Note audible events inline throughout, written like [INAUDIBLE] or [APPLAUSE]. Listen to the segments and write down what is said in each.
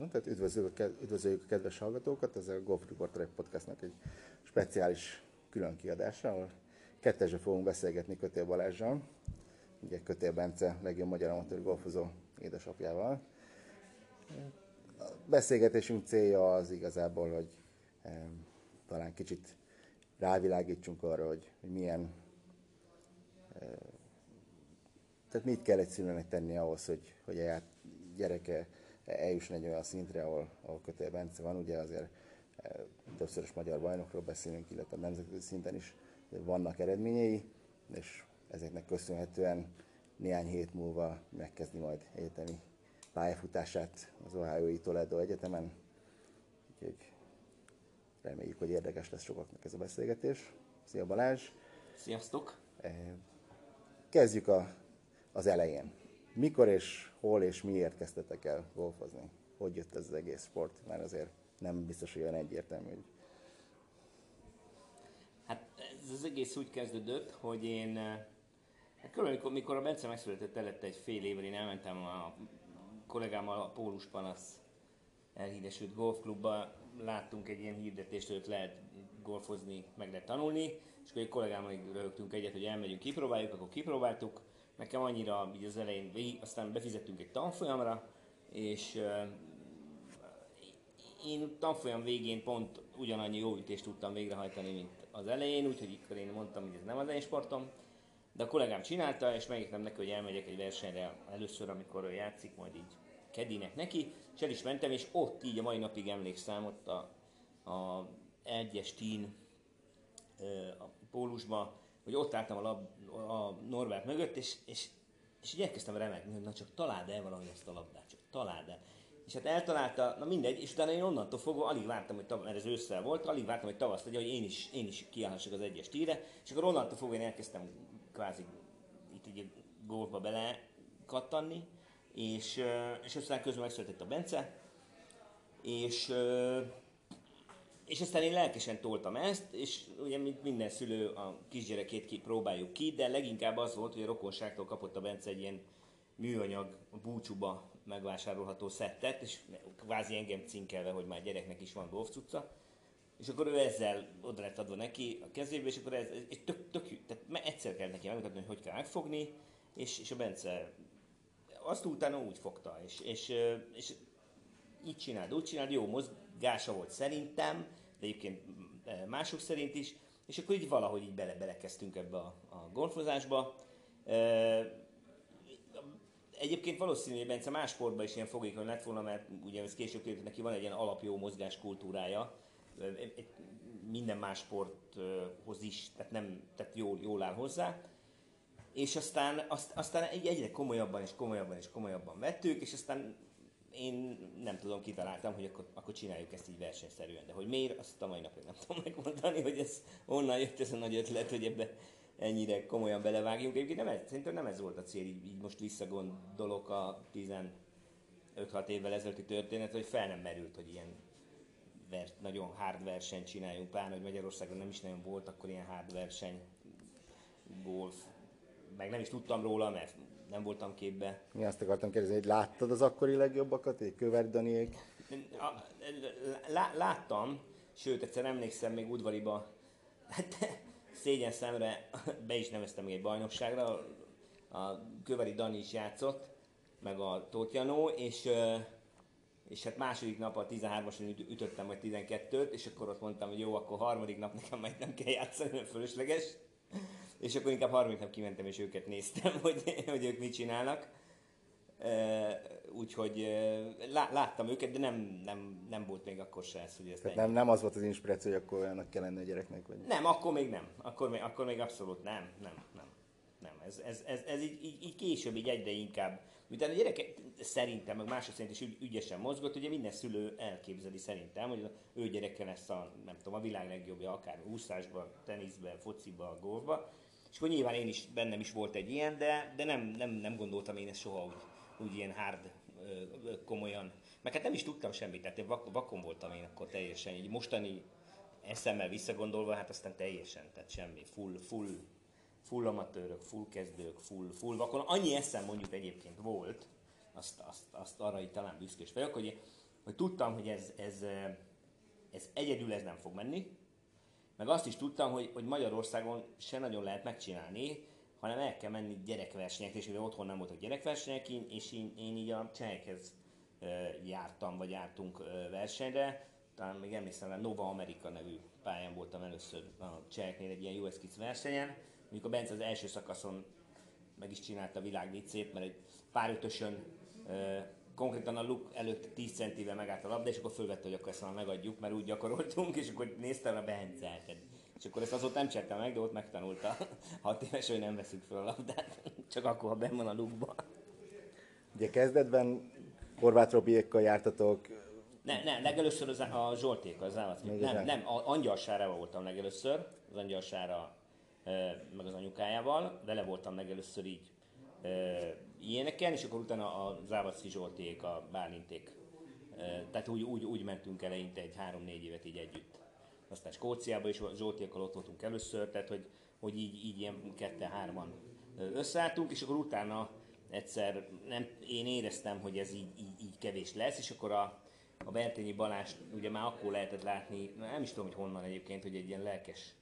Ja, tehát üdvözlők, üdvözöljük a kedves hallgatókat, ez a Golf Reporterek Podcastnak egy speciális külön kiadása, ahol kettesre fogunk beszélgetni Kötél Balázsjal, ugye Kötél Bence, legjobb magyar amatőr golfozó édesapjával. A beszélgetésünk célja az igazából, hogy talán kicsit rávilágítsunk arra, hogy, hogy milyen eh, tehát mit kell egy szülőnek tenni ahhoz, hogy, hogy a gyereke eljusson egy olyan szintre, ahol, ahol Kötél Bence van, ugye azért eh, többszörös magyar bajnokról beszélünk, illetve nemzetközi szinten is vannak eredményei, és ezeknek köszönhetően néhány hét múlva megkezdi majd egyetemi pályafutását az Ohio Toledo Egyetemen. Úgyhogy reméljük, hogy érdekes lesz sokaknak ez a beszélgetés. Szia Balázs! Sziasztok! Eh, kezdjük a, az elején. Mikor és hol és miért kezdtetek el golfozni? Hogy jött ez az egész sport? Mert azért nem biztos, hogy olyan egyértelmű. Hogy... Hát ez az egész úgy kezdődött, hogy én eh, Hát körülbelül, mikor a Bence megszületett előtt egy fél évvel, én elmentem a kollégámmal a Pólus Panasz elhíresült golfklubba, láttunk egy ilyen hirdetést, hogy lehet golfozni, meg lehet tanulni, és akkor egy kollégámmal rögtünk egyet, hogy elmegyünk, kipróbáljuk, akkor kipróbáltuk. Nekem annyira így az elején, aztán befizettünk egy tanfolyamra, és én tanfolyam végén pont ugyanannyi jó ütést tudtam végrehajtani, mint az elején, úgyhogy akkor én mondtam, hogy ez nem az én sportom. De a kollégám csinálta, és megígértem neki, hogy elmegyek egy versenyre először, amikor ő játszik, majd így Kedinek neki, és el is mentem, és ott így a mai napig emlékszem, ott a, a egyes tín a pólusba, hogy ott álltam a, lab, a Norbert mögött, és, és, és így elkezdtem remegni, hogy na csak találd el valahogy ezt a labdát, csak találd el. És hát eltalálta, na mindegy, és utána én onnantól fogva alig vártam, hogy tav- mert ez ősszel volt, alig vártam, hogy tavasz legyen, hogy én is, én is kiállhassak az egyes tíre, és akkor onnantól fogva én elkezdtem kvázi itt így golfba bele kattanni, és, és aztán közben megszületett a Bence, és, és aztán én lelkesen toltam ezt, és ugye mint minden szülő a kisgyerekét ki, próbáljuk ki, de leginkább az volt, hogy a rokonságtól kapott a Bence egy ilyen műanyag búcsúba megvásárolható szettet, és kvázi engem cinkelve, hogy már gyereknek is van golfcucca. És akkor ő ezzel oda lett adva neki a kezébe, és akkor ez, ez tök, tök, tehát egyszer kell neki megmutatni, hogy hogy kell megfogni, és, és a Bence azt utána úgy fogta, és, és, és így csináld, úgy csináld, jó mozgása volt szerintem, de egyébként mások szerint is, és akkor így valahogy így bele belekezdtünk ebbe a, a golfozásba. Egyébként valószínű, hogy Bence más sportban is ilyen fogékony lett volna, mert ugye ez később kiderült, neki van egy ilyen alapjó mozgáskultúrája, minden más sporthoz is, tehát, nem, tehát jól, jól áll hozzá. És aztán, azt, aztán egyre komolyabban és komolyabban és komolyabban vettük, és aztán én nem tudom, kitaláltam, hogy akkor, akkor csináljuk ezt így versenyszerűen. De hogy miért, azt a mai napig nem tudom megmondani, hogy ez onnan jött ez a nagy ötlet, hogy ebbe ennyire komolyan belevágjunk. Egyébként nem ez, szerintem nem ez volt a cél, így, így most visszagondolok a 15-6 évvel ezelőtti történet, hogy fel nem merült, hogy ilyen vers, nagyon hard versenyt csináljunk, pláne, hogy Magyarországon nem is nagyon volt akkor ilyen hard verseny, golf, meg nem is tudtam róla, mert nem voltam képbe. Mi azt akartam kérdezni, hogy láttad az akkori legjobbakat, egy Köver Daniék? Láttam, sőt, egyszer emlékszem még udvariba, hát szégyen szemre be is neveztem még egy bajnokságra, a Köveri Dani is játszott, meg a Tóth és és hát második nap a 13-ason ütöttem majd 12-t, és akkor ott mondtam, hogy jó, akkor harmadik nap nekem majd nem kell játszani, mert fölösleges. És akkor inkább harmadik nap kimentem, és őket néztem, [LAUGHS] hogy, hogy ők mit csinálnak. Úgyhogy láttam őket, de nem, nem, nem volt még akkor se ez, hogy ezt nem, nem az volt az inspiráció, hogy akkor olyannak kell lenni a gyereknek? Vagy? Nem, akkor még nem. Akkor még, akkor még abszolút nem, nem, nem. Nem, ez, ez, ez, ez így, így, így, később így egyre inkább. Miután a gyerek szerintem, meg mások szerint is ügy, ügyesen mozgott, ugye minden szülő elképzeli szerintem, hogy ő gyereke lesz a, nem tudom, a világ legjobbja, akár úszásban, teniszben, fociban, golfban. És akkor nyilván én is, bennem is volt egy ilyen, de, de nem, nem, nem gondoltam én ezt soha úgy, úgy ilyen hard, komolyan. Meg hát nem is tudtam semmit, tehát én vak, vakon voltam én akkor teljesen. Így mostani eszemmel visszagondolva, hát aztán teljesen, tehát semmi, full, full full amatőrök, full kezdők, full, full vakon. Annyi eszem mondjuk egyébként volt, azt, azt, azt arra itt talán büszkés vagyok, hogy hogy tudtam, hogy ez, ez, ez egyedül ez nem fog menni, meg azt is tudtam, hogy, hogy Magyarországon se nagyon lehet megcsinálni, hanem el kell menni gyerekversenyekre, és mivel otthon nem voltak gyerekversenyek, és én, én így a csehekhez jártam, vagy jártunk versenyre, talán még emlékszem, a Nova America nevű pályán voltam először a cseheknél egy ilyen US Kids versenyen, amikor Bence az első szakaszon meg is csinálta a világ viccét, mert egy pár konkrétan a luk előtt 10 centivel megállt a labda, és akkor fölvette, hogy akkor ezt már megadjuk, mert úgy gyakoroltunk, és akkor néztem a hát, és akkor ezt azóta nem csináltam meg, de ott megtanulta, hat éves, hogy nem veszük fel a labdát, csak akkor, ha benn van a lukba. Ugye kezdetben Horváth Robiékkal jártatok, nem, nem, legelőször az, a Zsolték, az állat. Nem, nem, a Angyalsárával voltam legelőször, az Angyalsára meg az anyukájával, vele voltam legelőször így ilyeneken, és akkor utána a Závaszi Zsolték, a Bálinték. Tehát úgy, úgy, úgy mentünk eleinte egy három-négy évet így együtt. Aztán Skóciába is Zsoltékkal ott voltunk először, tehát hogy, hogy így, így ilyen kette-hárman összeálltunk, és akkor utána egyszer nem, én éreztem, hogy ez így, így, így kevés lesz, és akkor a, a Bertényi Balázs ugye már akkor lehetett látni, nem is tudom, hogy honnan egyébként, hogy egy ilyen lelkes,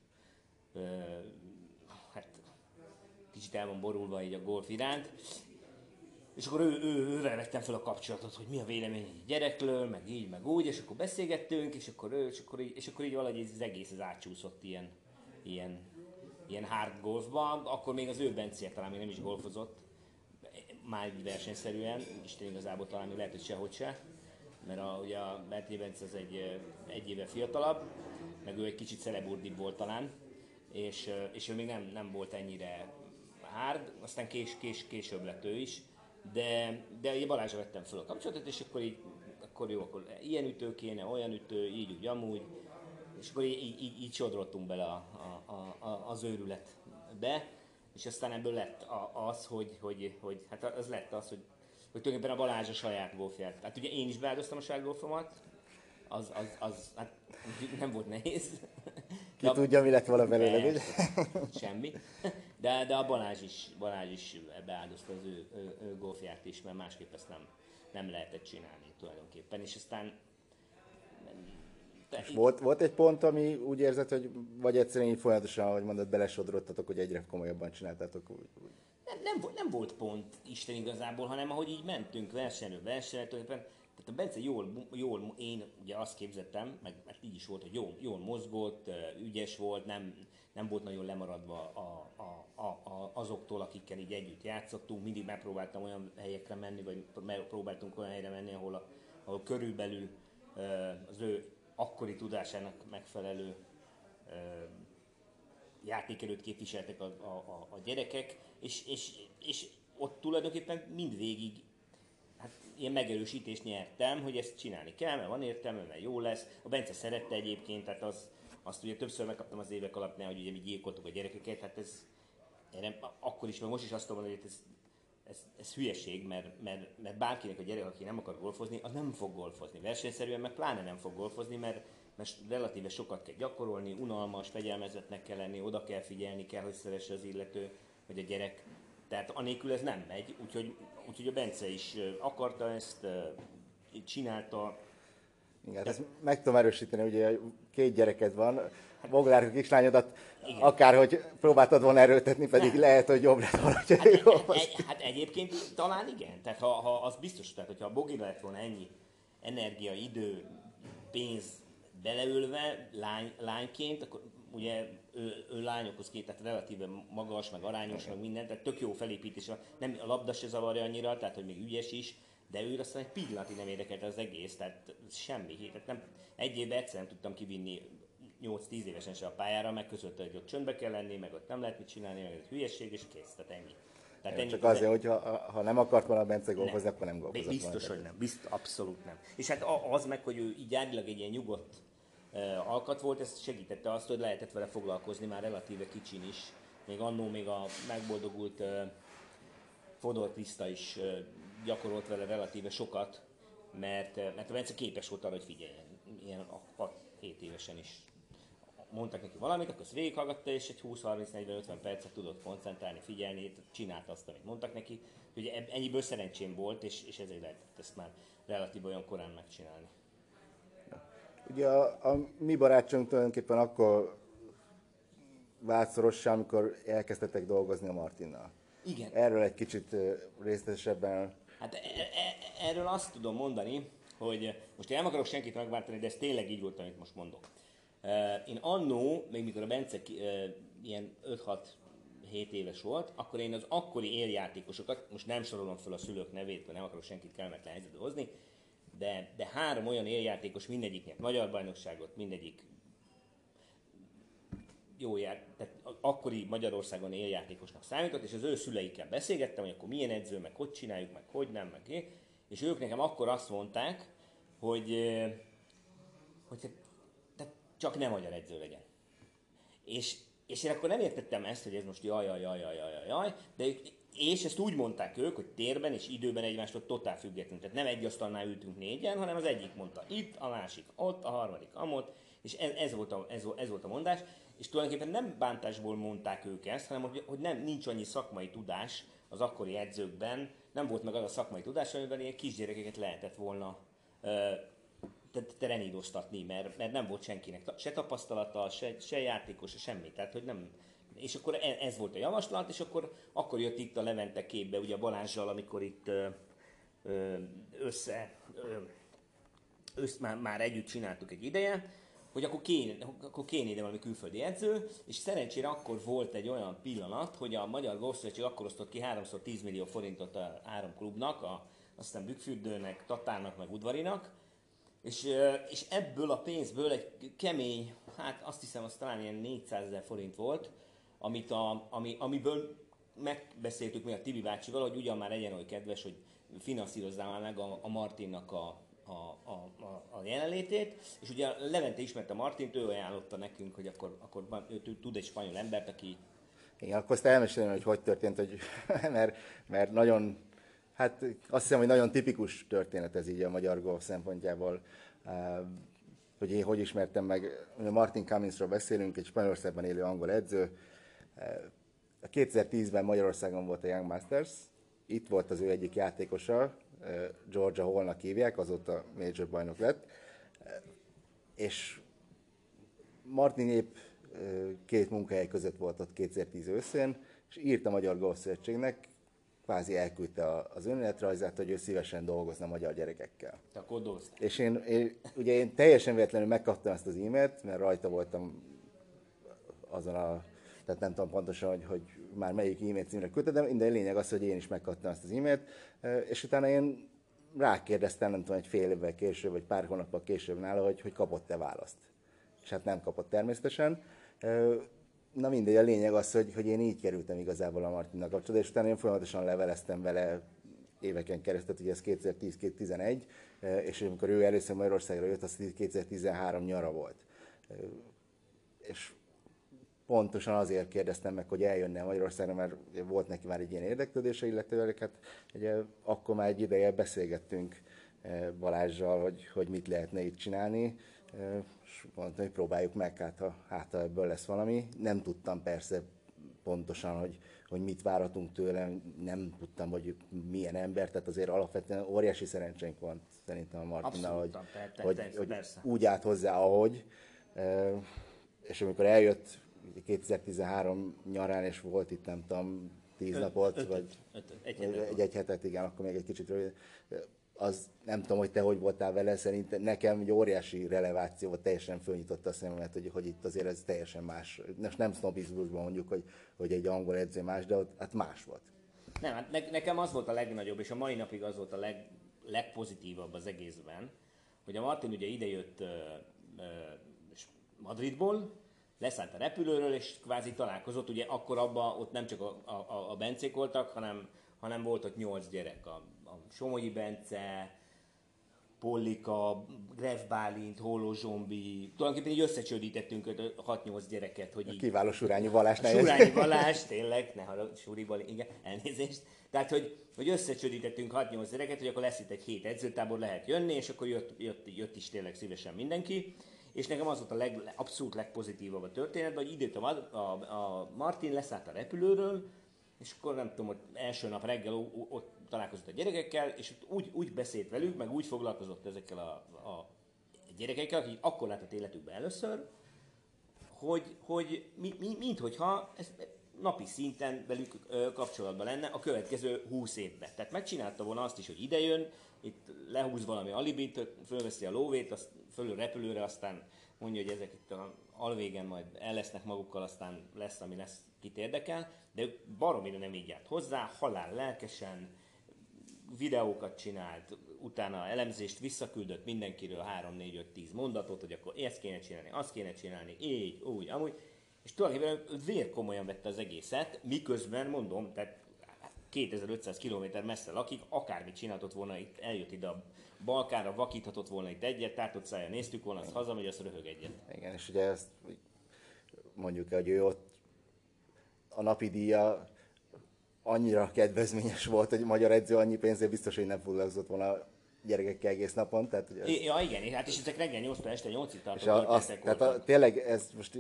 ö, hát kicsit el van borulva így a golf iránt, és akkor ő, ő, ővel vettem fel a kapcsolatot, hogy mi a vélemény egy gyerekről, meg így, meg úgy, és akkor beszélgettünk, és akkor ő, és akkor így, és akkor így valahogy ez az egész az átcsúszott ilyen, ilyen, ilyen hard golfba. Akkor még az ő Benciek talán még nem is golfozott, már így versenyszerűen, Isten igazából talán még lehet, hogy sehogy se, mert a, ugye a Berti Bence az egy, egy éve fiatalabb, meg ő egy kicsit szeleburdibb volt talán, és, és ő még nem, nem volt ennyire hard, aztán kés, kés, később lett ő is, de, de Balázsra vettem fel a kapcsolatot, és akkor így, akkor jó, akkor ilyen ütő kéne, olyan ütő, így úgy, amúgy, és akkor így, így, így sodrottunk bele a, a, a, az őrületbe, és aztán ebből lett az, hogy, hogy, hogy hát az lett az, hogy, hogy tulajdonképpen a Balázs a saját golfját. Hát ugye én is beáldoztam a saját golfomat, az, az, az hát nem volt nehéz. Ki de tudja, mi lett volna belőle, Semmi. De, de a Balázs is, Balázs is beáldozta az ő, ő, ő golfját is, mert másképp ezt nem, nem lehetett csinálni tulajdonképpen. És aztán és volt, volt egy pont, ami úgy érzed, hogy vagy egyszerűen így folyamatosan, ahogy mondod, belesodrottatok, hogy egyre komolyabban csináltátok? Úgy, úgy. Nem, nem, nem, volt pont Isten igazából, hanem ahogy így mentünk versenyről versenyre, tulajdonképpen tehát a Bence jól, jól, én ugye azt képzettem, meg mert így is volt, hogy jól, jól mozgott, ügyes volt, nem, nem volt nagyon lemaradva a, a, a, a, azoktól, akikkel így együtt játszottunk. Mindig megpróbáltam olyan helyekre menni, vagy próbáltunk olyan helyre menni, ahol, a, ahol körülbelül az ő akkori tudásának megfelelő játékelőt képviseltek a, a, a gyerekek, és, és, és ott tulajdonképpen mindvégig hát ilyen megerősítést nyertem, hogy ezt csinálni kell, mert van értelme, mert jó lesz. A Bence szerette egyébként, tehát az, azt ugye többször megkaptam az évek alatt, hogy ugye mi gyilkoltuk a gyerekeket, hát ez erre, akkor is, meg most is azt mondom, hogy ez, ez, ez hülyeség, mert, mert, mert bárkinek a gyerek, aki nem akar golfozni, az nem fog golfozni. Versenyszerűen meg pláne nem fog golfozni, mert, mert relatíve sokat kell gyakorolni, unalmas, fegyelmezetnek kell lenni, oda kell figyelni, kell, hogy szeresse az illető, vagy a gyerek. Tehát anélkül ez nem megy, úgyhogy, úgyhogy a Bence is akarta ezt, csinálta. Igen, ezt meg tudom erősíteni, ugye két gyereked van, Boglár kislányodat, Igen. akárhogy próbáltad volna erőltetni, pedig nem. lehet, hogy jobb lett volna, hát, egy, hát egyébként talán igen. Tehát ha, ha az biztos, tehát hogyha a Bogi lett volna ennyi energia, idő, pénz beleülve lány, lányként, akkor ugye ő, ő lányokhoz két, tehát relatíve magas, meg arányos, meg minden, tehát tök jó felépítés. Nem, a labda se zavarja annyira, tehát hogy még ügyes is, de ő aztán egy pillanatig nem érdekelte az egész, tehát semmi. Tehát nem, egy évben egyszer nem tudtam kivinni 8-10 évesen se a pályára, meg között, hogy ott csöndbe kell lenni, meg ott nem lehet mit csinálni, meg ez hülyeség, és kész, tehát ennyi. Tehát ennyi csak azért, hogy ha, ha nem akart volna Bence golfozni, akkor nem golfozott Biztos, hogy nem. Biztos, abszolút nem. És hát az meg, hogy ő így egy ilyen nyugodt uh, alkat volt, ez segítette azt, hogy lehetett vele foglalkozni már relatíve kicsin is. Még annó még a megboldogult uh, Fodor Krista is gyakorolt vele relatíve sokat, mert, mert a Bence képes volt arra, hogy figyeljen. Ilyen 6-7 évesen is mondtak neki valamit, akkor ezt végighallgatta, és egy 20-30-40-50 percet tudott koncentrálni, figyelni, csinálta azt, amit mondtak neki. Ugye ennyiből szerencsém volt, és, és ezért lehetett ezt már relatív olyan korán megcsinálni. Ugye a, a mi barátságunk tulajdonképpen akkor vált szorossá, amikor elkezdtetek dolgozni a Martinnal. Igen. Erről egy kicsit részletesebben. Hát e- e- erről azt tudom mondani, hogy most én nem akarok senkit megváltani, de ez tényleg így volt, amit most mondok. Én annó, még mikor a Bence ilyen 5-6 7 éves volt, akkor én az akkori éljátékosokat, most nem sorolom fel a szülők nevét, mert nem akarok senkit kellemetlen helyzetbe hozni, de, de három olyan éljátékos mindegyik nyert magyar bajnokságot, mindegyik jó jár, tehát akkori Magyarországon éljátékosnak számított, és az ő szüleikkel beszélgettem, hogy akkor milyen edző, meg hogy csináljuk, meg hogy nem, meg én. És ők nekem akkor azt mondták, hogy, hogy hát, tehát csak nem magyar edző legyen. És, és én akkor nem értettem ezt, hogy ez most jaj, jaj, jaj, jaj, jaj, jaj, de ők, és ezt úgy mondták ők, hogy térben és időben egymástól totál függetlenül. Tehát nem egy asztalnál ültünk négyen, hanem az egyik mondta itt, a másik ott, a harmadik amott, és ez, ez, volt, a, ez, ez volt a mondás. És tulajdonképpen nem bántásból mondták ők ezt, hanem hogy, hogy nem, nincs annyi szakmai tudás az akkori edzőkben, nem volt meg az a szakmai tudás, amiben ilyen kisgyerekeket lehetett volna treníroztatni, mert, mert nem volt senkinek se tapasztalata, se, se játékos, se semmi. Tehát, hogy nem, és akkor e, ez volt a javaslat, és akkor, akkor jött itt a Levente képbe, ugye a Balázsjal, amikor itt össze, össze már, már együtt csináltuk egy ideje, hogy akkor kéne, akkor kéne ide valami külföldi edző, és szerencsére akkor volt egy olyan pillanat, hogy a Magyar Golfszövetség akkor osztott ki 3x10 millió forintot a három klubnak, a, aztán Bükkfürdőnek, Tatárnak, meg Udvarinak, és, és ebből a pénzből egy kemény, hát azt hiszem, az talán ilyen 400 ezer forint volt, amit a, ami, amiből megbeszéltük mi a Tibi bácsival, hogy ugyan már legyen olyan kedves, hogy finanszírozzál már meg a, a Martinnak a, a, a, a, a jelenlétét, és ugye Levente ismerte Martint, ő ajánlotta nekünk, hogy akkor, akkor ő tud egy spanyol embert, aki... Igen, akkor azt elmesélem, hogy hogy történt, hogy, [LAUGHS] mert, mert nagyon, hát azt hiszem, hogy nagyon tipikus történet ez így a magyar golf szempontjából, hogy én hogy ismertem meg, Martin Cumminsról beszélünk, egy Spanyolországban élő angol edző, a 2010-ben Magyarországon volt a Young Masters, itt volt az ő egyik játékosa, Georgia Hallnak hívják, azóta Major bajnok lett, és Martin épp két munkahely között volt ott 2010 őszén, és írt a Magyar Golf Szövetségnek, kvázi elküldte az önéletrajzát, hogy ő szívesen dolgozna magyar gyerekekkel. Te akkor És én, én, ugye én teljesen véletlenül megkaptam ezt az e-mailt, mert rajta voltam azon a tehát nem tudom pontosan, hogy, hogy már melyik e-mail címre küldte, de lényeg az, hogy én is megkaptam ezt az e-mailt, és utána én rákérdeztem, nem tudom, egy fél évvel később, vagy pár hónappal később nála, hogy, hogy kapott-e választ. És hát nem kapott természetesen. Na mindegy, a lényeg az, hogy, hogy én így kerültem igazából a Martinnak kapcsolatban, és utána én folyamatosan leveleztem vele éveken keresztül, ugye ez 2010-2011, és amikor ő először Magyarországra jött, az 2013 nyara volt. És pontosan azért kérdeztem meg, hogy eljönne Magyarországra, mert volt neki már egy ilyen érdeklődése, illetve hát ugye, akkor már egy ideje beszélgettünk eh, Balázsjal, hogy, hogy mit lehetne itt csinálni, eh, és mondtam, hogy próbáljuk meg, hát ha, hát ha ebből lesz valami. Nem tudtam persze pontosan, hogy, hogy mit várhatunk tőle, nem tudtam, hogy milyen ember, tehát azért alapvetően óriási szerencsénk van szerintem a Martinnal, hogy, hogy, hogy úgy állt hozzá, ahogy. Eh, és amikor eljött 2013 nyarán, és volt itt nem tudom, tíz napot, öt, vagy öt, öt, egy, hetet egy, egy hetet, igen, akkor még egy kicsit rövid. Az nem tudom, hogy te hogy voltál vele, szerintem nekem egy óriási releváció volt, teljesen fölnyitotta a szememet, hogy, hogy itt azért ez teljesen más. Most nem sznobizmusban mondjuk, hogy, hogy egy angol edző más, de ott hát más volt. Nem, hát ne, nekem az volt a legnagyobb, és a mai napig az volt a leg, legpozitívabb az egészben, hogy a Martin ugye idejött uh, uh, Madridból, leszállt a repülőről, és kvázi találkozott, ugye akkor abban ott nem csak a, a, a Bencék voltak, hanem, hanem volt ott nyolc gyerek, a, a Somogyi Bence, Pollika, Gref Bálint, Hóló Zsombi, tulajdonképpen így összecsődítettünk 6-8 gyereket, hogy így... Kiváló Surányi Valás. Surányi Valás, [LAUGHS] tényleg, ne harag, Suri Balint, igen, elnézést. Tehát, hogy, hogy összecsődítettünk 6-8 gyereket, hogy akkor lesz itt egy hét edzőtábor, lehet jönni, és akkor jött, jött, jött is tényleg szívesen mindenki és nekem az volt a leg, abszolút legpozitívabb a történetben, hogy időt a, a, a Martin leszállt a repülőről, és akkor nem tudom, hogy első nap reggel ott találkozott a gyerekekkel, és úgy, úgy beszélt velük, meg úgy foglalkozott ezekkel a, a gyerekekkel, akik akkor látott életükben először, hogy, hogy mi, mi, minthogyha ez napi szinten velük kapcsolatban lenne a következő 20 évben. Tehát megcsinálta volna azt is, hogy idejön, itt lehúz valami alibit, fölveszi a lóvét, azt fölül repülőre, aztán mondja, hogy ezek itt a alvégen majd el magukkal, aztán lesz, ami lesz, kit érdekel, de ők baromira nem így járt hozzá, halál lelkesen, videókat csinált, utána elemzést visszaküldött mindenkiről 3, 4, 5, 10 mondatot, hogy akkor ezt kéne csinálni, azt kéne csinálni, így, úgy, amúgy, és tulajdonképpen vér komolyan vette az egészet, miközben mondom, tehát 2500 km messze lakik, akármit csináltott volna itt, eljött ide a Balkára, vakíthatott volna itt egyet, tátott szája néztük volna, azt hazamegy, azt röhög egyet. Igen, és ugye ezt mondjuk hogy ő ott a napi díja annyira kedvezményes volt, hogy magyar edző annyi pénzért biztos, hogy nem foglalkozott volna gyerekekkel egész napon. Tehát, hogy ez... Ja, igen, hát és ezek reggel 8 este 8-ig tartott. És a, az, tehát a, tényleg ez most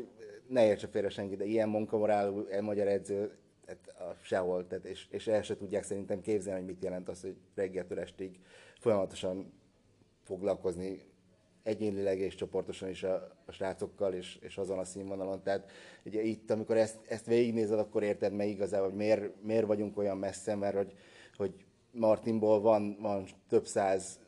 ne értse félre senki, de ilyen munkamorálú egy magyar edző tehát a, sehol, tehát és, és el se tudják szerintem képzelni, hogy mit jelent az, hogy reggeltől estig folyamatosan foglalkozni egyénileg és csoportosan is a, a srácokkal, és, és azon a színvonalon. Tehát ugye itt, amikor ezt, ezt végignézed, akkor érted meg igazából, hogy miért, miért vagyunk olyan messze, mert hogy, hogy Martinból van, van több száz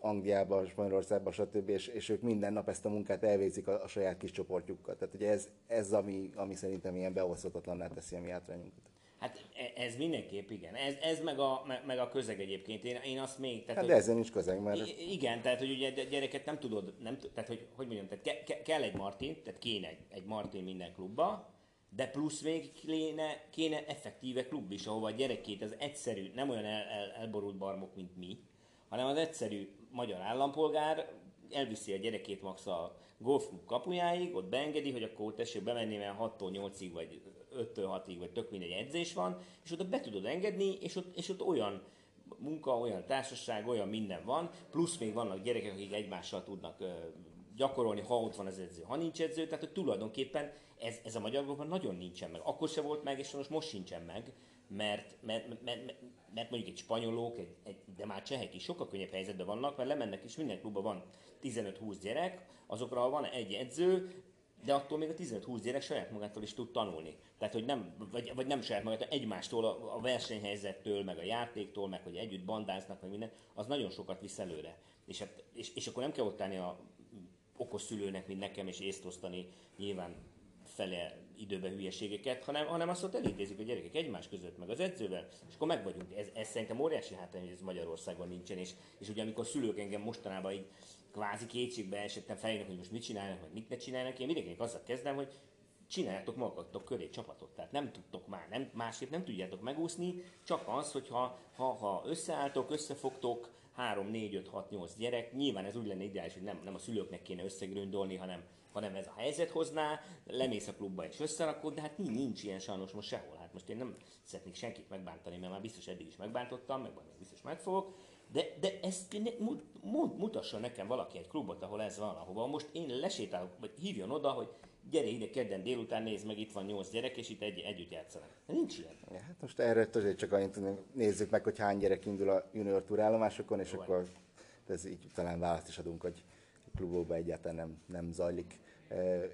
Angliában, Spanyolországban, stb. És, és ők minden nap ezt a munkát elvégzik a, a saját kis csoportjukkal. Tehát ugye ez, ez ami, ami szerintem ilyen beoszthatatlanná teszi a mi hátrányunkat. Hát e, ez mindenképp igen. Ez, ez meg, a, meg a közeg egyébként. Én, én azt még... Tehát, hát de ezzel nincs közeg, mert... Igen, tehát hogy ugye gyereket nem tudod, nem, tehát hogy, hogy mondjam, tehát ke, ke, kell egy Martin, tehát kéne egy, egy Martin minden klubba, de plusz még kéne, kéne effektíve klub is, ahova a gyerekét az egyszerű, nem olyan el, el, elborult barmok, mint mi, hanem az egyszerű magyar állampolgár elviszi a gyerekét max a golfklub kapujáig, ott beengedi, hogy akkor tessék bemenni, mert 6-tól 8-ig, vagy 5-től 6-ig, vagy tök mindegy edzés van, és oda be tudod engedni, és ott, és ott olyan munka, olyan társaság, olyan minden van, plusz még vannak gyerekek, akik egymással tudnak gyakorolni, ha ott van az edző, ha nincs edző, tehát hogy tulajdonképpen ez, ez a magyar golfban nagyon nincsen meg. Akkor se volt meg, és most, most sincsen meg, mert, mert, mert, mert, mert mondjuk egy spanyolok, egy, egy, de már csehek is sokkal könnyebb helyzetben vannak, mert lemennek és minden klubban van 15-20 gyerek, azokra van egy edző, de attól még a 15-20 gyerek saját magától is tud tanulni. Tehát, hogy nem, vagy, vagy nem saját magától, egymástól, a, a versenyhelyzettől, meg a játéktól, meg hogy együtt bandáznak, meg minden, az nagyon sokat visz előre. És, hát, és, és akkor nem kell ott állni a okos szülőnek, mint nekem, és észt osztani nyilván fele időben hülyeségeket, hanem, hanem azt ott elintézik a gyerekek egymás között, meg az edzővel, és akkor meg vagyunk. Ez, ez szerintem óriási hátrány, hogy ez Magyarországon nincsen, és, és ugye amikor szülők engem mostanában így kvázi kétségbe esettem fejlődnek, hogy most mit csinálnak, vagy mit ne csinálnak, én mindenkinek azzal kezdem, hogy csináljátok magatok köré csapatot. Tehát nem tudtok már, nem, másképp nem tudjátok megúszni, csak az, hogyha ha, ha összeálltok, összefogtok, 3, 4, 5, 6, 8 gyerek, nyilván ez úgy lenne ideális, hogy nem, nem a szülőknek kéne összegründolni, hanem, hanem ez a helyzet hozná, lemész a klubba és összerakod, de hát nincs ilyen sajnos most sehol. Hát most én nem szeretnék senkit megbántani, mert már biztos eddig is megbántottam, meg majd biztos megfogok, de, de ezt mutassa nekem valaki egy klubot, ahol ez van, ahova most én lesétálok, vagy hívjon oda, hogy gyere ide kedden délután, nézd meg, itt van nyolc gyerek, és itt egy, együtt játszanak. Nincs ilyen. Ja, hát most erre azért csak annyit nézzük meg, hogy hány gyerek indul a junior túrállomásokon, és Jó, akkor ez így talán választ is adunk, hogy klubokban egyáltalán nem, nem zajlik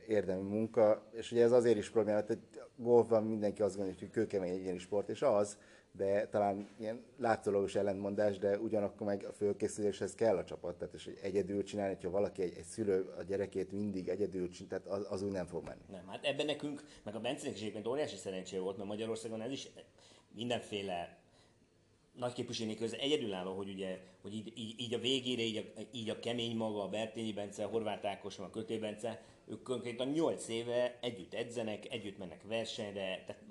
érdemi munka, és ugye ez azért is probléma, hogy golfban mindenki azt gondolja, hogy kőkemény egyéni sport, és az, de talán ilyen látszólagos ellentmondás, de ugyanakkor meg a fölkészüléshez kell a csapat, tehát és egyedül csinálni, hogyha valaki, egy, egy szülő a gyerekét mindig egyedül csinál, tehát az, az úgy nem fog menni. Nem, hát ebben nekünk, meg a Bencének is egyébként óriási szerencsé volt, mert Magyarországon ez is mindenféle nagy képviségnek köze egyedülálló, hogy ugye, hogy így, így, így a végére, így a, így a kemény maga, a Bertényi Bence, a Horváth Ákos, a Köté Bence, ők konkrétan 8 éve együtt edzenek, együtt mennek versenyre, tehát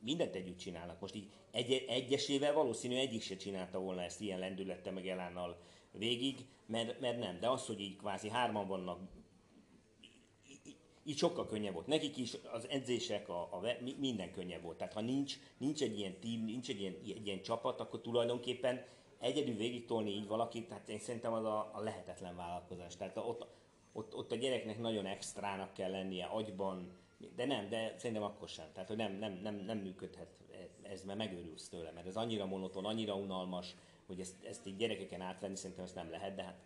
mindent együtt csinálnak. Most így egy, egyesével valószínű egyik se csinálta volna ezt ilyen lendülettel meg elánnal végig, mert, mert nem. De az, hogy így kvázi hárman vannak, így sokkal könnyebb volt. Nekik is az edzések, a, a, minden könnyebb volt. Tehát ha nincs, nincs egy ilyen team, nincs egy ilyen, egy ilyen csapat, akkor tulajdonképpen egyedül végig tolni így valakit, tehát én szerintem az a, a lehetetlen vállalkozás. Tehát ott, ott, ott a gyereknek nagyon extrának kell lennie agyban, de nem, de szerintem akkor sem. Tehát, hogy nem, nem, nem, nem működhet ez, mert megőrülsz tőle, mert ez annyira monoton, annyira unalmas, hogy ezt, ezt így gyerekeken átvenni, szerintem ezt nem lehet, de hát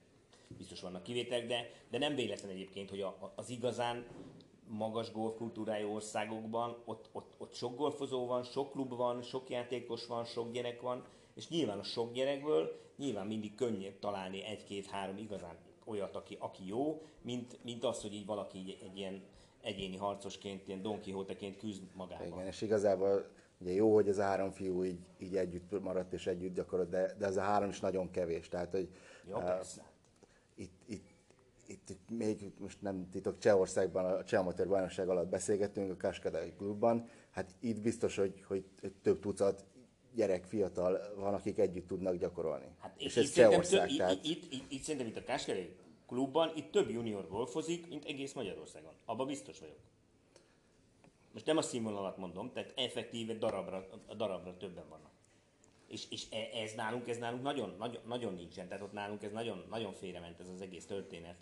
biztos vannak kivételek, de, de nem véletlen egyébként, hogy a, az igazán magas golfkultúrájú országokban ott, ott, ott sok golfozó van, sok klub van, sok játékos van, sok gyerek van, és nyilván a sok gyerekből nyilván mindig könnyebb találni egy-két-három igazán olyat, aki, aki jó, mint, mint az, hogy így valaki egy, egy ilyen egyéni harcosként, ilyen Don Quixote-ként küzd magában. Igen, és igazából ugye jó, hogy az a három fiú így, így együtt maradt és együtt gyakorolt, de, de ez a három is nagyon kevés. Tehát, hogy ja, uh, itt, itt, itt, itt, még most nem titok, Csehországban a Cseh Amatőr Bajnokság alatt beszélgettünk a Kaskadai klubban, hát itt biztos, hogy, hogy több tucat gyerek, fiatal van, akik együtt tudnak gyakorolni. Hát és ez Csehország. Több, tehát... Itt, itt, itt, itt szerintem itt a Kaskadai klubban itt több junior golfozik, mint egész Magyarországon. Abba biztos vagyok. Most nem a színvonalat mondom, tehát effektíve darabra, a darabra többen vannak. És, és e, ez nálunk, ez nálunk nagyon, nagyon, nagyon nincsen, tehát ott nálunk ez nagyon, nagyon félrement ez az egész történet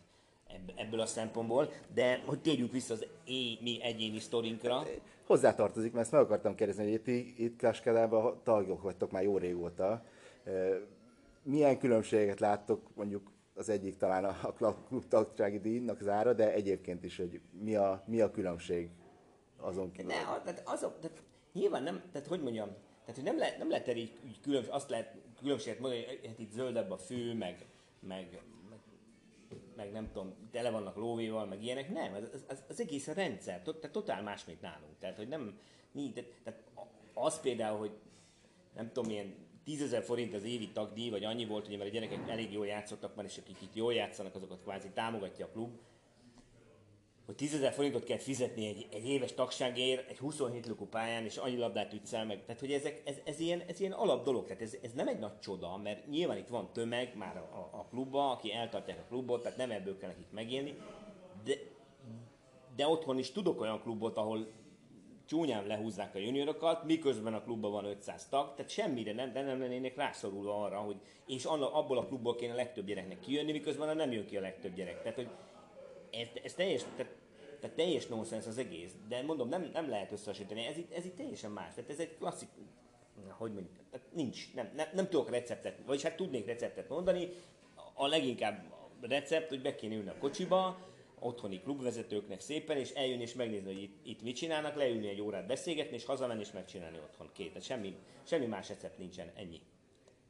ebből a szempontból, de hogy térjünk vissza az é, mi egyéni sztorinkra. Hozzátartozik, mert ezt meg akartam kérdezni, hogy itt, itt Kaskadában tagok vagytok már jó régóta. Milyen különbséget láttok mondjuk az egyik talán a klub tagsági díjnak zára, de egyébként is, hogy mi a, mi a különbség azon kívül. Ne, tehát azok, tehát nyilván nem, tehát hogy mondjam, tehát hogy nem, lehet, nem lehet így, így különbség, azt lehet különbséget mondani, hogy hát itt zöldebb a fű, meg, meg, meg, nem tudom, tele vannak lóvéval, meg ilyenek. Nem, az, az, az egész a rendszer, tehát totál más, mint nálunk. Tehát, hogy nem, tehát, tehát az például, hogy nem tudom, milyen 10 ezer forint az évi tagdíj, vagy annyi volt, hogy mert a gyerekek elég jól játszottak már, és akik itt jól játszanak, azokat kvázi támogatja a klub, hogy 10 ezer forintot kell fizetni egy, egy éves tagságért, egy 27 lukú pályán, és annyi labdát ütsz el meg. Tehát, hogy ezek, ez, ez, ilyen, ez ilyen alap dolog, tehát ez, ez nem egy nagy csoda, mert nyilván itt van tömeg már a, a, a klubba, aki eltartják a klubot, tehát nem ebből kell nekik megélni, de, de otthon is tudok olyan klubot, ahol csúnyán lehúzzák a juniorokat, miközben a klubban van 500 tag, tehát semmire nem, de nem lennének rászorulva arra, hogy és abból a klubból kéne a legtöbb gyereknek kijönni, miközben nem jön ki a legtöbb gyerek. Tehát, hogy ez, ez teljes, tehát, tehát teljes nonsens az egész, de mondom, nem, nem lehet összehasonlítani, ez itt, ez itt teljesen más, tehát ez egy klasszik, hogy mondjuk, nincs, nem, nem, nem tudok receptet, vagyis hát tudnék receptet mondani, a leginkább recept, hogy be kéne ülni a kocsiba, otthoni klubvezetőknek szépen, és eljönni és megnézni, hogy itt, itt mit csinálnak, leülni egy órát beszélgetni, és hazamenni és megcsinálni otthon két. Tehát semmi, semmi más recept nincsen, ennyi.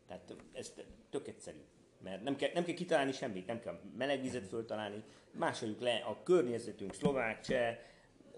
Tehát ez tök egyszerű. Mert nem kell, nem kell kitalálni semmit, nem kell melegvizet föltalálni, másoljuk le a környezetünk, szlovák, cseh,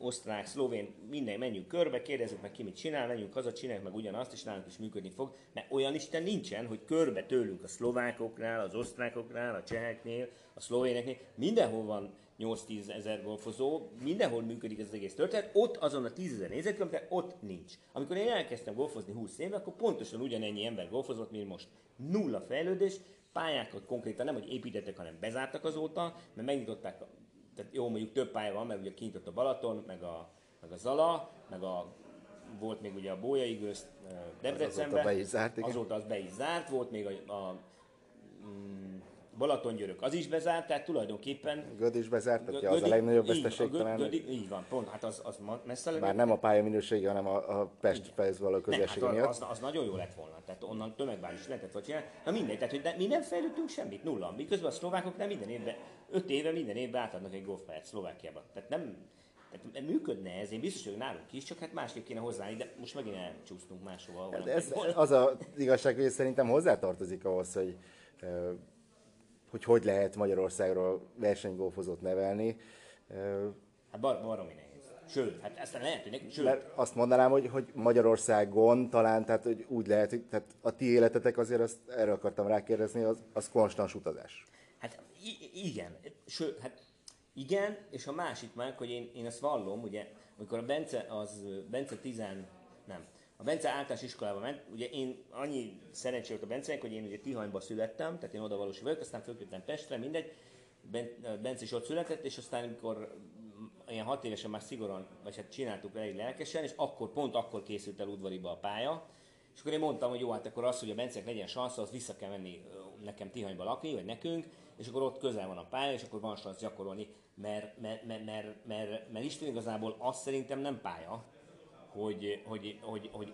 osztrák, szlovén, minden, menjünk körbe, kérdezzük meg ki mit csinál, menjünk haza, csináljuk meg ugyanazt, és nálunk is működni fog. Mert olyan Isten nincsen, hogy körbe tőlünk a szlovákoknál, az osztrákoknál, a cseheknél, a szlovéneknél, mindenhol van 8-10 ezer golfozó, mindenhol működik ez az egész történet, ott azon a 10 ezer négyzetkilométer, ott nincs. Amikor én elkezdtem golfozni 20 éve, akkor pontosan ugyanennyi ember golfozott, mint most. Nulla fejlődés, pályákat konkrétan nem, hogy építettek, hanem bezártak azóta, mert megnyitották, tehát jó, mondjuk több pálya van, mert ugye kinyitott a Balaton, meg a, meg a Zala, meg a volt még ugye a Bójai Gőzt Debrecenben. Azóta be is zárt, igen. Azóta az be is zárt, volt még a, a mm, Balatongyörök az is bezárt, tehát tulajdonképpen... Göd is bezárt, Gödi, az a legnagyobb veszteség talán. Gödi, így van, pont, hát az, az messze lenne. Már nem a pálya minősége, hanem a, a Pest fejez való közössége hát miatt. Az, az, nagyon jó lett volna, tehát onnan tömegbázis lehetett volna csinálni. Na mindegy, tehát hogy de mi nem fejlődtünk semmit, nulla. Miközben a szlovákok nem minden évben, öt éve minden évben átadnak egy golfpályát Szlovákiába. Tehát nem, tehát működne ez, én biztos, hogy nálunk is, csak hát másképp kéne hozzáállni, de most megint elcsúsztunk máshova. Hát ez, az a igazság, hogy szerintem hozzátartozik ahhoz, hogy hogy hogy lehet Magyarországról versenygolfozót nevelni. Hát bar- baromi nehéz. Sőt, hát ezt lehet, hogy sőt. Mert azt mondanám, hogy, hogy Magyarországon talán, tehát hogy úgy lehet, hogy tehát a ti életetek azért, azt, erre akartam rákérdezni, az, az konstans utazás. Hát igen, sőt, hát igen, és a másik már, hogy én, én ezt vallom, ugye, amikor a Bence, az Bence 10, nem, a Bence általános iskolába ment, ugye én annyi szerencsé volt a Bencenek, hogy én ugye Tihanyba születtem, tehát én oda valós vagyok, aztán fölköttem Pestre, mindegy, Bence is ott született, és aztán amikor ilyen hat évesen már szigorúan, vagy hát csináltuk elég lelkesen, és akkor, pont akkor készült el udvariba a pálya, és akkor én mondtam, hogy jó, hát akkor az, hogy a Bencek legyen szansz, az vissza kell menni nekem Tihanyba lakni, vagy nekünk, és akkor ott közel van a pálya, és akkor van szansz gyakorolni, mert, mert, mert, mert, mert, mert Isten igazából azt szerintem nem pálya, hogy, hogy, hogy, hogy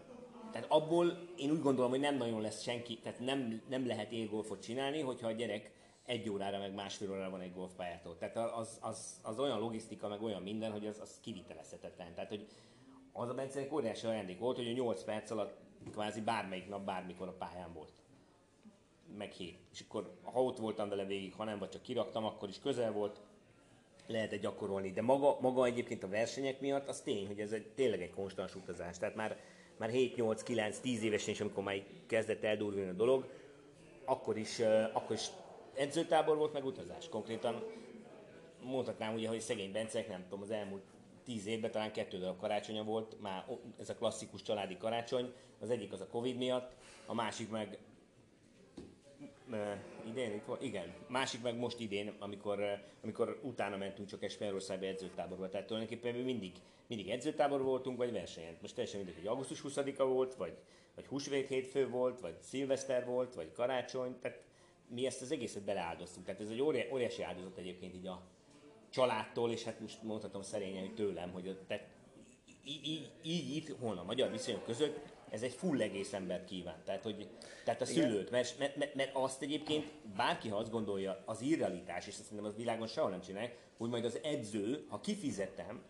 tehát abból én úgy gondolom, hogy nem nagyon lesz senki, tehát nem, nem lehet élgolfot csinálni, hogyha a gyerek egy órára, meg másfél órára van egy golfpályától. Tehát az, az, az, olyan logisztika, meg olyan minden, hogy az, az kivitelezhetetlen. Tehát, hogy az a Bencenek óriási ajándék volt, hogy a 8 perc alatt kvázi bármelyik nap, bármikor a pályán volt. Meg hét. És akkor, ha ott voltam vele végig, ha nem, vagy csak kiraktam, akkor is közel volt, lehet gyakorolni. De maga, maga egyébként a versenyek miatt az tény, hogy ez egy, tényleg egy konstans utazás. Tehát már, már 7, 8, 9, 10 évesen is, amikor már kezdett eldurulni a dolog, akkor is, akkor is edzőtábor volt, meg utazás. Konkrétan mondhatnám ugye, hogy szegény Bencek, nem tudom, az elmúlt tíz évben talán kettő darab karácsonya volt, már ez a klasszikus családi karácsony, az egyik az a Covid miatt, a másik meg idén? Igen. Másik meg most idén, amikor, amikor utána mentünk csak egy Spanyolországba edzőtáborba. Tehát tulajdonképpen mi mindig, mindig edzőtábor voltunk, vagy versenyen. Most teljesen mindegy, hogy augusztus 20-a volt, vagy, vagy húsvét hétfő volt, vagy szilveszter volt, vagy karácsony. Tehát mi ezt az egészet beleáldoztunk. Tehát ez egy óriási áldozat egyébként így a családtól, és hát most mondhatom szerényen, hogy tőlem, hogy tehát így, így, így itt, hol a magyar viszonyok között ez egy full egész embert kíván. Tehát, hogy, tehát a szülőt, mert, mert, mert, azt egyébként bárki, ha azt gondolja, az irrealitás, és szerintem az világon sehol nem csinálják, hogy majd az edző, ha kifizetem,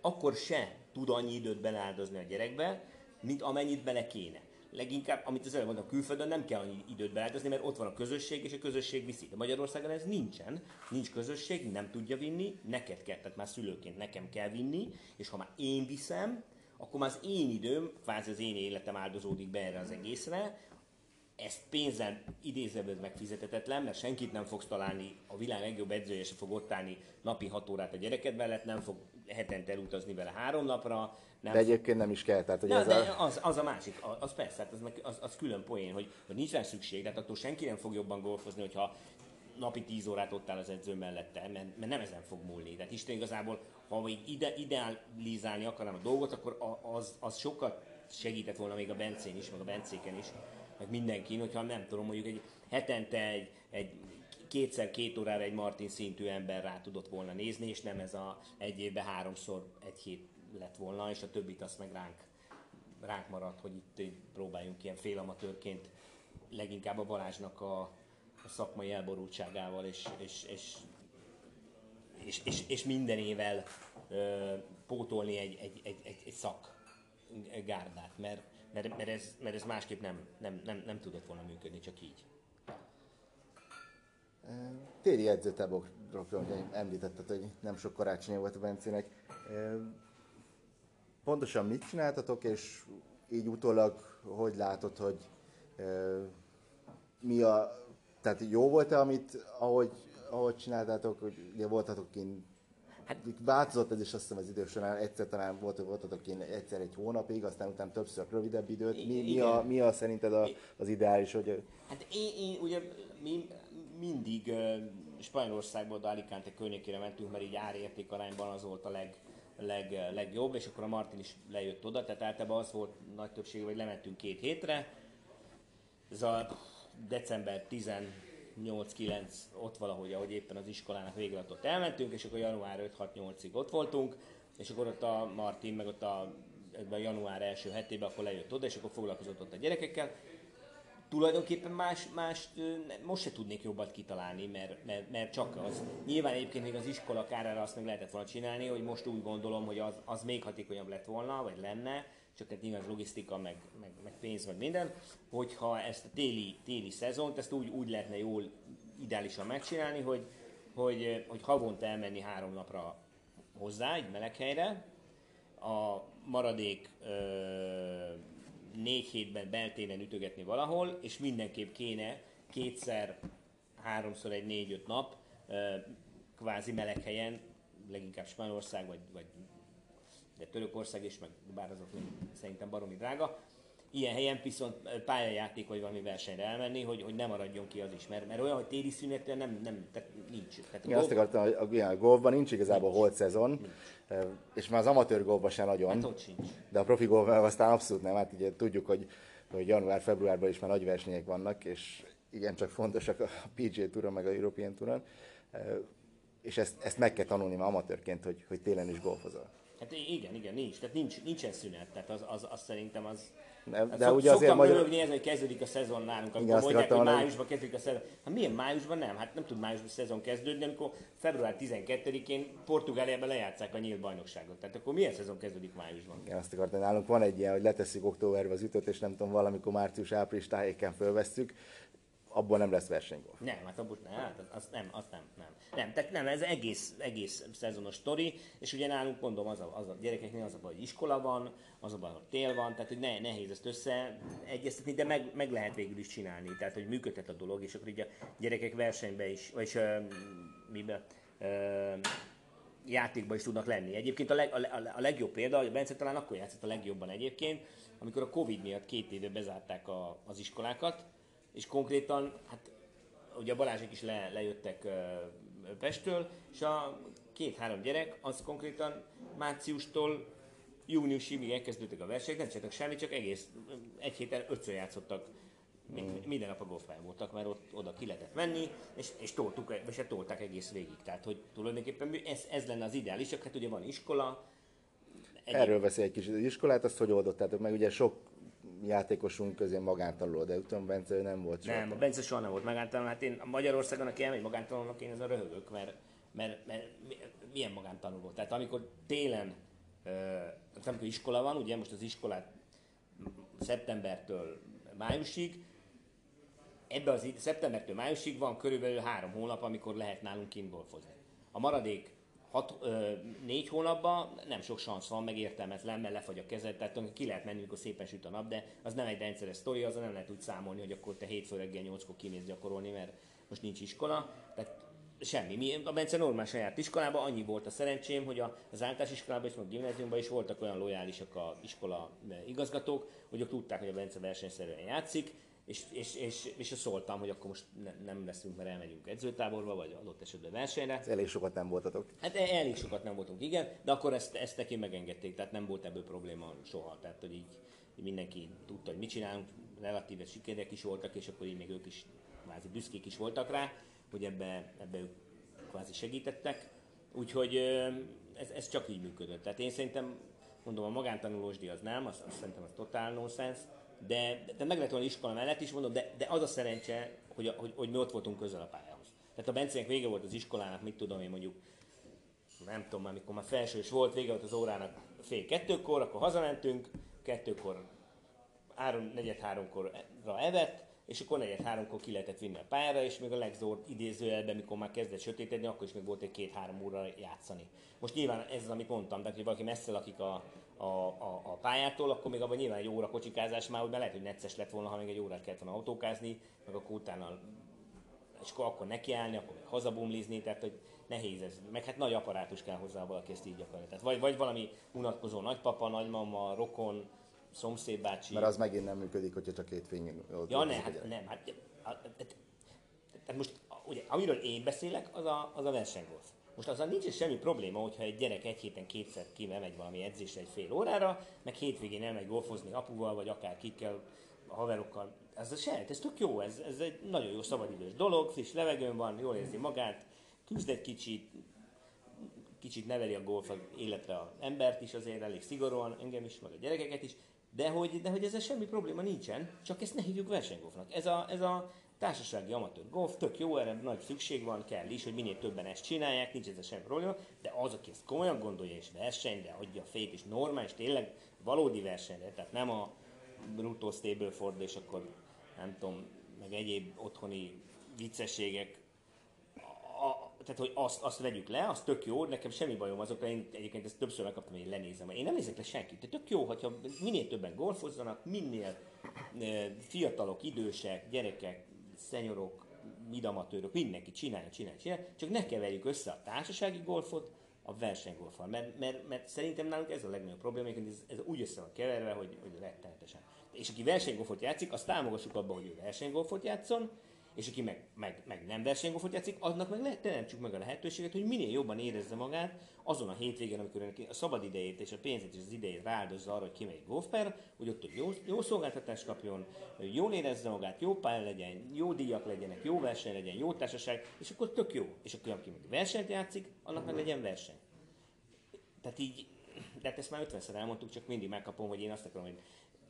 akkor se tud annyi időt beleáldozni a gyerekbe, mint amennyit bele kéne leginkább, amit az előbb mondtam, külföldön nem kell annyi időt beáldozni, mert ott van a közösség, és a közösség viszi. De Magyarországon ez nincsen, nincs közösség, nem tudja vinni, neked kell, tehát már szülőként nekem kell vinni, és ha már én viszem, akkor már az én időm, kvázi az én életem áldozódik be erre az egészre, ezt pénzzel idézőben megfizetetetlen, mert senkit nem fogsz találni, a világ legjobb edzője se fog ott állni napi 6 órát a gyereked mellett, nem fog hetente elutazni vele három napra. Nem de egyébként nem is kell. Tehát, hogy Na, ez de a... az, az, a másik, az persze, hát az, az, az külön poén, hogy, hogy nincs rá szükség, de hát attól senki nem fog jobban golfozni, hogyha napi 10 órát ott áll az edző mellette, mert, mert nem ezen fog múlni. Tehát Isten igazából, ha még ide, idealizálni akarnám a dolgot, akkor az, az sokkal segített volna még a Bencén is, meg a Bencéken is, meg mindenkin, hogyha nem tudom, mondjuk egy hetente egy, egy kétszer két órára egy Martin szintű ember rá tudott volna nézni, és nem ez a egy évben háromszor egy hét lett volna, és a többit azt meg ránk, ránk maradt, hogy itt próbáljunk ilyen félamatőrként leginkább a Balázsnak a, a szakmai elborultságával és, és, és, és, és, és mindenével ö, pótolni egy, egy, egy, egy, egy szak mert, mert, mert, ez, mert ez másképp nem, nem, nem, nem tudott volna működni, csak így. Téli edzőtáborokról említetted, hogy nem sok karácsonya volt a Bencének. Pontosan mit csináltatok, és így utólag hogy látod, hogy mi a... Tehát jó volt-e, amit, ahogy, ahogy csináltátok, hogy ugye voltatok kint Hát változott ez is azt hiszem az idő során, egyszer talán volt, voltatok én egyszer egy hónapig, aztán utána többször rövidebb időt. Mi, mi, a, mi a szerinted a, az ideális, hogy... Hát én, én ugye mi mindig uh, Spanyolországból, de Alicante környékére mentünk, mert így árérték arányban az volt a leg, leg, legjobb, és akkor a Martin is lejött oda, tehát általában az volt nagy többség, hogy lementünk két hétre. Ez a december 18-9 ott valahogy, ahogy éppen az iskolának vége ott elmentünk, és akkor január 5-6-8-ig ott voltunk, és akkor ott a Martin, meg ott a, a január első hetében akkor lejött oda, és akkor foglalkozott ott a gyerekekkel, tulajdonképpen más, más most se tudnék jobbat kitalálni, mert, mert, mert csak az. Nyilván egyébként még az iskola kárára azt meg lehetett volna csinálni, hogy most úgy gondolom, hogy az, az még hatékonyabb lett volna, vagy lenne, csak hát nyilván logisztika, meg, meg, meg pénz, meg minden, hogyha ezt a téli, téli szezont, ezt úgy, úgy lehetne jól, ideálisan megcsinálni, hogy, hogy, hogy havonta elmenni három napra hozzá, egy meleg helyre, a maradék ö, négy hétben beltéren ütögetni valahol, és mindenképp kéne kétszer, háromszor egy négy-öt nap kvázi meleg helyen, leginkább Spanyolország, vagy, vagy de Törökország is, meg bár azok még szerintem baromi drága, ilyen helyen viszont pályajáték vagy valami versenyre elmenni, hogy, hogy ne maradjon ki az is. Mert, mert olyan, hogy téli szünetben nem, nem tehát nincs. Tehát Igen, golf... azt akartam, hogy a, a golfban nincs igazából nincs. holt szezon, nincs. és már az amatőr golfban sem nagyon. Hát sincs. De a profi golfban aztán abszolút nem. Hát ugye tudjuk, hogy, hogy január-februárban is már nagy versenyek vannak, és igencsak fontosak a PGA Touron, meg a European Touron, és ezt, ezt meg kell tanulni ma amatőrként, hogy, hogy télen is golfozol. Hát igen, igen, nincs. Tehát nincs, nincsen szünet. Tehát az, az, az szerintem az, de, de szok, ugye azért magyar... Szoktam ez, hogy kezdődik a szezon nálunk, amikor Igen, mondják, hogy májusban kezdődik a szezon. Hát milyen májusban nem? Hát nem tud májusban a szezon kezdődni, amikor február 12-én Portugáliában lejátszák a nyílt bajnokságot. Tehát akkor milyen szezon kezdődik májusban? Igen, azt akartam, nálunk van egy ilyen, hogy leteszik októberbe az ütőt, és nem tudom, valamikor március-április tájéken fölvesztük abból nem lesz versenygolf. Nem, hát abból nem, hát az, nem, az nem, nem. Nem, tehát nem, ez egész, egész szezonos sztori, és ugye nálunk mondom, az a, az a gyerekeknél az a baj, hogy iskola van, az a baj, hogy tél van, tehát hogy ne, nehéz ezt összeegyeztetni, de meg, meg, lehet végül is csinálni, tehát hogy működhet a dolog, és akkor így a gyerekek versenybe is, vagy uh, mibe, uh, játékban is tudnak lenni. Egyébként a, leg, a, a legjobb példa, hogy Bence talán akkor játszott a legjobban egyébként, amikor a Covid miatt két éve bezárták a, az iskolákat, és konkrétan, hát ugye a Balázsék is le, lejöttek Pestről, és a két-három gyerek, az konkrétan márciustól júniusig, még elkezdődtek a versenyek, nem csináltak semmit, csak egész egy héten ötször játszottak mm. minden nap a golfpályán voltak, mert ott oda ki lehetett menni, és, és toltuk, se hát tolták egész végig. Tehát, hogy tulajdonképpen ez, ez lenne az ideális, csak hát ugye van iskola. Egyéb... Erről beszél egy kicsit az iskolát, azt hogy oldottátok meg? Ugye sok játékosunk közé magántanuló, de utána Bence nem volt soha. Nem, a Bence soha nem volt magántanuló. Hát én a Magyarországon, aki elmegy magántanulónak, én ezen röhögök, mert, mert, mert, milyen magántanuló. Tehát amikor télen, tehát amikor iskola van, ugye most az iskolát szeptembertől májusig, ebbe az szeptembertől májusig van körülbelül három hónap, amikor lehet nálunk kint golfozni. A maradék hat, ö, négy hónapban nem sok szansz van, meg értelmetlen, mert lefagy a kezed, tehát ki lehet menni, amikor szépen süt a nap, de az nem egy rendszeres sztori, az nem lehet úgy számolni, hogy akkor te hétfő reggel nyolckor kimész gyakorolni, mert most nincs iskola. Tehát semmi. Mi, a Bence normál saját iskolában annyi volt a szerencsém, hogy az általános iskolában és a gimnáziumban is voltak olyan lojálisak a iskola igazgatók, hogy ők tudták, hogy a Bence versenyszerűen játszik, és, és, és, és szóltam, hogy akkor most ne, nem leszünk, mert elmegyünk edzőtáborba, vagy adott esetben versenyre. Ez elég sokat nem voltatok. Hát e, elég sokat nem voltunk, igen, de akkor ezt, ezt neki megengedték, tehát nem volt ebből probléma soha. Tehát, hogy így, mindenki tudta, hogy mit csinálunk, relatíve sikerek is voltak, és akkor így még ők is kvázi büszkék is voltak rá, hogy ebbe, ebbe ők kvázi segítettek. Úgyhogy ez, ez csak így működött. Tehát én szerintem, mondom, a magántanulós díj az nem, azt, azt szerintem az totál nonsense, de, de meg lehet volna iskola mellett is mondom, de, de az a szerencse, hogy, hogy, hogy mi ott voltunk közel a pályához. Tehát a Bencének vége volt az iskolának, mit tudom én mondjuk, nem tudom, amikor már felsős volt, vége volt az órának fél kettőkor, akkor hazamentünk, kettőkor, három, negyed háromkorra evett, és akkor negyed háromkor ki lehetett vinni a pályára, és még a legzord idézőjelben, mikor már kezdett sötétedni, akkor is még volt egy két-három óra játszani. Most nyilván ez az, amit mondtam, de hogy valaki messze lakik a, a, a, a pályától, akkor még abban nyilván egy óra kocsikázás már, hogy lehet, hogy necces lett volna, ha még egy órát kellett volna autókázni, meg akkor utána és akkor, akkor nekiállni, akkor még hazabumlizni, tehát hogy nehéz ez. Meg hát nagy apparátus kell hozzá, valaki ezt így akarja. Tehát vagy, vagy valami unatkozó nagypapa, nagymama, rokon, szomszédbácsi. Mert az megint nem működik, hogyha csak két fény Ja, ne, hát nem, hát, tehát most ugye, amiről én beszélek, az a, az a versenygolf. Most azzal nincs semmi probléma, hogyha egy gyerek egy héten kétszer kimegy valami edzésre egy fél órára, meg hétvégén elmegy golfozni apuval, vagy akár kikkel, a haverokkal. Ez se, ez tök jó, ez, ez egy nagyon jó szabadidős dolog, friss levegőn van, jól érzi magát, küzd egy kicsit, kicsit neveli a golf életre az embert is azért elég szigorúan, engem is, meg a gyerekeket is, de hogy, de hogy ezzel semmi probléma nincsen, csak ezt ne hívjuk versenygolfnak. Ez a, ez a társasági amatőr golf, tök jó, erre nagy szükség van, kell is, hogy minél többen ezt csinálják, nincs ez semmi probléma, de az, aki ezt komolyan gondolja és versenyre adja a fét, és normális, tényleg valódi versenyre, tehát nem a Bruto Stableford, és akkor nem tudom, meg egyéb otthoni viccességek, a, tehát, hogy azt, azt vegyük le, az tök jó, nekem semmi bajom azokra, én egyébként ezt többször megkaptam, én lenézem. Én nem nézek le senkit, de tök jó, hogyha minél többen golfozzanak, minél fiatalok, idősek, gyerekek, szenyorok, midamatőrök, mindenki csinálja, csinálja, csinálja, csak ne keverjük össze a társasági golfot a versenygolfal, mert, mert, mert szerintem nálunk ez a legnagyobb probléma, hogy ez, ez úgy össze van keverve, hogy, hogy rettenetesen. És aki versenygolfot játszik, azt támogassuk abban, hogy ő versenygolfot játszon, és aki meg, meg, meg nem versenygolfot játszik, annak meg lehet teremtsük meg a lehetőséget, hogy minél jobban érezze magát azon a hétvégén, amikor a szabad idejét és a pénzét és az idejét rááldozza arra, hogy kimegy golfpályára, hogy ott hogy jó, jó szolgáltatást kapjon, jól érezze magát, jó pálya legyen, jó díjak legyenek, jó verseny legyen, jó társaság, és akkor tök jó. És akkor aki meg versenyt játszik, annak meg legyen verseny. Tehát így, de hát ezt már 50-szer elmondtuk, csak mindig megkapom, hogy én azt akarom, hogy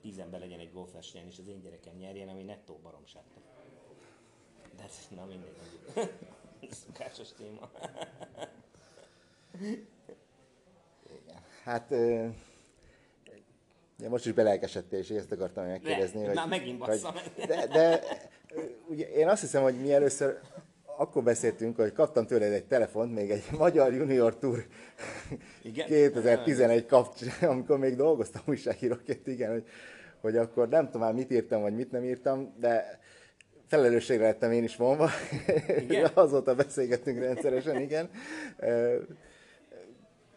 tízenben legyen egy golfversenyen, és az én gyerekem nyerjen, ami nettó baromság. De ez, na mindegy. [LAUGHS] szokásos téma. Igen. Hát ja, most is belelkesedtél, és ezt akartam megkérdezni. Ne, hogy, már megint hogy, meg. de, de ugye én azt hiszem, hogy mi először akkor beszéltünk, hogy kaptam tőled egy telefont, még egy Magyar Junior Tour igen? 2011 kapcsán, amikor még dolgoztam újságíróként, igen, hogy, hogy akkor nem tudom már mit írtam, vagy mit nem írtam, de felelősségre lettem én is vonva. Igen? [LAUGHS] Azóta beszélgetünk rendszeresen, igen.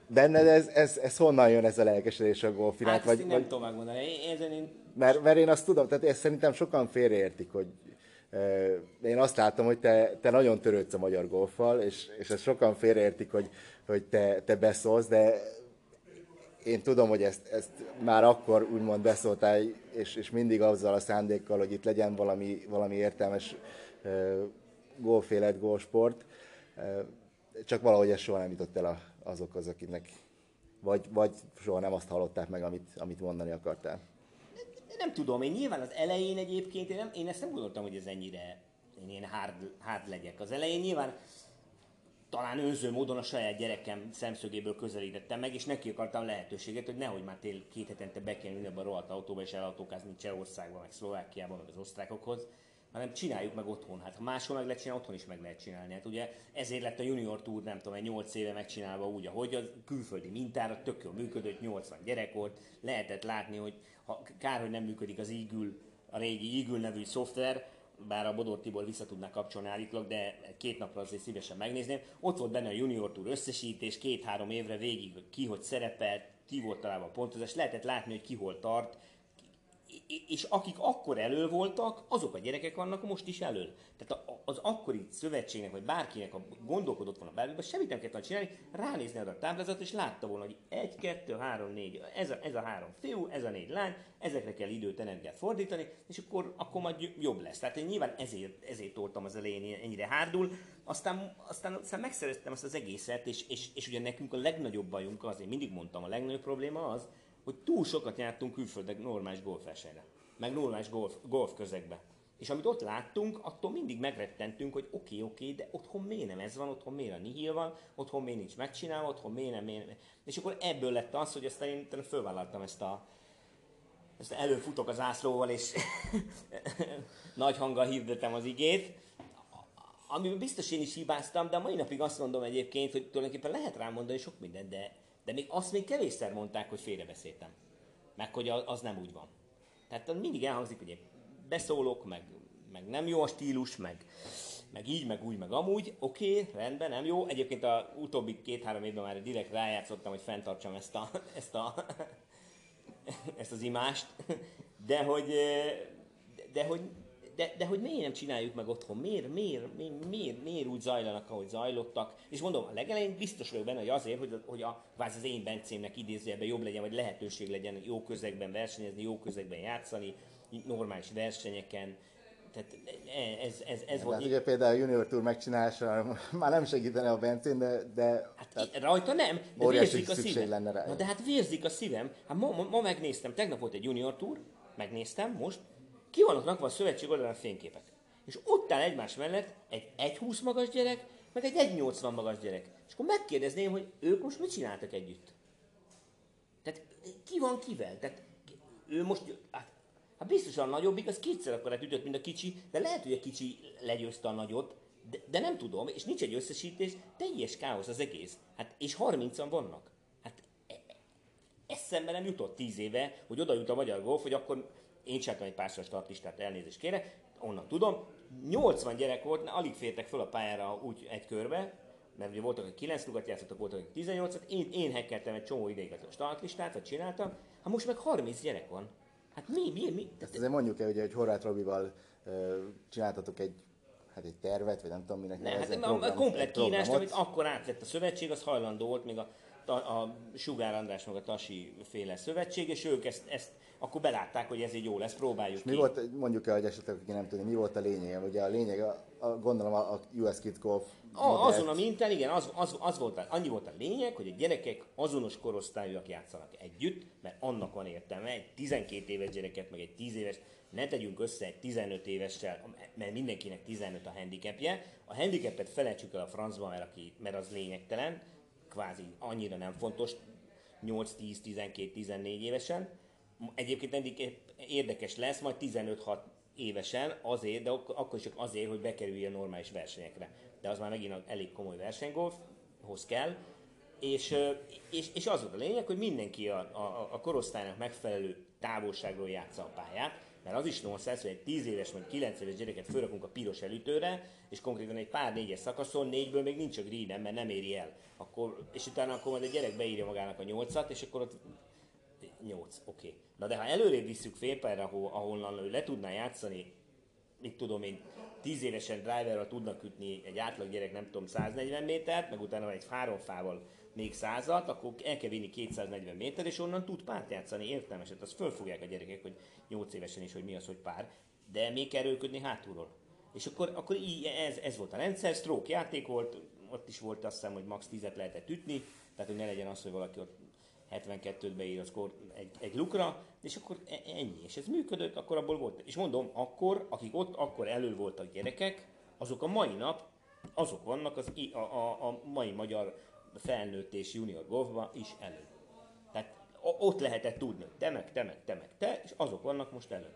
Benned ez, ez, ez honnan jön ez a lelkesedés a golf iránt? Hát vagy, én nem vagy, tovább mondani. Én, én... Mert, mert én azt tudom, tehát ezt szerintem sokan félreértik, hogy én azt látom, hogy te, te nagyon törődsz a magyar golfal, és, és ezt sokan félreértik, hogy, hogy te, te beszólsz, de én tudom, hogy ezt, ezt már akkor úgymond beszóltál, és, és mindig azzal a szándékkal, hogy itt legyen valami, valami értelmes uh, golfélet, golfsport, uh, csak valahogy ez soha nem jutott el a, azokhoz, akiknek vagy, vagy soha nem azt hallották meg, amit, amit mondani akartál. Nem tudom, én nyilván az elején egyébként, én, nem, én ezt nem gondoltam, hogy ez ennyire én ilyen hard, hard legyek. Az elején nyilván talán önző módon a saját gyerekem szemszögéből közelítettem meg, és neki akartam lehetőséget, hogy nehogy már tél két hetente be kell ülni a rohadt autóba és elautókázni Csehországba, meg Szlovákiába, meg az osztrákokhoz, hanem csináljuk meg otthon. Hát ha máshol meg lehet csinálni, otthon is meg lehet csinálni. Hát ugye ezért lett a Junior Tour, nem tudom, egy 8 éve megcsinálva úgy, ahogy a külföldi mintára tök jól működött, 80 gyerek volt, lehetett látni, hogy ha, kár, hogy nem működik az Eagle, a régi Eagle nevű szoftver, bár a Bodor Tibor vissza tudná kapcsolni állítólag, de két napra azért szívesen megnézném. Ott volt benne a Junior Tour összesítés, két-három évre végig ki hogy szerepelt, ki volt találva a pontozás, lehetett látni, hogy ki hol tart, és akik akkor elő voltak, azok a gyerekek vannak most is elő. Tehát az akkori szövetségnek, vagy bárkinek a gondolkodott volna bármiben, semmit nem kellett csinálni, ránézni arra a táblázat, és látta volna, hogy egy, kettő, három, négy, ez a, ez a három fiú, ez a négy lány, ezekre kell időt, energiát fordítani, és akkor, akkor majd jobb lesz. Tehát én nyilván ezért, ezért toltam az elején ennyire hárdul, aztán, aztán, aztán megszereztem ezt az egészet, és, és, és ugye nekünk a legnagyobb bajunk az, én mindig mondtam, a legnagyobb probléma az, hogy túl sokat jártunk külföldön normális golfversenyre, meg normális golf, golf közegbe. És amit ott láttunk, attól mindig megrettentünk, hogy oké, okay, oké, okay, de otthon miért nem ez van, otthon miért a nihil van, otthon miért nincs megcsinálva, otthon miért nem, miért nem. És akkor ebből lett az, hogy aztán én fölvállaltam ezt a, ezt előfutok az ászlóval, és [LAUGHS] nagy hanggal hirdetem az igét, amiben biztos én is hibáztam, de a mai napig azt mondom egyébként, hogy tulajdonképpen lehet rám mondani sok mindent, de de még azt még kevésszer mondták, hogy félrebeszéltem. Meg hogy az nem úgy van. Tehát mindig elhangzik, hogy beszólok, meg, meg nem jó a stílus, meg, meg így, meg úgy, meg amúgy. Oké, okay, rendben, nem jó. Egyébként a utóbbi két-három évben már direkt rájátszottam, hogy fenntartsam ezt, a, ezt, a, [LAUGHS] ezt az imást. De hogy, de hogy de, de hogy miért nem csináljuk meg otthon? Miért, miért, miért, miért, miért úgy zajlanak, ahogy zajlottak? És mondom, a legelején biztos vagyok benne, hogy azért, hogy, hogy a, az én bencémnek idézőjelben jobb legyen, vagy lehetőség legyen jó közegben versenyezni, jó közegben játszani, normális versenyeken. Tehát ez, ez, ez volt. Hát ugye például a Junior Tour megcsinálása [LAUGHS] már nem segítene a bencén, de, de hát rajta nem, de vérzik a szívem. Lenne rá. Na de hát vérzik a szívem. Hát ma, ma, ma megnéztem, tegnap volt egy Junior Tour, megnéztem most, ki vannak rakva a szövetség oldalán fényképek. És ott áll egymás mellett egy 1,20 magas gyerek, meg egy 1,80 magas gyerek. És akkor megkérdezném, hogy ők most mit csináltak együtt? Tehát ki van kivel? Tehát ő most, hát, hát biztosan a nagyobbik, az kétszer akkor ütött, mint a kicsi, de lehet, hogy a kicsi legyőzte a nagyot, de, de nem tudom, és nincs egy összesítés, teljes káosz az egész. Hát, és 30-an vannak. Hát e, e, eszembe nem jutott tíz éve, hogy oda jut a magyar golf, hogy akkor én csináltam egy párszor startlistát, elnézést kérek, onnan tudom. 80 gyerek volt, alig fértek fel a pályára úgy egy körbe, mert ugye voltak, akik 9 lugat játszottak, voltak, akik 18 én, én hekkeltem egy csomó ideig a startlistát, vagy csináltam, hát most meg 30 gyerek van. Hát mi, mi, mi? Ezt azért mondjuk el, ugye, hogy Horváth Robival uh, csináltatok egy hát egy tervet, vagy nem tudom minek Ne, hát nevezni, a, program- komplet programot. amit akkor átvett a szövetség, az hajlandó volt, még a, a, a Sugár András meg a Tasi féle szövetség, és ők ezt, ezt akkor belátták, hogy ez így jó lesz, próbáljuk Mi ki. volt, mondjuk el, hogy esetleg aki nem tudja, mi volt a lényege? Ugye a lényeg, a, a, gondolom a, a US Kids Golf A, azon a mintán, igen, az, az, az volt, a- annyi volt a lényeg, hogy a gyerekek azonos korosztályúak játszanak együtt, mert annak van értelme, egy 12 éves gyereket, meg egy 10 éves, ne tegyünk össze egy 15 évessel, mert mindenkinek 15 a handicapje. A handicapet felejtsük el a francba, mert, aki, mert az lényegtelen, kvázi annyira nem fontos, 8, 10, 12, 14 évesen. Egyébként handicap érdekes lesz, majd 15-6 évesen azért, de ak- akkor csak azért, hogy bekerüljön normális versenyekre. De az már megint elég komoly versenygolfhoz kell. És, és, és az volt a lényeg, hogy mindenki a, a, a korosztálynak megfelelő távolságról játsza a pályát, mert az is nonsens, hogy egy 10 éves vagy 9 éves gyereket fölrakunk a piros elütőre, és konkrétan egy pár négyes szakaszon, négyből még nincs a greenen, mert nem éri el. Akkor, és utána akkor majd a gyerek beírja magának a nyolcat, és akkor ott 8, oké. Okay. Na de ha előrébb visszük félpályára, ahol, ahonnan ő le tudná játszani, mit tudom én, 10 évesen driverral tudnak ütni egy átlag gyerek, nem tudom, 140 métert, meg utána egy három fával még százat, akkor el kell vinni 240 méter, és onnan tud párt játszani értelmeset. Azt fölfogják a gyerekek, hogy 8 évesen is, hogy mi az, hogy pár, de még kell erőködni hátulról. És akkor, akkor így, ez, ez volt a rendszer, stroke játék volt, ott is volt azt hiszem, hogy max 10-et lehetett ütni, tehát hogy ne legyen az, hogy valaki ott 72-t beír az kor egy, egy lukra, és akkor e- ennyi. És ez működött, akkor abból volt. És mondom, akkor, akik ott akkor elő voltak gyerekek, azok a mai nap, azok vannak az, a, a, a mai magyar felnőtt és junior golfba is elő. Tehát ott lehetett tudni, te meg, te meg, te meg, te, és azok vannak most elő.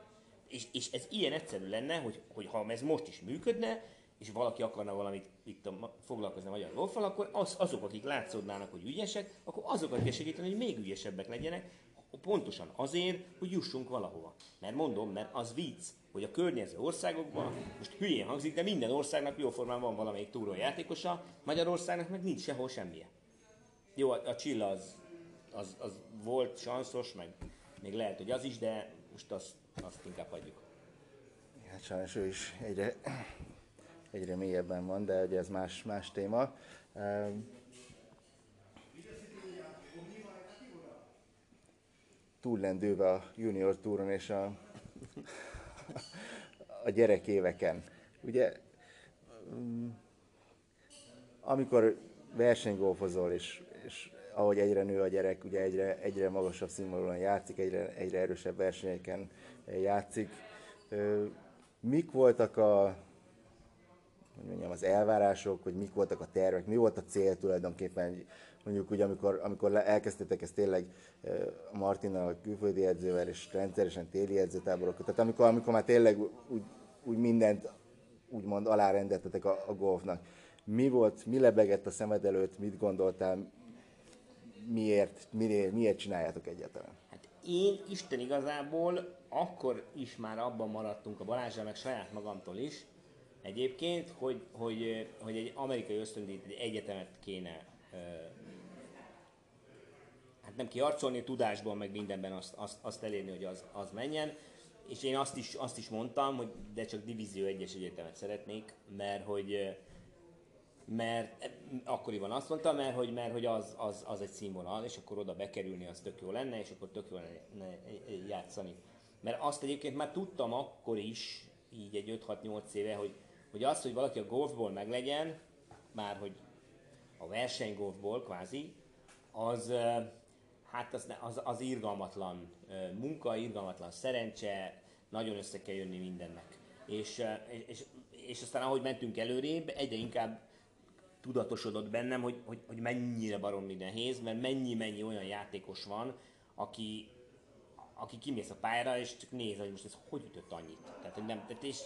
És, és ez ilyen egyszerű lenne, hogy, hogy ha ez most is működne, és valaki akarna valamit itt a, foglalkozni a magyar golfal, akkor az, azok, akik látszódnának, hogy ügyesek, akkor azokat kell segíteni, hogy még ügyesebbek legyenek, pontosan azért, hogy jussunk valahova. Mert mondom, mert az vicc, hogy a környező országokban, most hülyén hangzik, de minden országnak jóformán van valamelyik túrójátékosa, Magyarországnak meg nincs sehol semmije. Jó, a, a Csilla az, az, az volt sanszos, meg még lehet, hogy az is, de most azt, azt inkább hagyjuk. Hát sajnos ő is egyre, egyre mélyebben van, de ugye ez más, más téma. Ehm, Túl lendülve a junior túron és a, [LAUGHS] a gyerekéveken. Ugye, mm, amikor versenygolfozol, és, és ahogy egyre nő a gyerek, ugye egyre, egyre magasabb színvonalon játszik, egyre, egyre erősebb versenyeken játszik. Mik voltak a, hogy mondjam, az elvárások, hogy mik voltak a tervek, mi volt a cél tulajdonképpen, mondjuk úgy, amikor, amikor elkezdtétek ezt tényleg Martinnal, a külföldi edzővel, és rendszeresen téli edzőtáborokat, tehát amikor, amikor már tényleg úgy, úgy mindent úgymond alárendeltetek a, a golfnak. Mi volt, mi lebegett a szemed előtt, mit gondoltál, miért, miért, miért csináljátok egyáltalán? Hát én Isten igazából akkor is már abban maradtunk a Balázsral, meg saját magamtól is, egyébként, hogy, hogy, hogy egy amerikai ösztöndíjt, egy egyetemet kéne hát nem kiarcolni, tudásban, meg mindenben azt, azt, azt elérni, hogy az, az menjen. És én azt is, azt is mondtam, hogy de csak Divízió 1-es egyetemet szeretnék, mert hogy mert akkoriban azt mondta, mert hogy, mert hogy az, az, az egy színvonal, és akkor oda bekerülni az tök jó lenne, és akkor tök jó lenne játszani. Mert azt egyébként már tudtam akkor is, így egy 5-6-8 éve, hogy, hogy az, hogy valaki a golfból meglegyen, már hogy a versenygolfból kvázi, az, hát az, az, az irgalmatlan munka, irgalmatlan szerencse, nagyon össze kell jönni mindennek. És, és, és aztán ahogy mentünk előrébb, egyre inkább tudatosodott bennem, hogy, hogy, hogy mennyire baromi nehéz, mert mennyi-mennyi olyan játékos van, aki, aki kimész a pályára, és csak néz, hogy most ez hogy ütött annyit. Tehát, hogy nem, tehát és,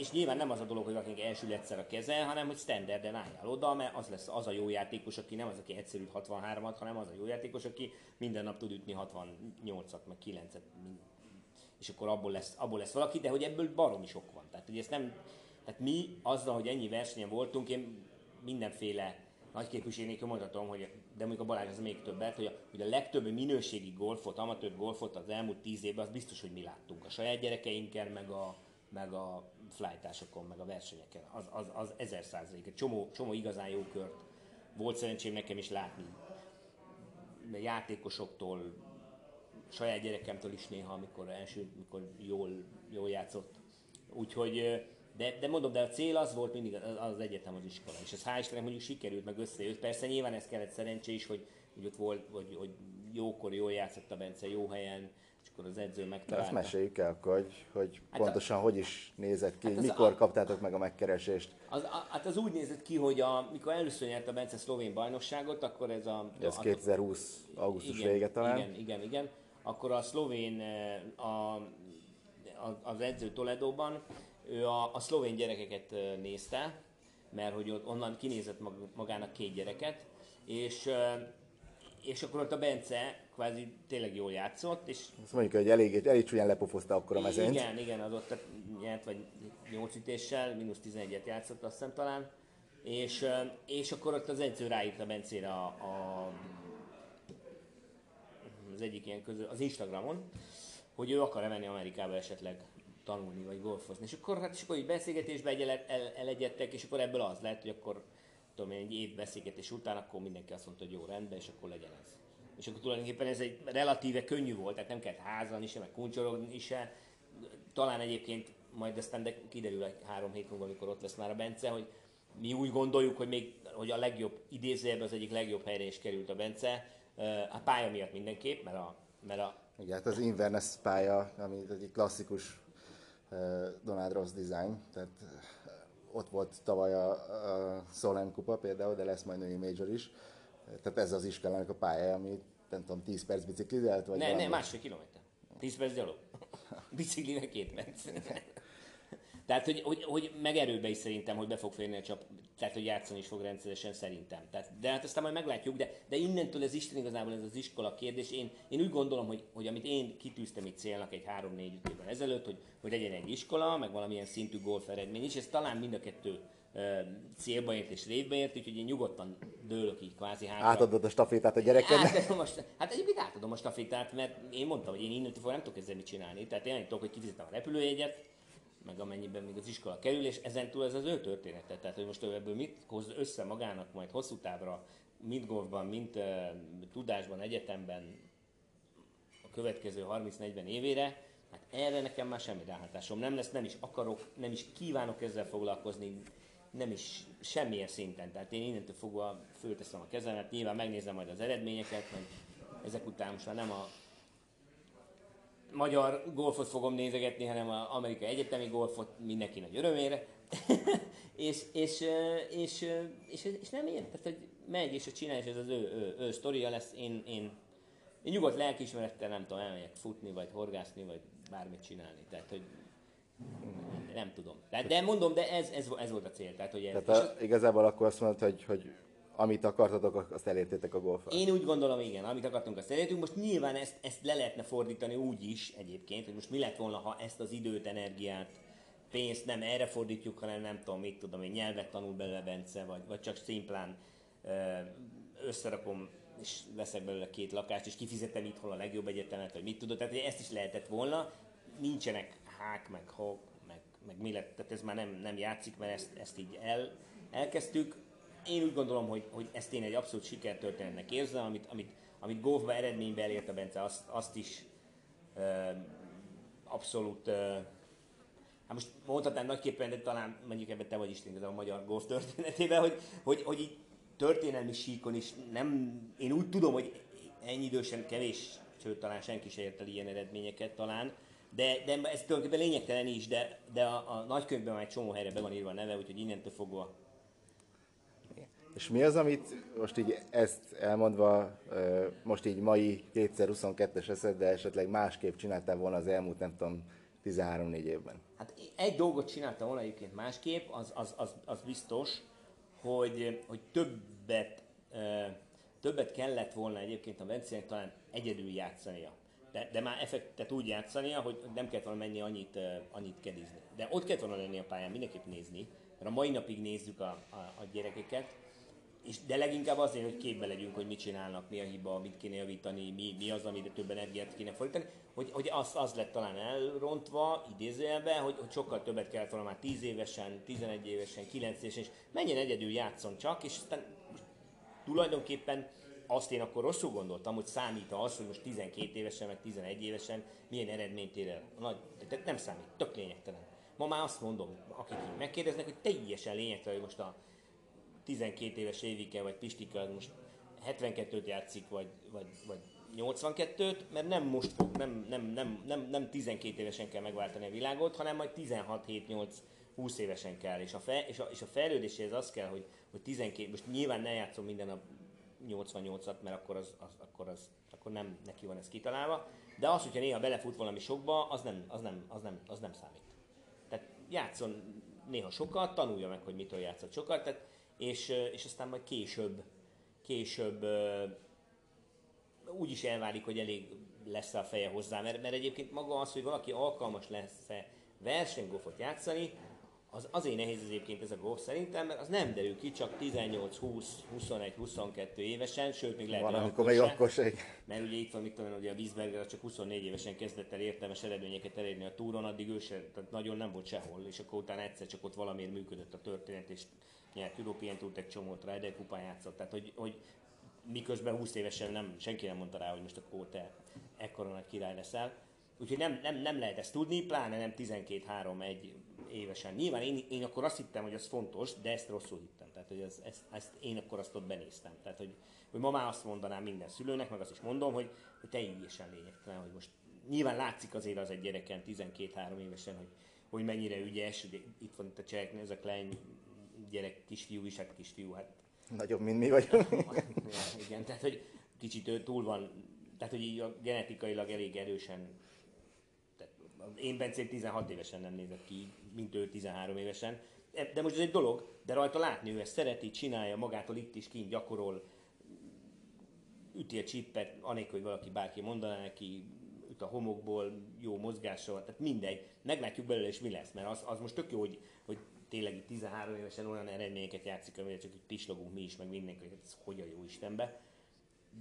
és nyilván nem az a dolog, hogy valakinek elsül egyszer a keze, hanem hogy standarden álljál oda, mert az lesz az a jó játékos, aki nem az, aki egyszerű 63-at, hanem az a jó játékos, aki minden nap tud ütni 68-at, meg 9-et, és akkor abból lesz, abból lesz valaki, de hogy ebből baromi sok van. Tehát, hogy ezt nem, tehát mi azzal, hogy ennyi versenyen voltunk, én mindenféle nagy képviség nélkül mondhatom, hogy, de mondjuk a Balázs az még többet, hogy a, hogy a legtöbb minőségi golfot, amatőr golfot az elmúlt tíz évben, az biztos, hogy mi láttunk. A saját gyerekeinkkel, meg a, meg a flytásokon, meg a versenyeken. Az, az, az ezer százalék. Csomó, csomó igazán jó kört volt szerencsém nekem is látni. Játékosoktól, saját gyerekemtől is néha, amikor első, amikor jól, jól játszott. Úgyhogy, de, de mondom, de a cél az volt mindig az, az egyetem, az iskola. És ez hál' Istennek mondjuk sikerült, meg összejött. Persze nyilván ez kellett szerencsé is, hogy, hogy ott volt, hogy, hogy jókor jól játszott a Bence, jó helyen, akkor az edző megtalálta. Ezt meséljük el, hogy, hogy hát pontosan a, hogy is nézett ki, hát mikor a, kaptátok meg a megkeresést. Az, a, hát az úgy nézett ki, hogy a, mikor először nyert a Bence szlovén bajnokságot, akkor ez a... Ez a, 2020 augusztus igen, vége talán. Igen, igen, igen. Akkor a szlovén, eh, a, a, az edző Toledóban, ő a, a szlovén gyerekeket eh, nézte, mert hogy onnan kinézett magának két gyereket, és eh, és akkor ott a Bence kvázi tényleg jól játszott. És Azt mondjuk, hogy elég, elég csúnyán lepofozta akkor a mezőnyt. Igen, igen, az ott nyert vagy 8 ütéssel, mínusz 11-et játszott azt hiszem talán. És, és akkor ott az edző ráírta Bencére a, a, az egyik ilyen közül, az Instagramon, hogy ő akar-e menni Amerikába esetleg tanulni vagy golfozni. És akkor, hát, és akkor így beszélgetésbe el, el, elegyedtek, és akkor ebből az lett, hogy akkor tudom én, egy év beszélgetés után, akkor mindenki azt mondta, hogy jó, rendben, és akkor legyen ez. És akkor tulajdonképpen ez egy relatíve könnyű volt, tehát nem kellett házalni se, meg kuncsorogni se. Talán egyébként majd aztán de kiderül egy három hét múlva, amikor ott lesz már a Bence, hogy mi úgy gondoljuk, hogy még hogy a legjobb idézőjebb az egyik legjobb helyre is került a Bence. A pálya miatt mindenképp, mert a, mert a igen, hát az Inverness pálya, ami egy klasszikus Donald Ross design, tehát ott volt tavaly a, a Solheim kupa például, de lesz majd női major is. Tehát ez az iskolának a pálya, ami nem tudom, 10 perc biciklizelt? Vagy ne, ne, másfél kilométer. 10 perc gyalog. [LAUGHS] Biciklivel két perc. [LAUGHS] Tehát, hogy, hogy, hogy meg erőbe is szerintem, hogy be fog férni a csap, tehát, hogy játszani is fog rendszeresen szerintem. Tehát, de hát aztán majd meglátjuk, de, de innentől ez Isten igazából ez az iskola kérdés. Én, én úgy gondolom, hogy, hogy amit én kitűztem itt célnak egy 3-4 évvel ezelőtt, hogy, hogy legyen egy iskola, meg valamilyen szintű golf eredmény is, ez talán mind a kettő célba ért és révbe ért, úgyhogy én nyugodtan dőlök így kvázi hátra. Átadod a stafétát a gyerekednek? Hát, most, hát egyébként átadom a stafétát, mert én mondtam, hogy én innentől nem tudok ezzel mit csinálni. Tehát én tudok, hogy kifizetem a repülőjegyet, meg amennyiben még az iskola kerül, és ezentúl ez az ő története. Tehát, hogy most ő ebből mit hoz össze magának majd hosszú távra, mint golfban, mint uh, tudásban, egyetemben a következő 30-40 évére, hát erre nekem már semmi ráhatásom nem lesz, nem is akarok, nem is kívánok ezzel foglalkozni, nem is semmilyen szinten. Tehát én innentől fogva fölteszem a kezemet, nyilván megnézem majd az eredményeket, meg ezek után most már nem a magyar golfot fogom nézegetni, hanem az amerikai egyetemi golfot mindenki nagy örömére. [LAUGHS] és, és, és, és, és, nem ilyen, tehát hogy megy és csinálja, és ez az ő, ő, ő sztoria lesz, én, én, én nyugodt lelkiismerettel nem tudom, elmegyek futni, vagy horgászni, vagy bármit csinálni. Tehát, hogy nem tudom. De, de mondom, de ez, ez, ez volt a cél. Tehát, hogy ez, tehát a, igazából akkor azt mondod, hogy, hogy amit akartatok, azt elértétek a golfal. Én úgy gondolom, igen, amit akartunk, azt elértünk. Most nyilván ezt, ezt le lehetne fordítani úgy is egyébként, hogy most mi lett volna, ha ezt az időt, energiát, pénzt nem erre fordítjuk, hanem nem tudom, mit tudom én, nyelvet tanul belőle Bence, vagy, vagy csak szimplán összerakom és veszek belőle két lakást, és kifizetem itthon a legjobb egyetemet, vagy mit tudod, tehát ezt is lehetett volna. Nincsenek hák, meg hok, meg, meg mi lett, tehát ez már nem, nem játszik, mert ezt, ezt így el, elkezdtük én úgy gondolom, hogy, hogy ezt én egy abszolút sikertörténetnek érzem, amit, amit, amit golfba eredménybe elért a Bence, azt, azt is uh, abszolút uh, Hát most mondhatnám nagyképpen, de talán mondjuk ebben te vagy Isten a magyar golf történetében, hogy, hogy, hogy így történelmi síkon is nem, én úgy tudom, hogy ennyi idősen kevés, sőt talán senki se ért el ilyen eredményeket talán, de, de ez tulajdonképpen lényegtelen is, de, de a, a nagykönyvben már egy csomó helyre be van írva a neve, úgyhogy innentől fogva és mi az, amit most így ezt elmondva, most így mai 2022-es eszed, de esetleg másképp csináltál volna az elmúlt, nem tudom, 13-4 évben? Hát egy dolgot csináltam volna egyébként másképp, az, az, az, az biztos, hogy, hogy többet, többet kellett volna egyébként a Bencének talán egyedül játszania. De, de már effektet úgy játszania, hogy nem kellett volna menni annyit, annyit kedizni. De ott kellett volna lenni a pályán, mindenképp nézni, mert a mai napig nézzük a, a, a gyerekeket, és de leginkább azért, hogy képbe legyünk, hogy mit csinálnak, mi a hiba, mit kéne javítani, mi, mi az, amire több energiát kéne fordítani, hogy, hogy az, az lett talán elrontva, idézőjelben, hogy, hogy sokkal többet kellett volna már 10 évesen, 11 évesen, 9 évesen, és menjen egyedül játszon csak, és aztán tulajdonképpen azt én akkor rosszul gondoltam, hogy számít az, hogy most 12 évesen, meg 11 évesen milyen eredményt ér el. Nagy, tehát nem számít, tök lényegtelen. Ma már azt mondom, akik megkérdeznek, hogy teljesen lényegtelen, hogy most a 12 éves Évike vagy Pistike az most 72-t játszik, vagy, vagy, vagy 82-t, mert nem most fog, nem, nem, nem, nem, nem 12 évesen kell megváltani a világot, hanem majd 16, 7, 8, 20 évesen kell. És a, fe, és a, és a fejlődéséhez az kell, hogy, hogy 12, most nyilván ne játszom minden a 88-at, mert akkor, az, az, akkor, az, akkor nem neki van ez kitalálva, de az, hogyha néha belefut valami sokba, az nem, az nem, az nem, az nem számít. Tehát játszon néha sokat, tanulja meg, hogy mitől játszott sokat, tehát, és, és aztán majd később, később úgy is elválik, hogy elég lesz a feje hozzá, mert, mert egyébként maga az, hogy valaki alkalmas lesz-e versenygolfot játszani, az azért nehéz egyébként ez a golf szerintem, mert az nem derül ki csak 18, 20, 21, 22 évesen, sőt még lehet, Van, akkor még akkor se. Mert ugye itt van, mit tudom ugye a Wiesberger csak 24 évesen kezdett el értelmes eredményeket elérni a túron, addig ő se, tehát nagyon nem volt sehol, és akkor utána egyszer csak ott valamiért működött a történet, és nyert European Tour egy csomót, Ryder kupán játszott, tehát hogy, hogy miközben 20 évesen nem, senki nem mondta rá, hogy most akkor te ekkora nagy király leszel. Úgyhogy nem, nem, nem lehet ezt tudni, pláne nem 12-3-1 évesen. Nyilván én, én akkor azt hittem, hogy ez fontos, de ezt rosszul hittem. Tehát, hogy ez, ezt, ezt, én akkor azt ott benéztem. Tehát, hogy, hogy ma már azt mondanám minden szülőnek, meg azt is mondom, hogy, hogy teljesen lényegtelen, hogy most nyilván látszik azért az egy gyereken 12-3 évesen, hogy, hogy mennyire ügyes, ugye itt van itt a cseleknél, ez a Klein gyerek, kisfiú is, hát kisfiú, hát Nagyobb, mint mi vagyunk. [LAUGHS] Igen, tehát hogy kicsit túl van, tehát hogy így a genetikailag elég erősen, én Bencén 16 évesen nem nézett ki, mint ő 13 évesen, de most ez egy dolog, de rajta látni, ő ezt szereti, csinálja, magától itt is kint gyakorol, üti a csippet, anélkül, hogy valaki bárki mondaná neki, üt a homokból, jó mozgással, tehát mindegy. Meglátjuk belőle, és mi lesz, mert az, az most tök jó, hogy, hogy tényleg itt 13 évesen olyan eredményeket játszik, amire csak így pislogunk mi is, meg mindenki, hogy ez hogy a jó Istenbe.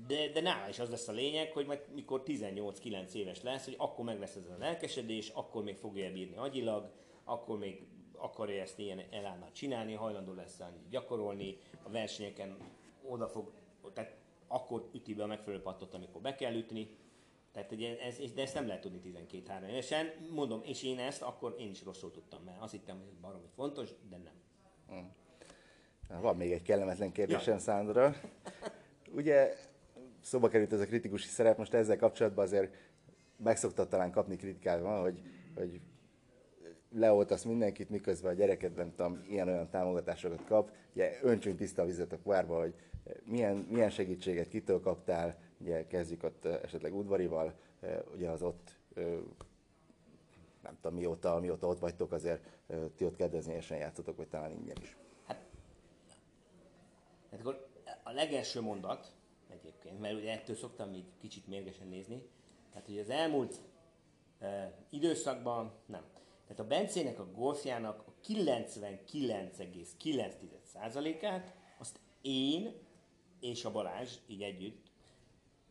De, de nála is az lesz a lényeg, hogy majd mikor 18-9 éves lesz, hogy akkor meg lesz ez a lelkesedés, akkor még fogja bírni agyilag, akkor még akarja ezt ilyen elállnál csinálni, hajlandó lesz annyit gyakorolni, a versenyeken oda fog, tehát akkor üti be a megfelelő pattot, amikor be kell ütni. Tehát ugye ez, de ezt nem lehet tudni 12-3 évesen. Mondom, és én ezt akkor én is rosszul tudtam, mert azt hittem, hogy ez baromi fontos, de nem. Van még egy kellemetlen kérdésem Ja. Szándra. Ugye szóba került ez a kritikus szerep, most ezzel kapcsolatban azért megszoktad talán kapni kritikát van, hogy, hogy leoltasz mindenkit, miközben a gyereket, nem tudom, ilyen-olyan támogatásokat kap. Ugye öntsünk tiszta vizet a pohárba, hogy milyen, milyen segítséget kitől kaptál, ugye kezdjük ott esetleg udvarival, ugye az ott nem tudom mióta, mióta ott vagytok, azért ti ott kedvezményesen játszotok, vagy talán ingyen is. Hát akkor a legelső mondat egyébként, mert ugye ettől szoktam így kicsit mérgesen nézni, tehát hogy az elmúlt e, időszakban nem. Tehát a Bencének a golfjának a 99,9%-át azt én és a Balázs így együtt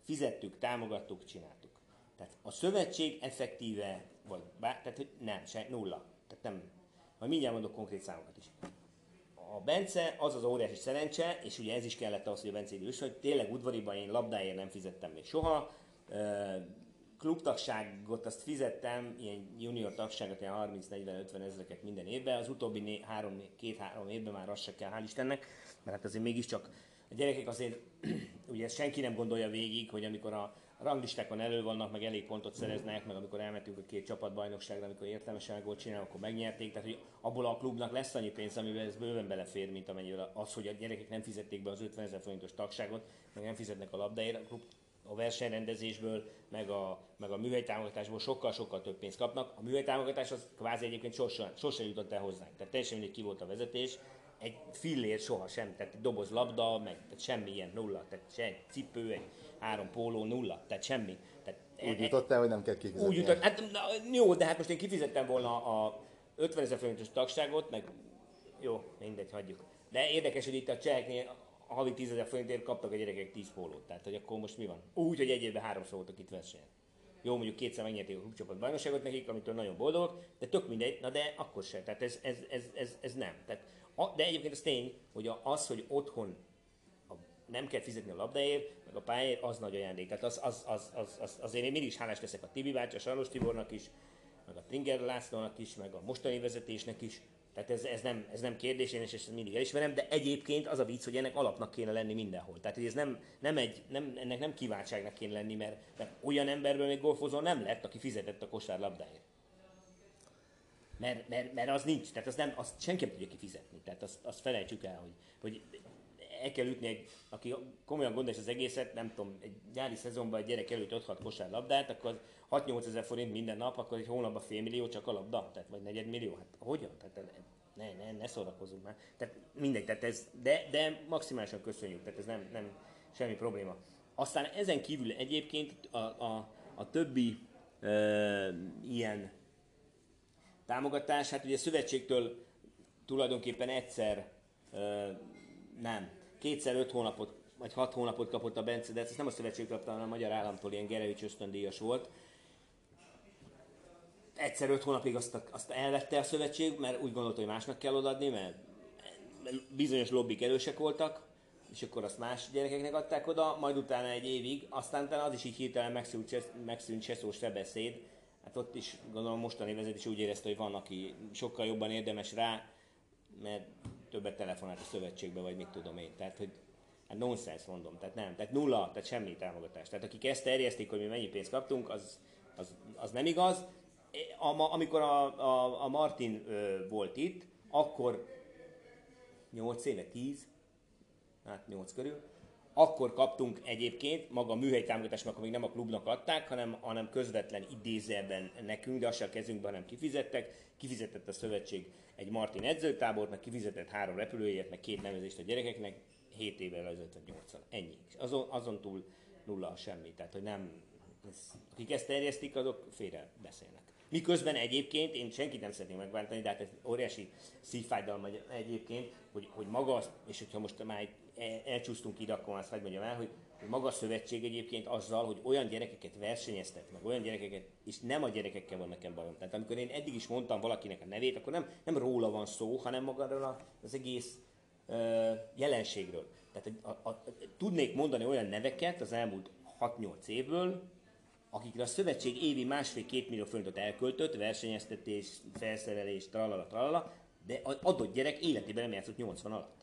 fizettük, támogattuk, csináltuk. Tehát a szövetség effektíve, vagy bár, tehát hogy nem, se, nulla. Tehát nem, majd mindjárt mondok konkrét számokat is a Bence az az óriási szerencse, és ugye ez is kellett ahhoz, hogy a Bence idős, hogy tényleg udvariban én labdáért nem fizettem még soha. Klubtagságot azt fizettem, ilyen junior tagságot, ilyen 30-40-50 ezreket minden évben. Az utóbbi né- három, két-három évben már az se kell, hál' Istennek, mert hát azért mégiscsak a gyerekek azért, ugye ezt senki nem gondolja végig, hogy amikor a ranglistákon elő vannak, meg elég pontot szereznek, meg amikor elmentünk a két csapatbajnokságra, amikor értelmesen gólt csinálnak, akkor megnyerték, tehát hogy abból a klubnak lesz annyi pénz, amivel ez bőven belefér, mint amennyivel az, hogy a gyerekek nem fizették be az 50 ezer forintos tagságot, meg nem fizetnek a labdáért, a klub a versenyrendezésből, meg a, meg a műhelytámogatásból sokkal-sokkal több pénzt kapnak. A műhelytámogatás az kvázi egyébként sosem, sosem jutott el hozzánk. Tehát teljesen mindegy ki volt a vezetés, egy fillér soha sem, tehát egy doboz labda, meg tehát semmi ilyen nulla, tehát se egy cipő, egy három póló nulla, tehát semmi. Tehát Úgy jutottál, hogy nem kell kifizetni. úgy jutott, hát na, jó, de hát most én kifizettem volna a 50 ezer forintos tagságot, meg jó, mindegy, hagyjuk. De érdekes, hogy itt a cseheknél havi 10 ezer forintért kaptak a gyerekek 10 pólót. Tehát, hogy akkor most mi van? Úgy, hogy egy évben háromszor voltak itt versenyen. Jó, mondjuk kétszer megnyerték a klubcsapat bajnokságot nekik, amitől nagyon boldogok, de tök mindegy, na de akkor sem. Tehát ez, ez, ez, ez, ez nem. Tehát, a, de egyébként az tény, hogy az, hogy otthon nem kell fizetni a labdáért, meg a pályáért, az nagy ajándék. Tehát az, az, az, az, az, azért én mindig is hálás leszek a Tibi bácsi, a Saros Tibornak is, meg a Tringer Lászlónak is, meg a mostani vezetésnek is, tehát ez, ez, nem, ez nem kérdés, én is ezt mindig elismerem, de egyébként az a vicc, hogy ennek alapnak kéne lenni mindenhol. Tehát ez nem, nem egy, nem, ennek nem kiváltságnak kéne lenni, mert, mert olyan emberből még golfozó nem lett, aki fizetett a kosárlabdáért. Mert, mert, mert az nincs, tehát az nem, azt senki nem tudja kifizetni. Tehát azt, azt felejtsük el, hogy, hogy el kell ütni egy, aki komolyan gondolja az egészet, nem tudom, egy nyári szezonban egy gyerek előtt 5-6 kosárlabdát, akkor 6-8 ezer forint minden nap, akkor egy hónapban fél millió csak a labda, tehát vagy negyed millió, hát hogyan? Tehát ne, ne, ne szórakozunk már. Tehát mindegy, tehát ez, de, de maximálisan köszönjük, tehát ez nem, nem semmi probléma. Aztán ezen kívül egyébként a, a, a többi e, ilyen támogatás, hát ugye a szövetségtől tulajdonképpen egyszer, nem, kétszer öt hónapot, vagy hat hónapot kapott a Bence, de ezt nem a szövetség kapta, hanem a magyar államtól ilyen Gerevics ösztöndíjas volt. Egyszer öt hónapig azt, azt elvette a szövetség, mert úgy gondolta, hogy másnak kell odaadni, mert bizonyos lobbik erősek voltak, és akkor azt más gyerekeknek adták oda, majd utána egy évig, aztán az is így hirtelen megszűnt, megszűnt Cseszó beszéd, hát ott is gondolom mostani vezetés úgy érezte, hogy van, aki sokkal jobban érdemes rá, mert többet telefonált a szövetségbe, vagy mit tudom én. Tehát, hogy hát nonsens mondom, tehát nem, tehát nulla, tehát semmi támogatás. Tehát akik ezt terjesztik, hogy mi mennyi pénzt kaptunk, az, az, az nem igaz. A, amikor a, a, a Martin ö, volt itt, akkor 8 éve, 10, hát 8 körül, akkor kaptunk egyébként, maga a műhely támogatást, akkor még nem a klubnak adták, hanem, hanem közvetlen idézőben nekünk, de azt a kezünkben, hanem kifizettek. Kifizetett a szövetség egy Martin edzőtábort, meg kifizetett három repülőjét, meg két nevezést a gyerekeknek, 7 évvel az 58 -al. Ennyi. És azon, azon túl nulla semmi. Tehát, hogy nem, ez, akik ezt terjesztik, azok félre beszélnek. Miközben egyébként én senkit nem szeretném megváltani, de hát ez óriási szívfájdalom egyébként, hogy, hogy maga, és hogyha most már elcsúsztunk ide, akkor azt hagyd el, hogy maga a szövetség egyébként azzal, hogy olyan gyerekeket versenyeztet, meg olyan gyerekeket, és nem a gyerekekkel van nekem bajom. Tehát amikor én eddig is mondtam valakinek a nevét, akkor nem, nem róla van szó, hanem magáról az egész ö, jelenségről. Tehát a, a, a, tudnék mondani olyan neveket az elmúlt 6-8 évből, akikre a szövetség évi másfél-két millió forintot elköltött, versenyeztetés, felszerelés, tralala, tralala, de adott gyerek életében nem játszott 80 alatt.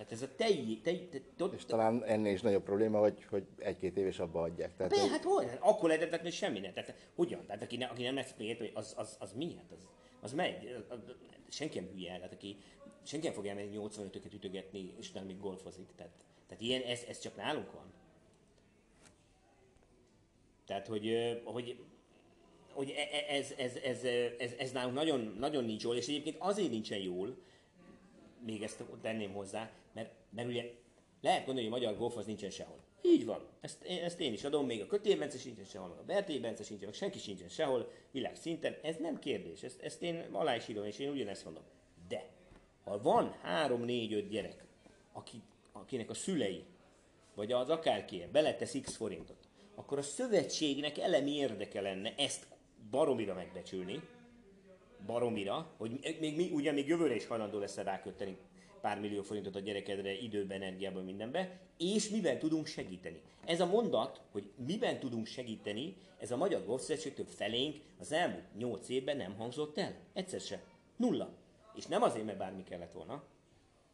Tehát ez a telj... tej, tej, tej és talán ennél is nagyobb probléma, hogy, hogy egy-két év és abba adják. Tehát, Be, hát hogy? Akkor lehetett, hogy semmi nem. Tehát hogyan? Tehát aki, ne, aki nem lesz hogy az, az, az mi? Hát az, az megy. Senki nem hülye. Tehát aki, senki nem fog elmenni 85-öket ütögetni, és nem még golfozik. Tehát, tehát ilyen, ez, ez csak nálunk van. Tehát, hogy, hogy hogy e, e, ez, ez, ez, ez, ez nálunk nagyon, nagyon nincs jól, és egyébként azért nincsen jól, még ezt tenném hozzá, mert, ugye lehet gondolni, hogy a magyar golf az nincsen sehol. Így van. Ezt, ezt én is adom, még a Kötélbence sincsen sehol, a Berté Bence sincsen, meg senki sincsen sehol, világ szinten. Ez nem kérdés, ezt, ezt én alá is írom, és én ugyanezt mondom. De, ha van három, négy, öt gyerek, aki, akinek a szülei, vagy az akárki beletesz x forintot, akkor a szövetségnek elemi érdeke lenne ezt baromira megbecsülni, baromira, hogy még, még, ugye még jövőre is hajlandó lesz rákötni pár millió forintot a gyerekedre, időben, energiában, mindenbe, és miben tudunk segíteni. Ez a mondat, hogy miben tudunk segíteni, ez a Magyar Golfszövetségtől felénk az elmúlt nyolc évben nem hangzott el. Egyszer se. Nulla. És nem azért, mert bármi kellett volna,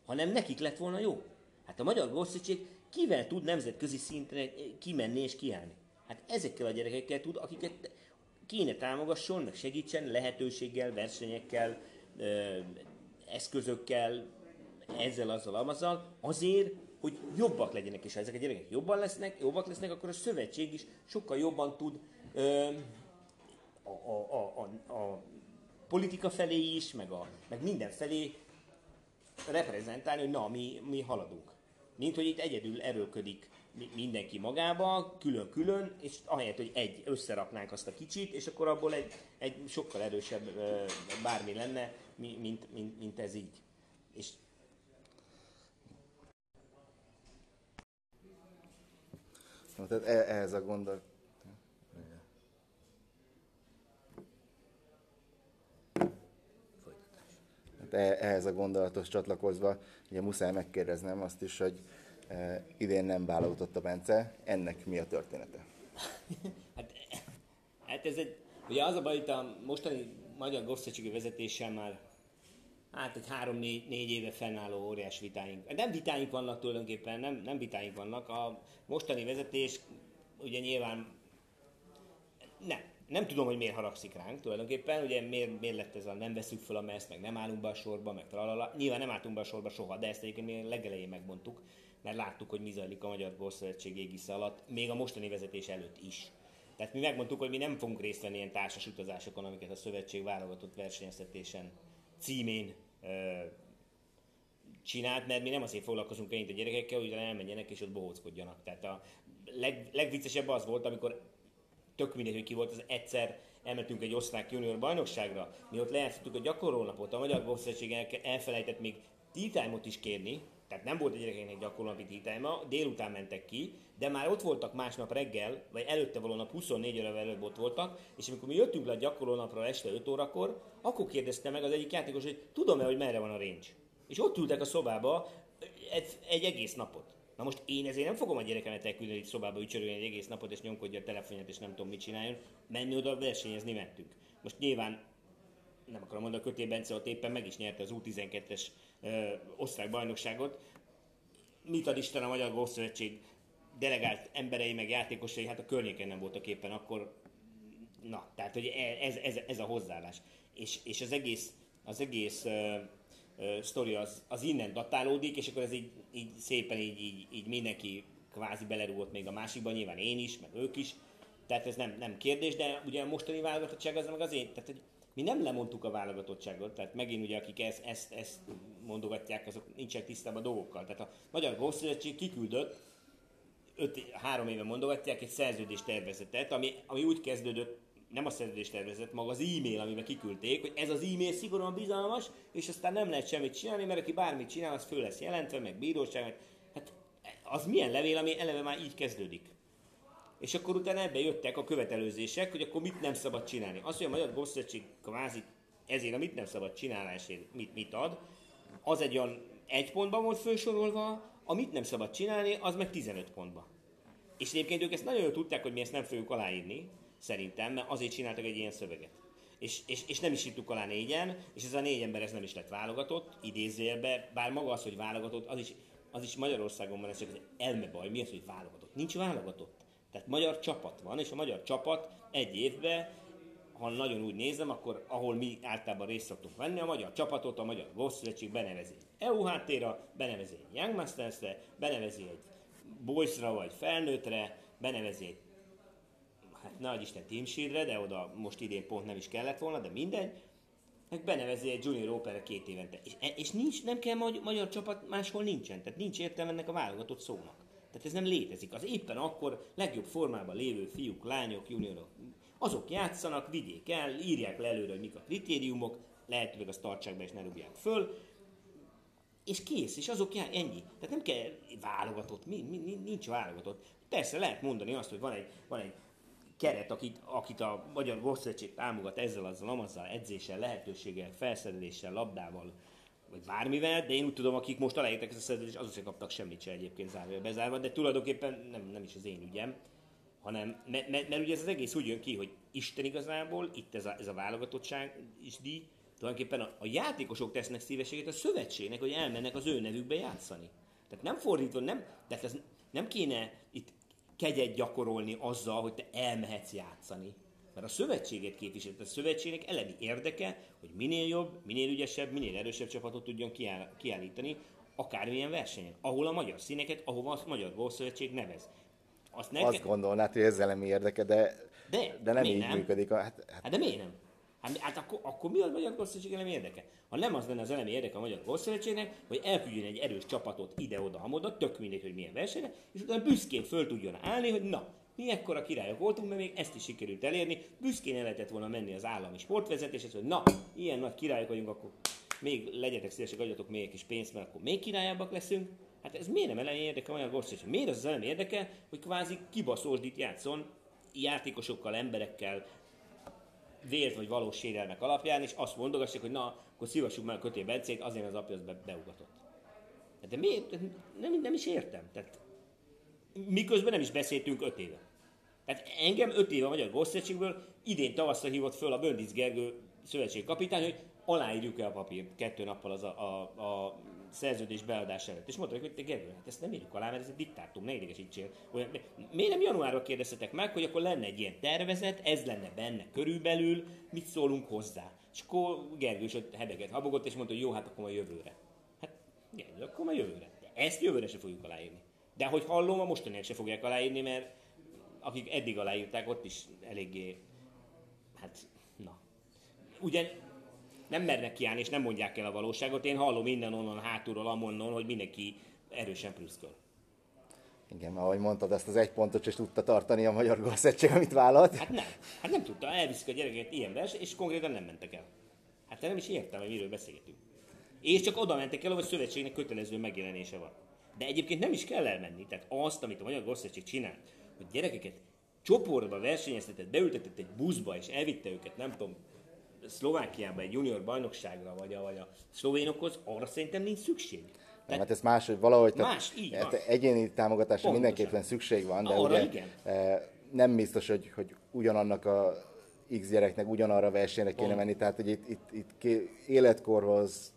hanem nekik lett volna jó. Hát a Magyar Golfszövetség kivel tud nemzetközi szintre kimenni és kiállni? Hát ezekkel a gyerekekkel tud, akiket kéne támogasson, meg segítsen lehetőséggel, versenyekkel, eszközökkel, ezzel, azzal, azzal, azért, hogy jobbak legyenek, és ha ezek a gyerekek jobban lesznek, jobbak lesznek, akkor a szövetség is sokkal jobban tud ö, a, a, a, a, politika felé is, meg, a, meg minden felé reprezentálni, hogy na, mi, mi haladunk. Mint hogy itt egyedül erőködik mindenki magába, külön-külön, és ahelyett, hogy egy, összeraknánk azt a kicsit, és akkor abból egy, egy sokkal erősebb bármi lenne, mint, mint, mint ez így. És Na, tehát e- ehhez a gondolat... Hát e- ehhez a gondolatos csatlakozva, ugye muszáj megkérdeznem azt is, hogy e, idén nem válogatott a Bence, ennek mi a története? hát, hát ez egy, ugye az a baj, itt a mostani magyar golfszövetségi vezetéssel már hát egy három-négy éve fennálló óriás vitáink. Nem vitáink vannak tulajdonképpen, nem, nem vitáink vannak. A mostani vezetés ugye nyilván nem, nem tudom, hogy miért haragszik ránk tulajdonképpen, ugye miért, miért lett ez a nem veszük fel a meszt, meg nem állunk be a sorba, meg tralala. Nyilván nem álltunk be a sorba soha, de ezt egyébként mi legelején megmondtuk, mert láttuk, hogy mi zajlik a Magyar Golfszövetség égisze alatt, még a mostani vezetés előtt is. Tehát mi megmondtuk, hogy mi nem fogunk részt venni ilyen társas utazásokon, amiket a szövetség válogatott versenyeztetésen címén csinált, mert mi nem azért foglalkozunk ennyit a gyerekekkel, hogy elmenjenek és ott bohóckodjanak. Tehát a leg, legviccesebb az volt, amikor tök mindegy, hogy ki volt, az egyszer elmentünk egy osztrák junior bajnokságra, mi ott lejátszottuk a gyakorlónapot, a Magyar Golfszövetség elfelejtett még tea is kérni, tehát nem volt a gyerekeknek gyakorlati tea délután mentek ki, de már ott voltak másnap reggel, vagy előtte való nap 24 óra előbb ott voltak, és amikor mi jöttünk le a gyakorlónapra este 5 órakor, akkor kérdezte meg az egyik játékos, hogy tudom-e, hogy merre van a range. És ott ültek a szobába egy, egy egész napot. Na most én ezért nem fogom a gyerekemet elküldeni egy szobába ücsörülni egy egész napot, és nyomkodja a telefonját, és nem tudom mit csináljon. Menni oda versenyezni mentünk. Most nyilván nem akarom mondani, a Kötél Bence ott éppen meg is nyerte az U12-es ö, osztrák bajnokságot. Mit ad Isten a Magyar Golfszövetség delegált emberei, meg játékosai, hát a környéken nem voltak éppen akkor. Na, tehát hogy e, ez, ez, ez a hozzáállás. És, és az egész, az egész uh, uh, sztori az, az innen datálódik, és akkor ez így, így szépen így, így, így mindenki kvázi belerúgott még a másikban, nyilván én is, meg ők is. Tehát ez nem, nem kérdés, de ugye a mostani válogatottság az meg az én, tehát hogy mi nem lemondtuk a válogatottságot, tehát megint ugye akik ezt, ezt, ezt mondogatják, azok nincsenek tisztában a dolgokkal. Tehát a Magyar Golfszövetség kiküldött öt, három éve mondogatják egy szerződés tervezetet, ami, ami úgy kezdődött, nem a szerződés tervezet, maga az e-mail, amiben kiküldték, hogy ez az e-mail szigorúan bizalmas, és aztán nem lehet semmit csinálni, mert aki bármit csinál, az föl lesz jelentve, meg bíróság, meg, hát az milyen levél, ami eleve már így kezdődik. És akkor utána ebbe jöttek a követelőzések, hogy akkor mit nem szabad csinálni. Azt, hogy a Magyar Bosszegység kvázi ezért a mit nem szabad csinálásért mit, mit ad, az egy olyan egy pontban volt felsorolva, amit nem szabad csinálni, az meg 15 pontba. És egyébként ők ezt nagyon jól tudták, hogy mi ezt nem fogjuk aláírni, szerintem, mert azért csináltak egy ilyen szöveget. És, és, és nem is írtuk alá négyen, és ez a négy ember ez nem is lett válogatott, idézőjelbe, bár maga az, hogy válogatott, az is, az is Magyarországon van, ez csak az elmebaj, mi az, hogy válogatott? Nincs válogatott. Tehát magyar csapat van, és a magyar csapat egy évben ha nagyon úgy nézem, akkor ahol mi általában részt szoktunk venni, a magyar csapatot, a magyar Golfszövetség benevezi EU háttérra, benevezi egy Young Masters-re, benevezi egy Boysra vagy felnőttre, benevezi egy hát nagy Isten Team Shield-re, de oda most idén pont nem is kellett volna, de mindegy, meg benevezi egy Junior Open-re két évente. És, és nincs, nem kell magyar, magyar csapat, máshol nincsen. Tehát nincs értelme ennek a válogatott szónak. Tehát ez nem létezik. Az éppen akkor legjobb formában lévő fiúk, lányok, juniorok, azok játszanak, vigyék el, írják le előre, hogy mik a kritériumok, lehetőleg azt tartsák be és ne rúgják föl, és kész, és azok jár, ennyi. Tehát nem kell válogatott, nincs válogatott. Persze lehet mondani azt, hogy van egy, van egy keret, akit, akit a Magyar Golfszövetség támogat ezzel, azzal, amazzal, edzéssel, lehetőséggel, felszereléssel, labdával, vagy bármivel, de én úgy tudom, akik most aláírták ezt a szerződést, azok sem kaptak semmit se egyébként zárva bezárva, de tulajdonképpen nem, nem is az én ügyem hanem, mert, mert, mert ugye ez az egész úgy jön ki, hogy Isten igazából, itt ez a, ez a válogatottság is díj, tulajdonképpen a, a játékosok tesznek szívességet a szövetségnek, hogy elmennek az ő nevükbe játszani. Tehát nem fordítva, nem, tehát ez nem kéne itt kegyet gyakorolni azzal, hogy te elmehetsz játszani. Mert a szövetséget képviselt, a szövetségnek elemi érdeke, hogy minél jobb, minél ügyesebb, minél erősebb csapatot tudjon kiáll, kiállítani, akármilyen versenyen, ahol a magyar színeket, ahova a Magyar Golfszövetség nevez. Azt, ne Azt gondolnád, hogy ez elemi érdeke, de, de, de nem így nem? működik. Hát, hát... hát de miért nem? Hát, hát akkor, akkor mi a Magyar Golfszövetség elemi érdeke? Ha nem az lenne az elemi érdeke a Magyar Golfszövetségnek, hogy elküldjön egy erős csapatot ide-oda, amoda, tök mindegy, hogy milyen versenyre, és utána büszkén föl tudjon állni, hogy na, mi ekkora királyok voltunk, mert még ezt is sikerült elérni. Büszkén el lehetett volna menni az állami sportvezetéshez, hogy na, ilyen nagy királyok vagyunk, akkor még legyetek szívesek, adjatok még egy kis pénzt, mert akkor még királyabbak leszünk. Hát ez miért nem elején érdeke olyan Gorszécs? Miért az nem érdeke, hogy kvázi kibaszódít játszon játékosokkal, emberekkel, vért vagy valós sérelmek alapján, és azt mondogassák, hogy na, akkor szívassuk meg a kötél Bencét, azért az apja az be, beugatott. Hát de miért? Nem, nem is értem. Tehát, miközben nem is beszéltünk öt éve. Tehát engem öt éve a Magyar Gószszövetségből idén tavasszal hívott föl a Böndic Gergő szövetségkapitány, hogy aláírjuk-e a papírt kettő nappal az a, a, a szerződés beadás előtt. És mondták, hogy te Gergő, hát ezt nem írjuk alá, mert ez egy diktátum, ne idegesítsél. Olyan, miért nem januárban kérdeztetek meg, hogy akkor lenne egy ilyen tervezet, ez lenne benne körülbelül, mit szólunk hozzá? És akkor Gergő is ott hedeget habogott, és mondta, hogy jó, hát akkor a jövőre. Hát, Gergő, akkor a jövőre. De ezt jövőre se fogjuk aláírni. De hogy hallom, a mostaniak se fogják aláírni, mert akik eddig aláírták, ott is eléggé, hát, na. Ugye nem mernek kiállni, és nem mondják el a valóságot. Én hallom innen, onnan, hátulról, amonnon, hogy mindenki erősen prüszköl. Igen, ahogy mondtad, ezt az egy pontot is tudta tartani a Magyar Golszegység, amit vállalt. Hát nem, hát nem tudta, elviszik a gyerekeket ilyen vers, és konkrétan nem mentek el. Hát nem is értem, hogy miről beszélgetünk. És csak oda mentek el, hogy a szövetségnek kötelező megjelenése van. De egyébként nem is kell elmenni. Tehát azt, amit a Magyar Golszegység csinál, hogy gyerekeket csoportba versenyeztetett, beültetett egy buszba, és elvitte őket, nem tudom, Szlovákiában egy junior bajnokságra, vagy a, vagy a szlovénokhoz, arra szerintem nincs szükség. Nem, hát ez más, hogy valahogy más, így hát egyéni támogatásra mindenképpen szükség van, de arra ugye igen. E, nem biztos, hogy, hogy ugyanannak a X gyereknek ugyanarra a versenyre kéne menni, tehát hogy itt, itt, itt életkorhoz,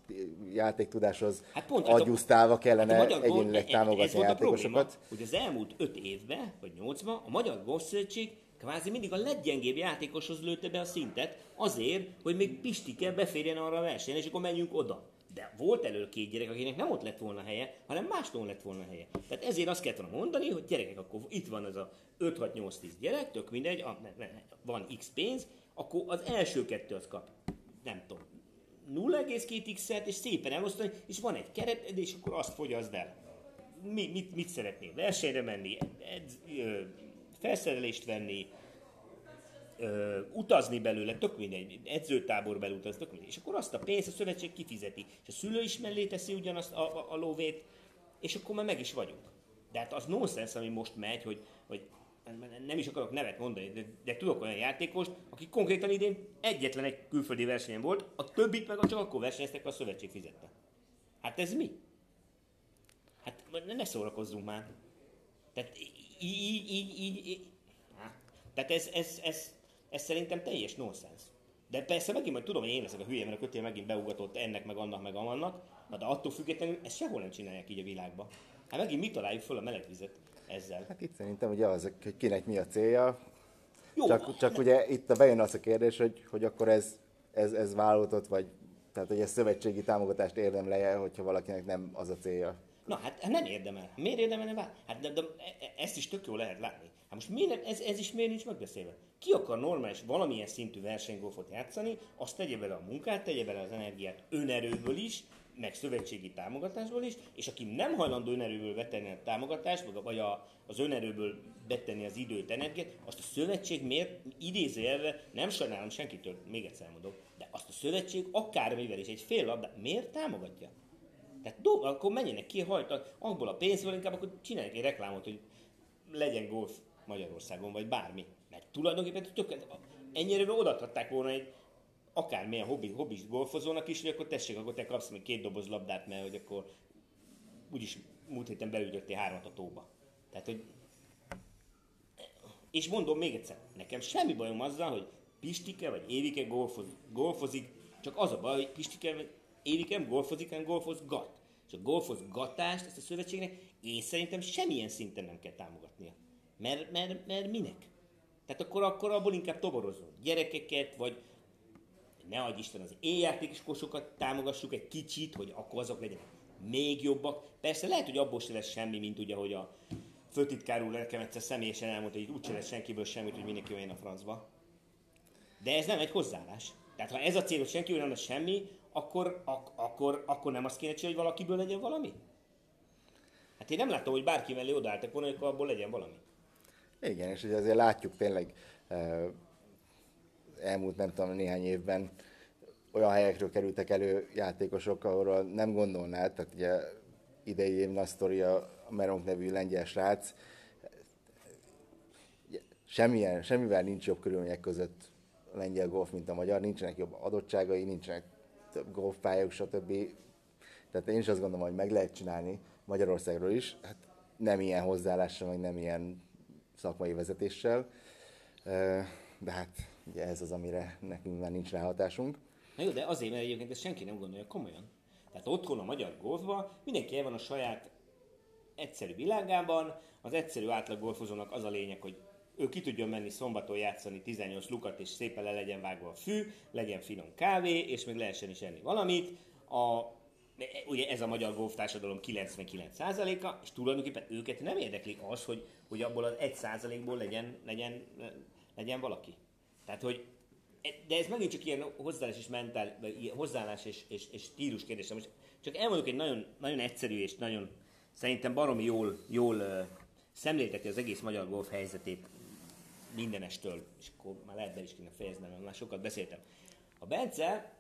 játéktudáshoz hát pont, agyusztálva kellene hát egyénileg támogatni a játékosokat. Probléma, hogy az elmúlt öt évben, vagy nyolcban a Magyar Golfszövetség kvázi mindig a leggyengébb játékoshoz lőtte be a szintet, azért, hogy még Pistike beférjen arra a versenyre, és akkor menjünk oda. De volt elő két gyerek, akinek nem ott lett volna helye, hanem mástól lett volna helye. Tehát ezért azt kellett volna mondani, hogy gyerekek, akkor itt van ez a 5-6-8-10 gyerek, tök mindegy, van X pénz, akkor az első kettő az kap, nem tudom, 0,2x-et, és szépen elosztani, és van egy keret, és akkor azt fogyaszd el. Mi, mit, mit szeretnél? Versenyre menni, edz, ö, felszerelést venni, ö, utazni belőle, tök mindegy, edzőtábor belutazni, tök mindegy. És akkor azt a pénzt a szövetség kifizeti. És a szülő is mellé teszi ugyanazt a, a, a lóvét, és akkor már meg is vagyunk. De hát az nonsens, ami most megy, hogy, hogy nem is akarok nevet mondani, de, de tudok olyan játékost, aki konkrétan idén egyetlen egy külföldi versenyen volt, a többit meg csak akkor versenyeztek, a szövetség fizette. Hát ez mi? Hát ne szórakozzunk már. Tehát így, így, így, így. Tehát ez, ez, ez, ez szerintem teljes nonsens. De persze megint majd tudom, hogy én leszek a hülye, mert a kötél megint beugatott ennek, meg annak, meg amannak, de attól függetlenül ezt sehol nem csinálják így a világban. Hát megint mi találjuk föl a melegvizet ezzel? Hát itt szerintem ugye az, hogy kinek mi a célja. Jó, csak, csak ne... ugye itt bejön az a kérdés, hogy, hogy akkor ez, ez, ez vállalatot, vagy tehát hogy ez szövetségi támogatást érdemleje, hogyha valakinek nem az a célja. Na hát nem érdemel. Miért érdemelne várni? Hát de, de, e- ezt is tök jó lehet látni. Hát most miért, ez, ez is miért nincs megbeszélve? Ki akar normális, valamilyen szintű versenygolfot játszani, azt tegye bele a munkát, tegye bele az energiát önerőből is, meg szövetségi támogatásból is, és aki nem hajlandó önerőből betenni a támogatást, vagy a, az önerőből betenni az időt, energiát, azt a szövetség miért idézőjelve, nem sajnálom senkitől, még egyszer mondom, de azt a szövetség akármivel is egy fél labda, miért támogatja? Tehát do, akkor menjenek ki, hajtak, abból a pénzből inkább akkor csinálják egy reklámot, hogy legyen golf Magyarországon, vagy bármi. Mert tulajdonképpen tök, ennyire odaadhatták volna egy akármilyen hobbi, hobbi golfozónak is, hogy akkor tessék, akkor te kapsz még két doboz labdát, mert hogy akkor úgyis múlt héten belügyöttél hármat a tóba. Tehát, hogy és mondom még egyszer, nekem semmi bajom azzal, hogy Pistike vagy Évike golfoz, golfozik, csak az a baj, hogy Pistike vagy Évike nem golfozik, hanem golfozgat. És a golfozgatást, ezt a szövetségnek én szerintem semmilyen szinten nem kell támogatnia. Mert, mert, mert minek? Tehát akkor, akkor abból inkább toborozunk. Gyerekeket, vagy ne adj Isten az éjjátékosokat támogassuk egy kicsit, hogy akkor azok legyenek még jobbak. Persze lehet, hogy abból se lesz semmi, mint ugye, hogy a főtitkár úr nekem egyszer személyesen elmondta, hogy úgy se lesz senkiből semmit, hogy mindenki olyan a francba. De ez nem egy hozzáállás. Tehát ha ez a cél, hogy senki nem lesz semmi, akkor, ak- akkor, akkor nem azt kéne csinálni, hogy valakiből legyen valami? Hát én nem látom, hogy bárki mellé odaálltak volna, hogy abból legyen valami. Igen, és ugye azért látjuk tényleg eh, elmúlt nem tudom néhány évben olyan helyekről kerültek elő játékosok, ahol nem gondolnád, tehát ugye idei év a Meronk nevű lengyel srác. Semmilyen, semmivel nincs jobb körülmények között a lengyel golf, mint a magyar. Nincsenek jobb adottságai, nincsenek több golfpályák, stb. Tehát én is azt gondolom, hogy meg lehet csinálni Magyarországról is. Hát nem ilyen hozzáállással, meg nem ilyen szakmai vezetéssel. De hát ugye ez az, amire nekünk már nincs ráhatásunk. Na jó, de azért, mert egyébként ezt senki nem gondolja komolyan. Tehát otthon a magyar golfban mindenki el van a saját egyszerű világában, az egyszerű átlag golfozónak az a lényeg, hogy ő ki tudjon menni szombaton játszani 18 lukat, és szépen le legyen vágva a fű, legyen finom kávé, és még lehessen is enni valamit. A, ugye ez a magyar golf társadalom 99%-a, és tulajdonképpen őket nem érdekli az, hogy, hogy abból az 1%-ból legyen, legyen, legyen valaki. Tehát, hogy de ez megint csak ilyen hozzáállás és mentál, hozzáállás és, és, és stílus kérdése. Most csak elmondok egy nagyon, nagyon egyszerű és nagyon szerintem baromi jól, jól uh, szemlélteti az egész magyar golf helyzetét mindenestől, és akkor már lehet be is kéne fejeznem, mert már sokat beszéltem. A Bence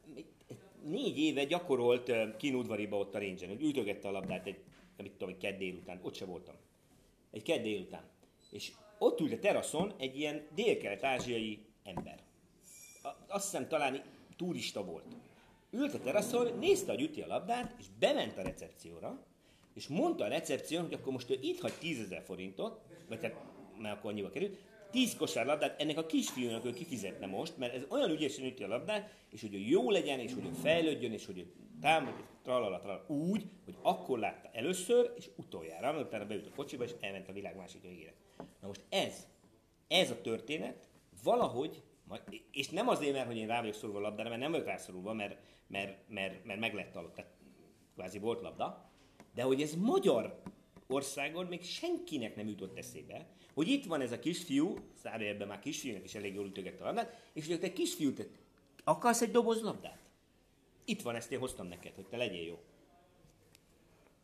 négy éve gyakorolt uh, kínudvariba ott a range hogy ütögette a labdát egy, nem tudom, egy kedd délután, ott se voltam. Egy kedd délután. És ott ült a teraszon egy ilyen dél-kelet-ázsiai ember azt hiszem talán turista volt. Ült a teraszon, nézte, hogy üti a labdát, és bement a recepcióra, és mondta a recepción, hogy akkor most ő itt hagy 10 ezer forintot, vagy tehát, mert akkor annyiba került, 10 kosár labdát ennek a kisfiúnak ő kifizetne most, mert ez olyan ügyesen üti a labdát, és hogy ő jó legyen, és hogy ő fejlődjön, és hogy ő támadja, tralala, tralala, úgy, hogy akkor látta először, és utoljára, amikor utána beült a kocsiba, és elment a világ másik végére. Na most ez, ez a történet valahogy és nem azért, mert hogy én rá vagyok szorulva a labdára, mert nem vagyok rászorulva, mert, mert, mert, mert meg lett alatt, tehát kvázi volt labda, de hogy ez magyar országon még senkinek nem jutott eszébe, hogy itt van ez a kisfiú, ebben már kisfiúnak is elég jól ütögette a labdát, és hogy te kisfiú, te akarsz egy doboz labdát? Itt van, ezt én hoztam neked, hogy te legyél jó.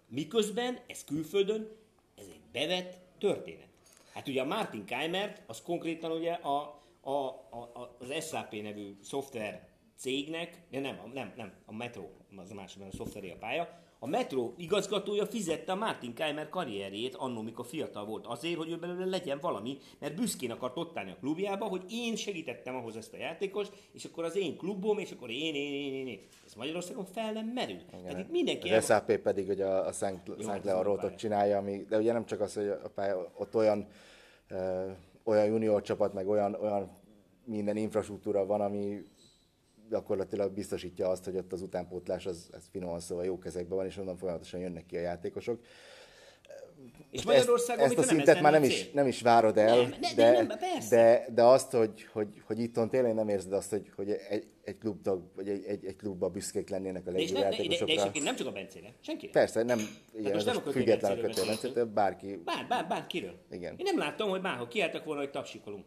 Miközben ez külföldön, ez egy bevett történet. Hát ugye a Martin Keimert, az konkrétan ugye a, a, a, az SAP nevű szoftver cégnek, ja nem, nem, nem, a Metro, az a másik, a szoftveri a pálya, a Metro igazgatója fizette a Martin Keimer karrierjét annó, mikor fiatal volt, azért, hogy ő belőle legyen valami, mert büszkén akart ott állni a klubjába, hogy én segítettem ahhoz ezt a játékos, és akkor az én klubom, és akkor én, én, én, én. én. Ez Magyarországon fel nem merül. Tehát itt mindenki az el... SAP pedig hogy a, a Szent Leon csinálja, ami, de ugye nem csak az, hogy a pálya, ott olyan uh, olyan junior csapat, meg olyan, olyan minden infrastruktúra van, ami gyakorlatilag biztosítja azt, hogy ott az utánpótlás az, az finoman szóval jó kezekben van, és onnan folyamatosan jönnek ki a játékosok. És Magyarországon ezt, ezt a szintet már nem is, nem is várod el, nem, ne, de, nem, de, de, azt, hogy, hogy, hogy itthon tényleg nem érzed azt, hogy, hogy egy, egy klubtag, vagy egy, egy, egy klubba büszkék lennének a legjobb játékosokra. De, de, de, nem csak a Bencére, senki. Persze, nem, igen, hát nem független a kötő bárki. Bár, bár, bárkiről. Igen. Én nem láttam, hogy bárhol kiálltak volna, hogy tapsikolunk.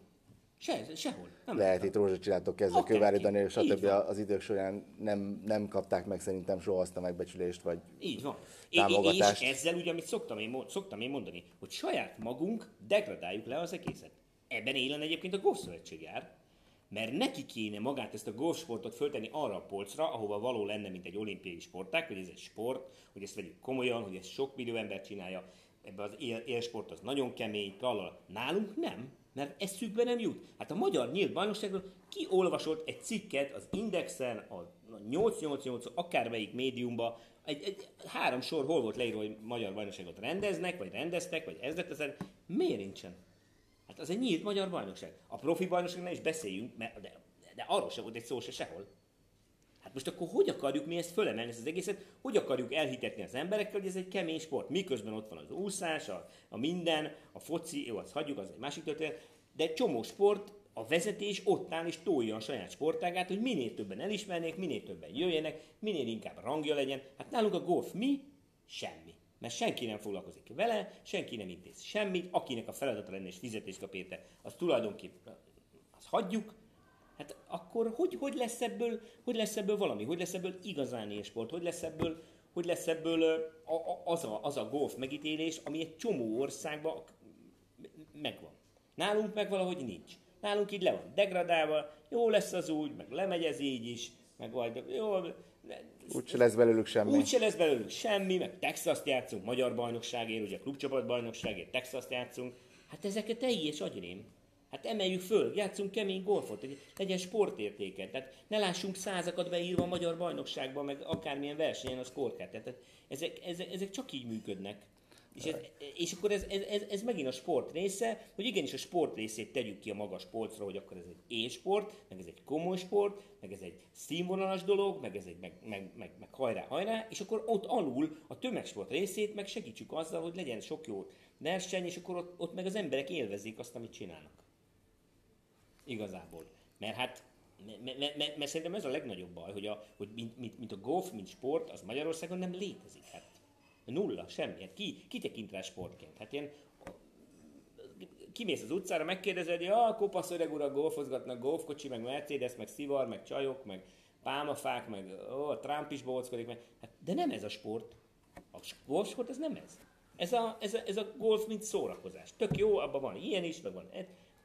Se, sehol. Nem Lehet itt rózsacsilátok kezdve, Kővári Daniel, stb. az idők során nem, nem kapták meg szerintem soha azt a megbecsülést, vagy Így van. támogatást. És ezzel ugye, amit szoktam én, szoktam én mondani, hogy saját magunk degradáljuk le az egészet. Ebben élen egyébként a Golfszövetség jár, mert neki kéne magát ezt a golfsportot föltenni arra a polcra, ahova való lenne, mint egy olimpiai sporták, hogy ez egy sport, hogy ezt vegyük komolyan, hogy ezt sok millió ember csinálja, ebben az él, élsport az nagyon kemény, talal. Nálunk nem mert eszükbe nem jut. Hát a magyar nyílt bajnokságról kiolvasott egy cikket az Indexen, a 888, akármelyik médiumba, egy, egy, három sor hol volt leírva, hogy magyar bajnokságot rendeznek, vagy rendeztek, vagy ez lett ezen. Miért nincsen? Hát az egy nyílt magyar bajnokság. A profi bajnokságnál is beszéljünk, mert, de, de arról sem volt egy szó se sehol. Hát most akkor hogy akarjuk mi ezt fölemelni, ezt az egészet? Hogy akarjuk elhitetni az emberekkel, hogy ez egy kemény sport? Miközben ott van az úszás, a, a minden, a foci, jó, azt hagyjuk, az egy másik történet, de egy csomó sport, a vezetés ott áll és tolja a saját sportágát, hogy minél többen elismernék, minél többen jöjjenek, minél inkább rangja legyen. Hát nálunk a golf mi? Semmi. Mert senki nem foglalkozik vele, senki nem intéz semmit, akinek a feladata lenne és fizetést kap érte, az tulajdonképpen azt hagyjuk, Hát akkor hogy, hogy, lesz ebből, hogy lesz ebből valami? Hogy lesz ebből igazán sport? Hogy lesz ebből, hogy lesz ebből a, a, az, a, az a golf megítélés, ami egy csomó országban megvan. Nálunk meg valahogy nincs. Nálunk így le van degradálva, jó lesz az úgy, meg lemegy ez így is, meg majd jó, Úgyse lesz belőlük semmi. Úgyse lesz belőlük semmi, meg Texas-t játszunk, magyar bajnokságért, ugye klubcsapat bajnokságért Texas-t játszunk. Hát ezeket teljes agyrém. Hát emeljük föl, játszunk kemény golfot, legyen sportértéke. Tehát ne lássunk százakat beírva a magyar bajnokságban, meg akármilyen versenyen a scorecard. Tehát ezek, ezek, ezek csak így működnek. És, ez, és akkor ez, ez, ez, ez megint a sport része, hogy igenis a sport részét tegyük ki a magas polcra, hogy akkor ez egy e-sport, meg ez egy komoly sport, meg ez egy színvonalas dolog, meg ez egy meg, meg, meg, meg hajrá, hajrá, és akkor ott alul a tömegsport részét meg segítsük azzal, hogy legyen sok jó verseny, és akkor ott, ott meg az emberek élvezik azt, amit csinálnak. Igazából. Mert hát mert, mert, mert, mert szerintem ez a legnagyobb baj, hogy, a, hogy mint, mint, mint a golf, mint sport, az Magyarországon nem létezik. Hát Nulla, semmi. Hát ki, ki tekint rá sportként? Hát ilyen kimész az utcára, megkérdezed, hogy a kopasz öreg urak golfozgatnak, golfkocsi, meg Mercedes, meg szivar, meg csajok, meg pálmafák, meg ó, a Trump is bóckodik, meg, hát, de nem ez a sport. A golfsport ez nem ez. Ez a, ez, a, ez a golf, mint szórakozás. Tök jó, abban van ilyen is, meg van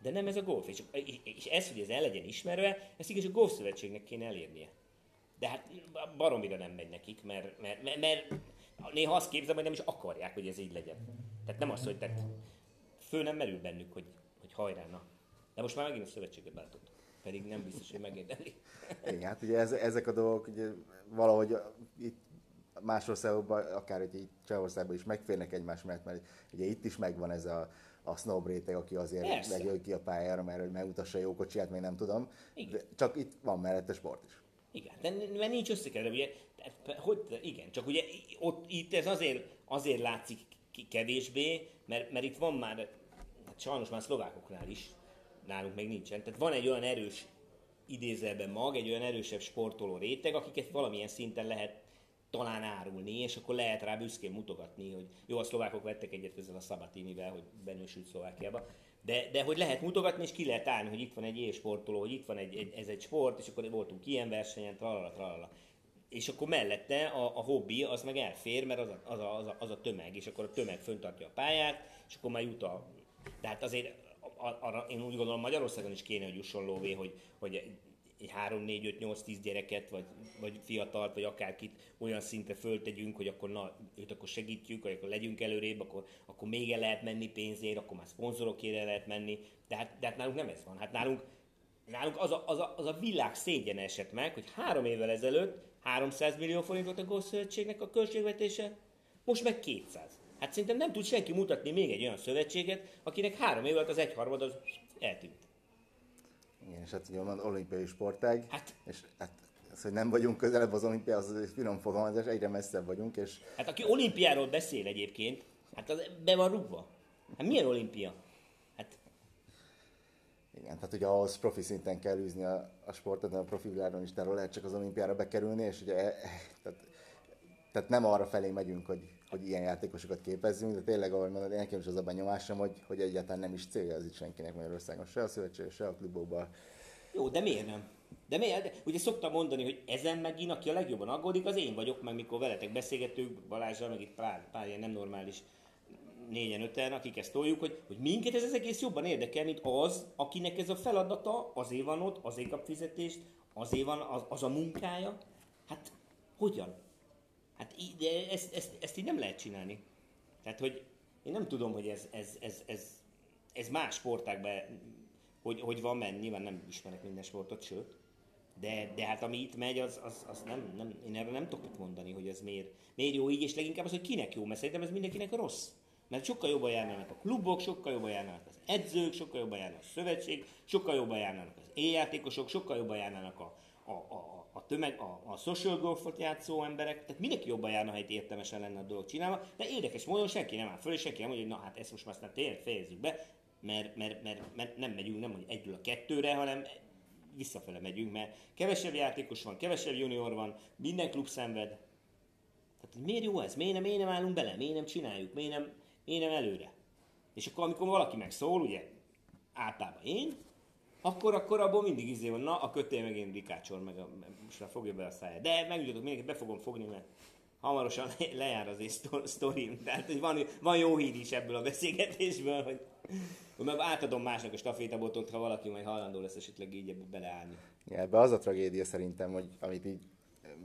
de nem ez a golf. És, és ez, hogy ez el legyen ismerve, ezt igaz a golfszövetségnek kéne elérnie. De hát baromira nem megy nekik, mert, mert, mert, mert néha azt képzelem, hogy nem is akarják, hogy ez így legyen. Tehát nem az, hogy tehát fő nem merül bennük, hogy, hogy hajrá, na. De most már megint a szövetséget váltott. Pedig nem biztos, hogy megérdemli. Igen, hát ugye ez, ezek a dolgok ugye valahogy itt más országokban, akár hogy itt Csehországban is megférnek egymás mellett, mert ugye itt is megvan ez a, a snob réteg, aki azért megjön ki a pályára, mert hogy megmutassa jó kocsiját, még nem tudom. De csak itt van mellette sport is. Igen, de mert nincs összekeverve, ugye hogy, igen, csak ugye ott, itt ez azért, azért látszik kevésbé, mert, mert itt van már, hát sajnos már szlovákoknál is, nálunk még nincsen. Tehát van egy olyan erős idézelben mag, egy olyan erősebb sportoló réteg, akiket valamilyen szinten lehet talán árulni, és akkor lehet rá büszkén mutogatni, hogy jó, a szlovákok vettek egyet ezzel a Sabatinivel, hogy benősült Szlovákiába, de, de hogy lehet mutogatni, és ki lehet állni, hogy itt van egy sportoló, hogy itt van egy, egy, ez egy sport, és akkor voltunk ilyen versenyen, tralala, tralala és akkor mellette a, a hobbi az meg elfér, mert az a, az, a, az, a, az a tömeg, és akkor a tömeg föntartja a pályát, és akkor már jut a... Tehát azért arra, én úgy gondolom Magyarországon is kéne, hogy jusson lóvé, hogy, hogy egy 3, 4, 5, 8, 10 gyereket, vagy, vagy fiatalt, vagy akárkit olyan szintre föltegyünk, hogy akkor na, őt akkor segítjük, vagy akkor legyünk előrébb, akkor, akkor még el lehet menni pénzért, akkor már szponzorokért lehet menni. De hát, de hát nálunk nem ez van. Hát nálunk, nálunk az, a, az, a, az a világ szégyen esett meg, hogy három évvel ezelőtt 300 millió forint volt a Gószövetségnek a költségvetése, most meg 200. Hát szerintem nem tud senki mutatni még egy olyan szövetséget, akinek három év alatt az egyharmad az eltűnt. Igen, és hát ugye van olimpiai sportág, hát, és hát az, hogy nem vagyunk közelebb az olimpiához, az finom fogalmazás, egyre messzebb vagyunk, és... Hát aki olimpiáról beszél egyébként, hát az be van rúgva. Hát milyen olimpia? Igen, tehát ugye ahhoz profi szinten kell űzni a, a sportot, de a profi világon is lehet csak az olimpiára bekerülni, és ugye e, tehát, tehát nem arra felé megyünk, hogy, hogy ilyen játékosokat képezzünk, de tényleg, ahogy mondod, nekem is az a benyomásom, hogy, hogy egyáltalán nem is célja az itt senkinek Magyarországon, se a szövetség, se a klubokban. Jó, de miért nem? De miért? De, ugye szoktam mondani, hogy ezen megint, aki a legjobban aggódik, az én vagyok, meg mikor veletek beszélgetünk, Balázsral, meg itt pár, pár ilyen nem normális négyen, öten, akik ezt toljuk, hogy, hogy minket ez az egész jobban érdekel, mint az, akinek ez a feladata, azért van ott, azért kap fizetést, azért van az, az a munkája. Hát hogyan? Hát de ezt, ezt, ezt így nem lehet csinálni. Tehát, hogy én nem tudom, hogy ez, ez, ez, ez, ez más sportákban hogy, hogy van, mert nyilván nem ismerek minden sportot, sőt. De, de hát ami itt megy, az, az, az nem, nem, én erre nem tudok mondani, hogy ez miért, miért jó így, és leginkább az, hogy kinek jó, mert szerintem ez mindenkinek rossz. Mert sokkal jobban járnának a klubok, sokkal jobban járnának az edzők, sokkal jobban járnának a szövetség, sokkal jobban járnának az éjjátékosok, sokkal jobban járnának a, a, a, a tömeg, a, a social golfot játszó emberek, tehát mindenki jobban járna, ha itt értelmesen lenne a dolog csinálva, de érdekes módon senki nem áll föl, és senki nem mondja, hogy na hát ezt most már aztán tényleg fejezzük be, mert, mert, mert, mert nem megyünk nem hogy egyről a kettőre, hanem visszafele megyünk, mert kevesebb játékos van, kevesebb junior van, minden klub szenved. Tehát miért jó ez? Miért nem, miért nem állunk bele? Miért nem csináljuk? Miért nem, én nem előre. És akkor, amikor valaki megszól, ugye, általában én, akkor, akkor abból mindig izé van, na, a kötél megint dikácsol, meg a, most már fogja be a száját. De megmutatok, mindig be fogom fogni, mert hamarosan [LAUGHS] lejár az én sztorim. Tehát, hogy van, van jó hír is ebből a beszélgetésből, hogy, hogy meg átadom másnak a stafétabotot, ha valaki majd hajlandó lesz esetleg így ebbe beleállni. Ja, ebbe az a tragédia szerintem, hogy amit így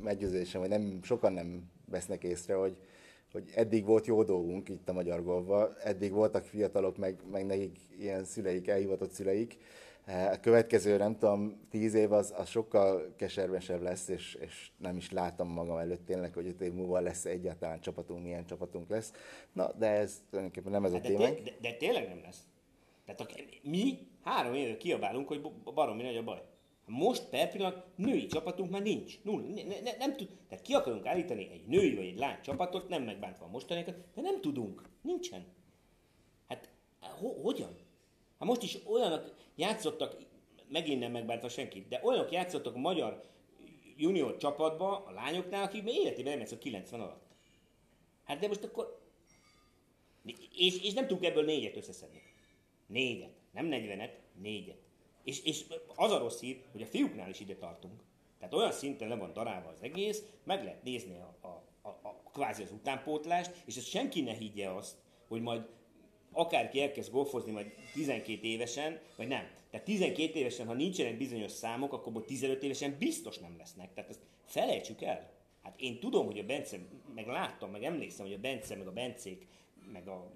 meggyőződésem, hogy nem, sokan nem vesznek észre, hogy, hogy eddig volt jó dolgunk itt a magyar golfban, eddig voltak fiatalok, meg, meg nekik ilyen szüleik, elhivatott szüleik, a következő, nem tudom, tíz év az, az sokkal keservesebb lesz, és, és nem is látom magam előtt tényleg, hogy öt év múlva lesz egyáltalán csapatunk, milyen csapatunk lesz. Na, de ez tulajdonképpen nem ez a Hát de, de, de tényleg nem lesz. Tehát a, mi három éve kiabálunk, hogy baromi nagy a baj. Most per pillanat női csapatunk már nincs. Null. Ne, ne, ne, nem tud, tehát ki akarunk állítani egy női vagy egy lány csapatot, nem megbántva a mostaniakat, de nem tudunk. Nincsen. Hát ho, hogyan? Hát most is olyanok játszottak, megint nem megbántva senkit, de olyanok játszottak a magyar junior csapatba a lányoknál, akik még életében nem játszott 90 alatt. Hát de most akkor és, és nem tudunk ebből négyet összeszedni. Négyet. Nem negyvenet, négyet. És, és az a rossz hír, hogy a fiúknál is ide tartunk. Tehát olyan szinten le van darálva az egész, meg lehet nézni a, a, a, a kvázi az utánpótlást, és ezt senki ne higgye azt, hogy majd akárki elkezd golfozni majd 12 évesen, vagy nem. Tehát 12 évesen, ha nincsenek bizonyos számok, akkor abból 15 évesen biztos nem lesznek. Tehát ezt felejtsük el. Hát én tudom, hogy a Bence, meg láttam, meg emlékszem, hogy a Bence, meg a Bencék, meg a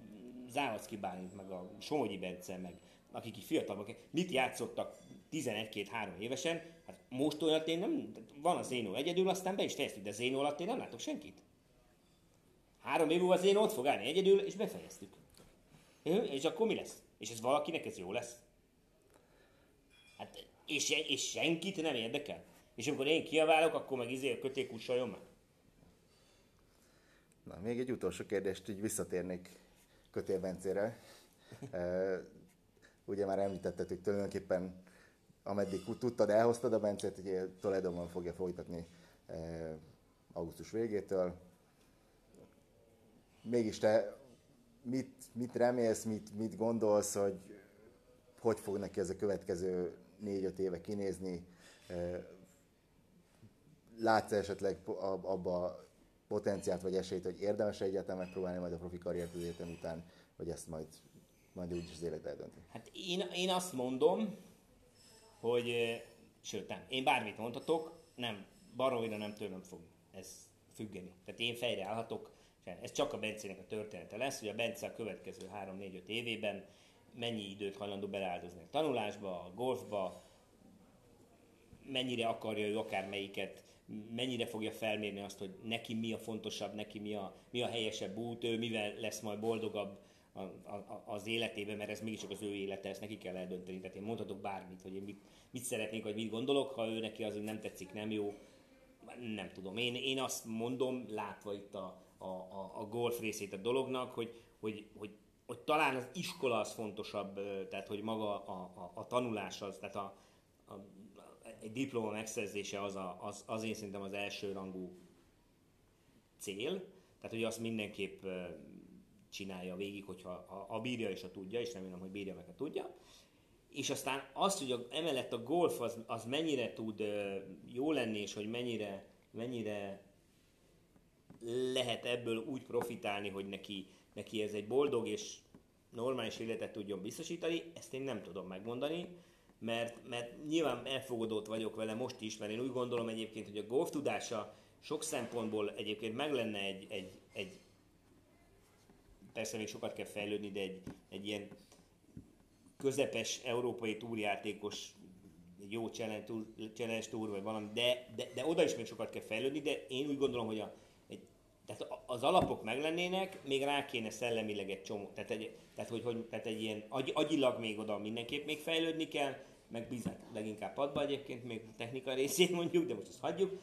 Závacki Bálint, meg a Somogyi Bence, meg akik így fiatalabbak, mit játszottak 11-2-3 évesen, hát most olyat én nem, van a Zénó egyedül, aztán be is fejeztük, de Zénó alatt én nem látok senkit. Három év múlva Zénó ott fog állni egyedül, és befejeztük. És akkor mi lesz? És ez valakinek ez jó lesz? Hát, és, és senkit nem érdekel? És amikor én kiaválok, akkor meg izé a köték ussaljon meg? Na, még egy utolsó kérdést, így visszatérnék Kötél Bencére. [LAUGHS] Ugye már említetted, hogy tulajdonképpen ameddig tudtad, elhoztad a Bencét, ugye Toledóban fogja folytatni e, augusztus végétől. Mégis te mit, mit remélsz, mit, mit gondolsz, hogy hogy fog neki ez a következő négy-öt éve kinézni? E, látsz esetleg abba potenciált vagy esélyt, hogy érdemes egyáltalán megpróbálni majd a profi karriert az egyetem után, vagy ezt majd, majd úgyis az élet eldönti? Hát én, én azt mondom, hogy, sőt nem, én bármit mondhatok, nem, baromira nem tőlem fog ez függeni. Tehát én fejre állhatok, ez csak a Bencének a története lesz, hogy a Bence a következő 3-4-5 évében mennyi időt hajlandó beleáldozni a tanulásba, a golfba, mennyire akarja ő akármelyiket, mennyire fogja felmérni azt, hogy neki mi a fontosabb, neki mi a, mi a helyesebb út, ő mivel lesz majd boldogabb a, a, az életében, mert ez mégiscsak az ő élete, ezt neki kell eldönteni. Tehát én mondhatok bármit, hogy én mit, mit szeretnék, vagy mit gondolok, ha ő neki az, nem tetszik, nem jó, nem tudom. Én, én azt mondom, látva itt a, a, a, a golf részét a dolognak, hogy, hogy, hogy, hogy talán az iskola az fontosabb, tehát hogy maga a, a, a tanulás az, tehát a, a, egy diploma megszerzése az, a, az, az én szerintem az első rangú cél, tehát hogy azt mindenképp csinálja végig, hogyha a, a bírja és a tudja, és remélem, hogy bírja meg a tudja. És aztán azt, hogy a, emellett a golf az, az mennyire tud uh, jó lenni, és hogy mennyire, mennyire lehet ebből úgy profitálni, hogy neki, neki ez egy boldog és normális életet tudjon biztosítani, ezt én nem tudom megmondani, mert, mert nyilván elfogadott vagyok vele most is, mert én úgy gondolom egyébként, hogy a golf tudása sok szempontból egyébként meg lenne egy, egy, egy persze még sokat kell fejlődni, de egy, egy ilyen közepes európai túrjátékos, egy jó challenge tour, challenge tour vagy valami, de, de, de, oda is még sokat kell fejlődni, de én úgy gondolom, hogy a, egy, tehát az alapok meglennének, még rá kéne szellemileg egy csomó, tehát egy, tehát, hogy, hogy, tehát egy ilyen agy, agyilag még oda mindenképp még fejlődni kell, meg bizony, leginkább padba egyébként, még technika részét mondjuk, de most ezt hagyjuk,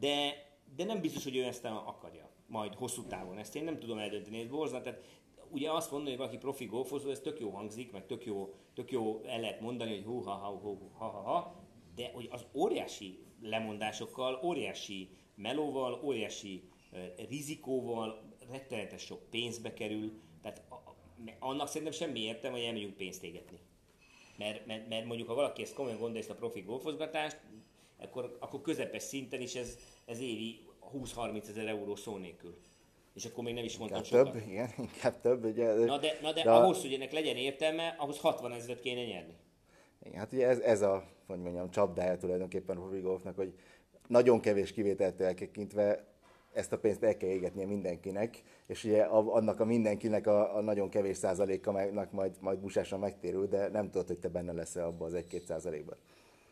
de, de nem biztos, hogy ő ezt akarja majd hosszú távon. Ezt én nem tudom eldönteni, ez borzat. Tehát ugye azt mondani, hogy valaki profi golfozó, ez tök jó hangzik, meg tök jó, tök jó el lehet mondani, hogy hú, ha, ha, hú, ha, ha, ha, de hogy az óriási lemondásokkal, óriási melóval, óriási uh, rizikóval, rettenetes sok pénzbe kerül, tehát a, a, annak szerintem semmi értem, hogy elmegyünk pénzt égetni. Mert, mert, mert mondjuk, ha valaki ezt komolyan gondolja, ezt a profi golfozgatást, akkor, akkor közepes szinten is ez, ez évi 20-30 ezer euró szó nélkül. És akkor még nem is mondtam inkább sokat. több, igen, inkább több. Ugye, na de, na de, de ahhoz, hogy ennek legyen értelme, ahhoz 60 ezeret kéne nyerni. Igen, hát ugye ez, ez a, hogy mondjam, csapdája tulajdonképpen profi golfnak, hogy nagyon kevés kivételt elkekintve ezt a pénzt el kell égetnie mindenkinek, és ugye annak a mindenkinek a, a nagyon kevés százaléka majd, majd busásan megtérül, de nem tudod, hogy te benne leszel abban az egy-két százalékban.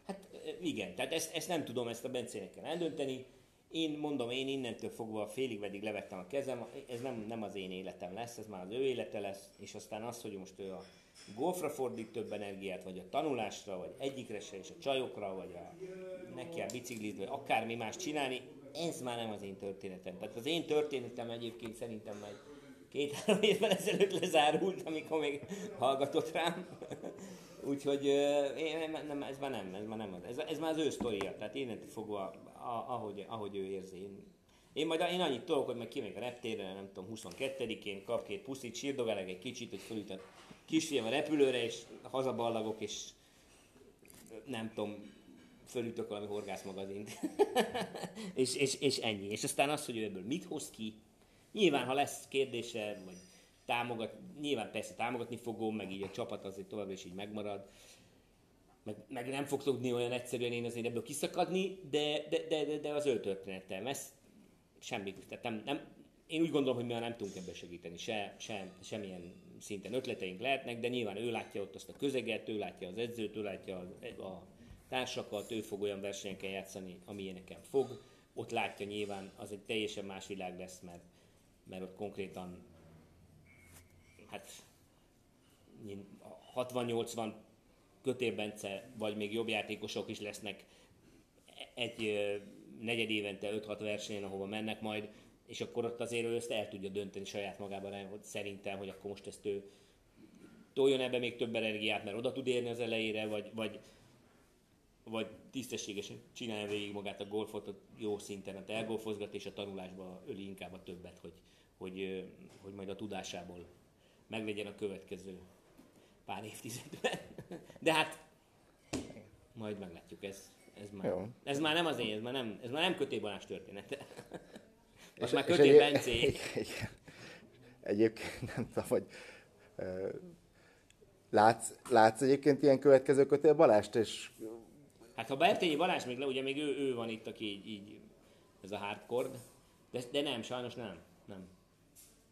Hát igen, tehát ezt, ezt nem tudom ezt a Bencének kell eldönteni. Én mondom, én innentől fogva félig vedig levettem a kezem, ez nem, nem az én életem lesz, ez már az ő élete lesz, és aztán az, hogy most ő a golfra fordít több energiát, vagy a tanulásra, vagy egyikre se, és a csajokra, vagy a, neki a biciklit, vagy akármi más csinálni, ez már nem az én történetem. Tehát az én történetem egyébként szerintem majd két-három évvel ezelőtt lezárult, amikor még hallgatott rám. Úgyhogy én, nem, ez már nem, ez már nem, ez, ez már az ő sztoria. Tehát én fogva, ahogy, ahogy ő érzi. Én, én majd én annyit tudok, hogy meg kimegyek a reptérre, nem tudom, 22-én kap két puszit, sírdogálok egy kicsit, hogy fölüt a kisfiam a repülőre, és hazaballagok, és nem tudom, fölütök valami horgászmagazint. [LAUGHS] és, és, és ennyi. És aztán az, hogy ő ebből mit hoz ki. Nyilván, ha lesz kérdése, vagy támogat, nyilván persze támogatni fogom, meg így a csapat azért tovább is így megmarad. Meg, meg nem fog tudni olyan egyszerűen én azért ebből kiszakadni, de, de, de, de, az ő történetem. Ez semmi, tehát nem, nem, én úgy gondolom, hogy mi nem tudunk ebben segíteni, se, se, semmilyen szinten ötleteink lehetnek, de nyilván ő látja ott azt a közeget, ő látja az edzőt, ő látja a, a társakat, ő fog olyan versenyeken játszani, amilyeneken fog. Ott látja nyilván, az egy teljesen más világ lesz, mert, mert ott konkrétan hát 60-80 kötélbence, vagy még jobb játékosok is lesznek egy negyed évente 5-6 versenyen, ahova mennek majd, és akkor ott azért ő ezt el tudja dönteni saját magában, hogy szerintem, hogy akkor most ezt ő toljon ebbe még több energiát, mert oda tud érni az elejére, vagy, vagy, vagy tisztességesen csinálja végig magát a golfot a jó szinten, a elgolfozgat, és a tanulásba öli inkább a többet, hogy, hogy, hogy majd a tudásából meglegyen a következő pár évtizedben. [LAUGHS] De hát majd meglátjuk, ez, ez, már, Jó. ez már nem az én, ez már nem, ez már nem kötébalás története. Az és, már kötél Bencé. Egyébként [LAUGHS] nem tudom, hogy látsz, látsz egyébként ilyen következő kötél Balást, és Hát ha Bertényi Balázs még le, ugye még ő, ő van itt, aki így, így ez a hardcore, de, de nem, sajnos nem. nem.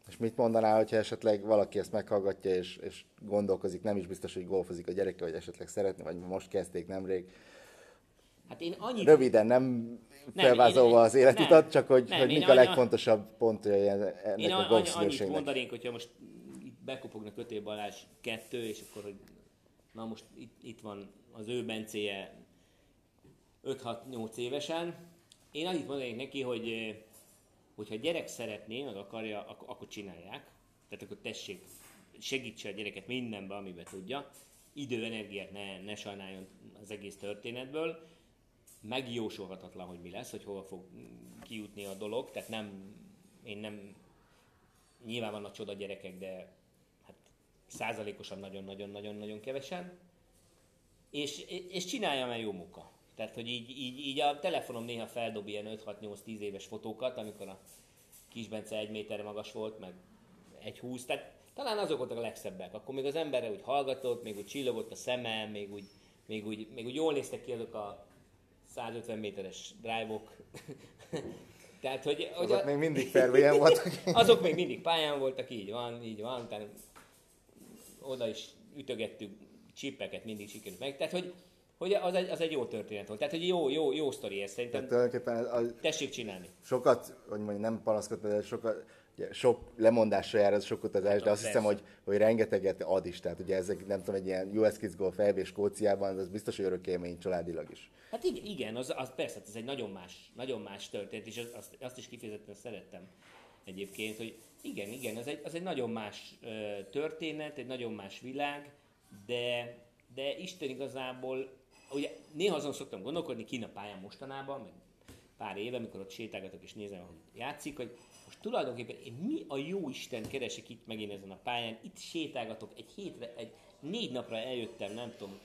És mit mondanál, hogyha esetleg valaki ezt meghallgatja, és, és gondolkozik, nem is biztos, hogy golfozik a gyereke, vagy esetleg szeretne, vagy most kezdték nemrég. Hát én annyit... Röviden, nem, nem felvázolva én, az életutat, nem, csak hogy, nem, hogy mik a legfontosabb pontjai ennek én a golf annyit mondanék, hogyha most itt bekopognak Kötél Balázs kettő, és akkor, hogy na most itt, itt van az ő bencéje 5-6-8 évesen. Én annyit mondanék neki, hogy hogyha a gyerek szeretné, meg akarja, akkor, akkor csinálják. Tehát akkor tessék, segítse a gyereket mindenbe, amiben tudja. Idő, energiát ne, ne sajnáljon az egész történetből. Megjósolhatatlan, hogy mi lesz, hogy hova fog kijutni a dolog. Tehát nem, én nem, nyilván vannak csoda gyerekek, de hát százalékosan nagyon-nagyon-nagyon-nagyon kevesen. És, és csinálja, mert jó munka. Tehát, hogy így, így, így a telefonom néha feldob ilyen 5-6-8-10 éves fotókat, amikor a kisbence egy méterre magas volt, meg egy húsz, tehát talán azok voltak a legszebbek. Akkor még az emberre úgy hallgatott, még úgy csillogott a szemem, még úgy, még úgy, még úgy jól néztek ki azok a 150 méteres drive-ok. [LAUGHS] Tehát, hogy, hogy azok a... még mindig fairwayen voltak. [LAUGHS] azok még mindig pályán voltak, így van, így van. Tehát oda is ütögettük csipeket, mindig sikerült meg. Tehát, hogy hogy az egy, az egy jó történet volt. Tehát, hogy jó, jó, jó sztori ez szerintem. Tehát tulajdonképpen a, tessék csinálni. Sokat, hogy mondjuk nem panaszkodva, de sokat, ugye, sok lemondásra jár ez sok utazás, de azt hiszem, hogy, hogy rengeteget ad is. Tehát ugye ezek, nem tudom, egy ilyen US Kids Golf EB Skóciában, az biztos, hogy örök élmény családilag is. Hát igen, az, az persze, hát ez egy nagyon más, nagyon más történet, és azt, azt is kifejezetten szerettem egyébként, hogy igen, igen, az egy, az egy nagyon más ö, történet, egy nagyon más világ, de, de Isten igazából ugye néha azon szoktam gondolkodni, kín a pályán mostanában, meg pár éve, amikor ott sétálgatok és nézem, hogy játszik, hogy most tulajdonképpen én mi a jó Isten keresek itt megint ezen a pályán, itt sétálgatok, egy hétre, egy négy napra eljöttem, nem tudom,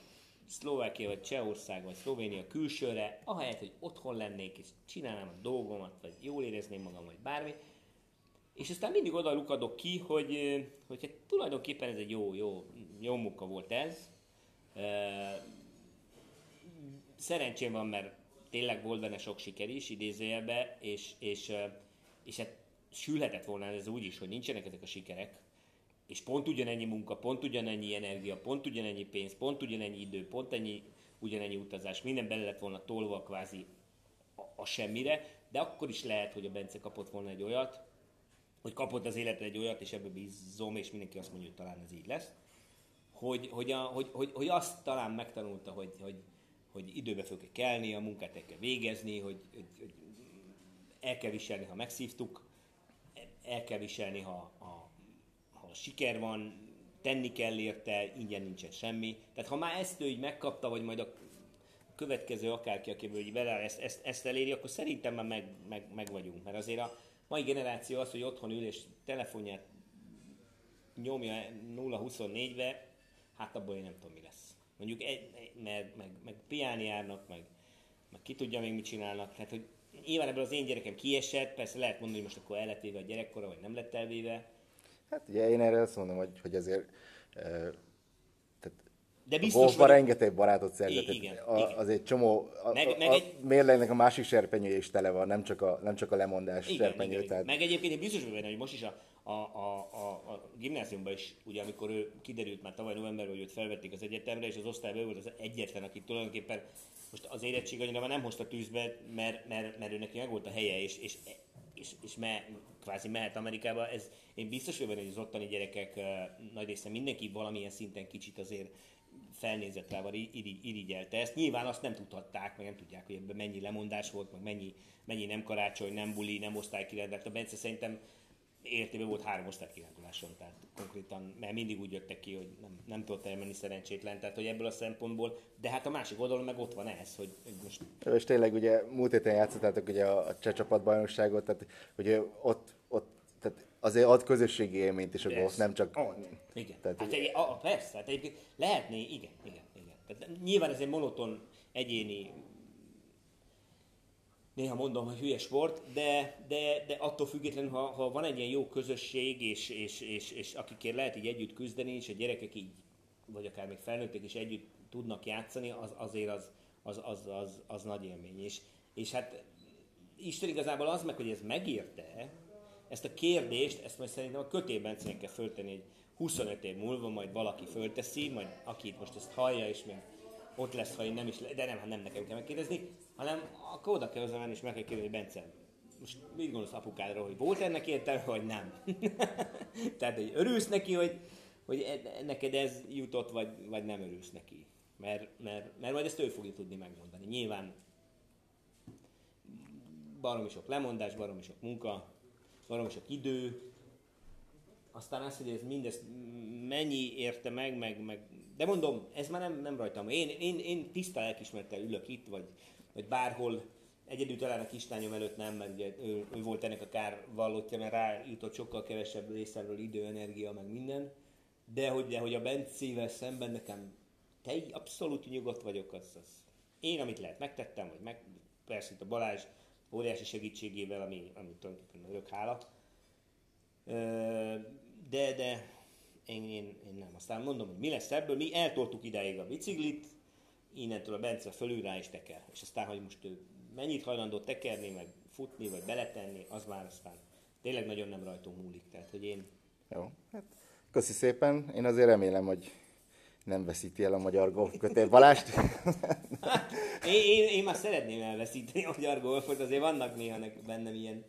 Szlovákia, vagy Csehország, vagy Szlovénia külsőre, ahelyett, hogy otthon lennék, és csinálnám a dolgomat, vagy jól érezném magam, vagy bármi. És aztán mindig oda lukadok ki, hogy, hogy hát tulajdonképpen ez egy jó, jó, jó munka volt ez szerencsém van, mert tényleg volt benne sok siker is, idézőjelbe, és, és, és hát sülhetett volna ez úgy is, hogy nincsenek ezek a sikerek, és pont ugyanennyi munka, pont ugyanennyi energia, pont ugyanennyi pénz, pont ugyanennyi idő, pont ennyi, ugyanennyi utazás, minden bele lett volna tolva kvázi a, a semmire, de akkor is lehet, hogy a Bence kapott volna egy olyat, hogy kapott az életre egy olyat, és ebből bízom, és mindenki azt mondja, hogy talán ez így lesz, hogy, hogy, a, hogy, hogy, hogy azt talán megtanulta, hogy, hogy, hogy időbe kell kelni, a munkát el kell végezni, hogy, hogy, hogy el kell viselni, ha megszívtuk, el kell viselni, ha, ha, ha siker van, tenni kell érte, ingyen nincsen semmi. Tehát ha már ezt ő így megkapta, vagy majd a következő akárki, aki hogy vele ezt, ezt, ezt eléri, akkor szerintem már meg, meg, meg vagyunk. Mert azért a mai generáció az, hogy otthon ül és telefonját nyomja 0-24-be, hát abból én nem tudom mi lesz. Mondjuk, egy, mert, meg, meg piáni járnak, meg, meg ki tudja még mit csinálnak. Tehát, hogy nyilván ebből az én gyerekem kiesett, persze lehet mondani, hogy most akkor el lett véve a gyerekkora, vagy nem lett elvéve. Hát ugye én erre azt mondom, hogy, hogy azért de biztos a vagyok... rengeteg barátot szerzett. Igen, a, igen. Azért csomó, a, meg, a, meg egy... a mérlegnek a másik serpenyő is tele van, nem csak a, nem csak a lemondás igen, serpenyő. Igen, tehát... Meg egyébként én biztos vagyok benne, hogy most is a, a, a, a, a gimnáziumban is, ugye amikor ő kiderült már tavaly novemberben, hogy őt felvették az egyetemre, és az osztályban ő volt az egyetlen, aki tulajdonképpen most az érettség annyira már nem hozta tűzbe, mert, mert, mert ő neki meg volt a helye, és, és, és, és me, kvázi mehet Amerikába. Ez, én biztos vagyok hogy az ottani gyerekek nagy része mindenki valamilyen szinten kicsit azért felnézett rá, vagy irigyelte ezt. Nyilván azt nem tudhatták, meg nem tudják, hogy ebben mennyi lemondás volt, meg mennyi, mennyi nem karácsony, nem buli, nem osztálykirándulása. A Bence szerintem értében volt három osztálykiránduláson, tehát konkrétan, mert mindig úgy jöttek ki, hogy nem, nem tudott elmenni szerencsétlen, tehát hogy ebből a szempontból, de hát a másik oldalon meg ott van ez, hogy most... És tényleg ugye múlt héten játszottátok ugye a cseh csapatbajnokságot, tehát ugye ott, ott tehát azért ad közösségi élményt is a golf, nem csak... Ad. Igen. Tehát, hát egy, a, persze, hát egyébként lehetné, igen, igen, igen. Tehát nyilván ez egy monoton, egyéni, néha mondom, hogy hülye sport, de, de, de attól függetlenül, ha, ha van egy ilyen jó közösség, és, és, és, és akikért lehet így együtt küzdeni, és a gyerekek így, vagy akár még felnőttek is együtt tudnak játszani, az, azért az, az, az, az, az nagy élmény. És, és hát Isten igazából az meg, hogy ez megérte, ezt a kérdést, ezt majd szerintem a kötében kell föltenni, hogy 25 év múlva majd valaki fölteszi, majd aki most ezt hallja, és még ott lesz, ha én nem is, le, de nem, hát nem nekem kell megkérdezni, hanem akkor oda kell hozzá és meg kell kérdezni, Bence, most mit gondolsz apukádról, hogy volt ennek értelme, vagy nem? [LAUGHS] Tehát, hogy örülsz neki, hogy, hogy e, neked ez jutott, vagy, vagy nem örülsz neki. Mert, mert, mert majd ezt ő fogja tudni megmondani. Nyilván baromi sok lemondás, baromi sok munka, baromi sok idő, aztán az, hogy ez mindezt mennyi érte meg, meg, meg de mondom, ez már nem, nem rajtam. Én, én, én tiszta lelkismerettel ülök itt, vagy, vagy bárhol, egyedül talán a kislányom előtt nem, mert ugye ő, ő volt ennek a kárvallottja, mert rá jutott sokkal kevesebb részemről idő, energia, meg minden. De hogy, de hogy a Bencével szemben nekem te abszolút nyugodt vagyok, az, az. Én, amit lehet, megtettem, vagy meg, persze itt a Balázs óriási segítségével, ami, ami tulajdonképpen örök hála. De, de én, én, én nem. Aztán mondom, hogy mi lesz ebből. Mi eltoltuk idáig a biciklit, innentől a Bence fölül rá is teker. És aztán, hogy most ő mennyit hajlandó tekerni, meg futni, vagy beletenni, az már aztán tényleg nagyon nem rajtunk múlik. Tehát, hogy én... Jó, hát köszi szépen. Én azért remélem, hogy nem veszíti el a magyar golfkötél Balást. [LAUGHS] én, én, én, már szeretném elveszíteni a magyar golfot, azért vannak néha bennem ilyen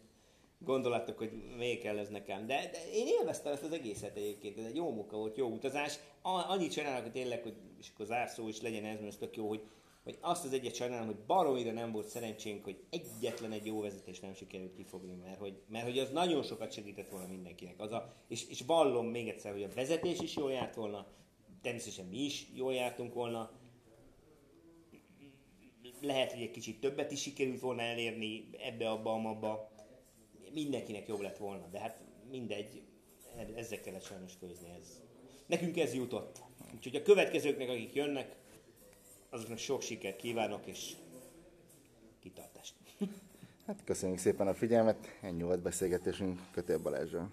gondolatok, hogy még kell ez nekem. De, de én élveztem ezt az egészet egyébként, ez egy jó munka volt, jó utazás. Annyit csinálok, hogy tényleg, hogy és akkor zárszó is legyen ez, mert ez tök jó, hogy, hogy azt az egyet sajnálom, hogy baromira nem volt szerencsénk, hogy egyetlen egy jó vezetés nem sikerült kifogni, mert hogy, mert hogy az nagyon sokat segített volna mindenkinek. Az a, és, és vallom még egyszer, hogy a vezetés is jól járt volna, természetesen mi is jól jártunk volna, lehet, hogy egy kicsit többet is sikerült volna elérni ebbe, abba, abba. Mindenkinek jobb lett volna, de hát mindegy, ezzel kellett sajnos főzni. Ez. Nekünk ez jutott. Úgyhogy a következőknek, akik jönnek, azoknak sok sikert kívánok, és kitartást. Hát köszönjük szépen a figyelmet, ennyi volt beszélgetésünk Kötél Balázsral.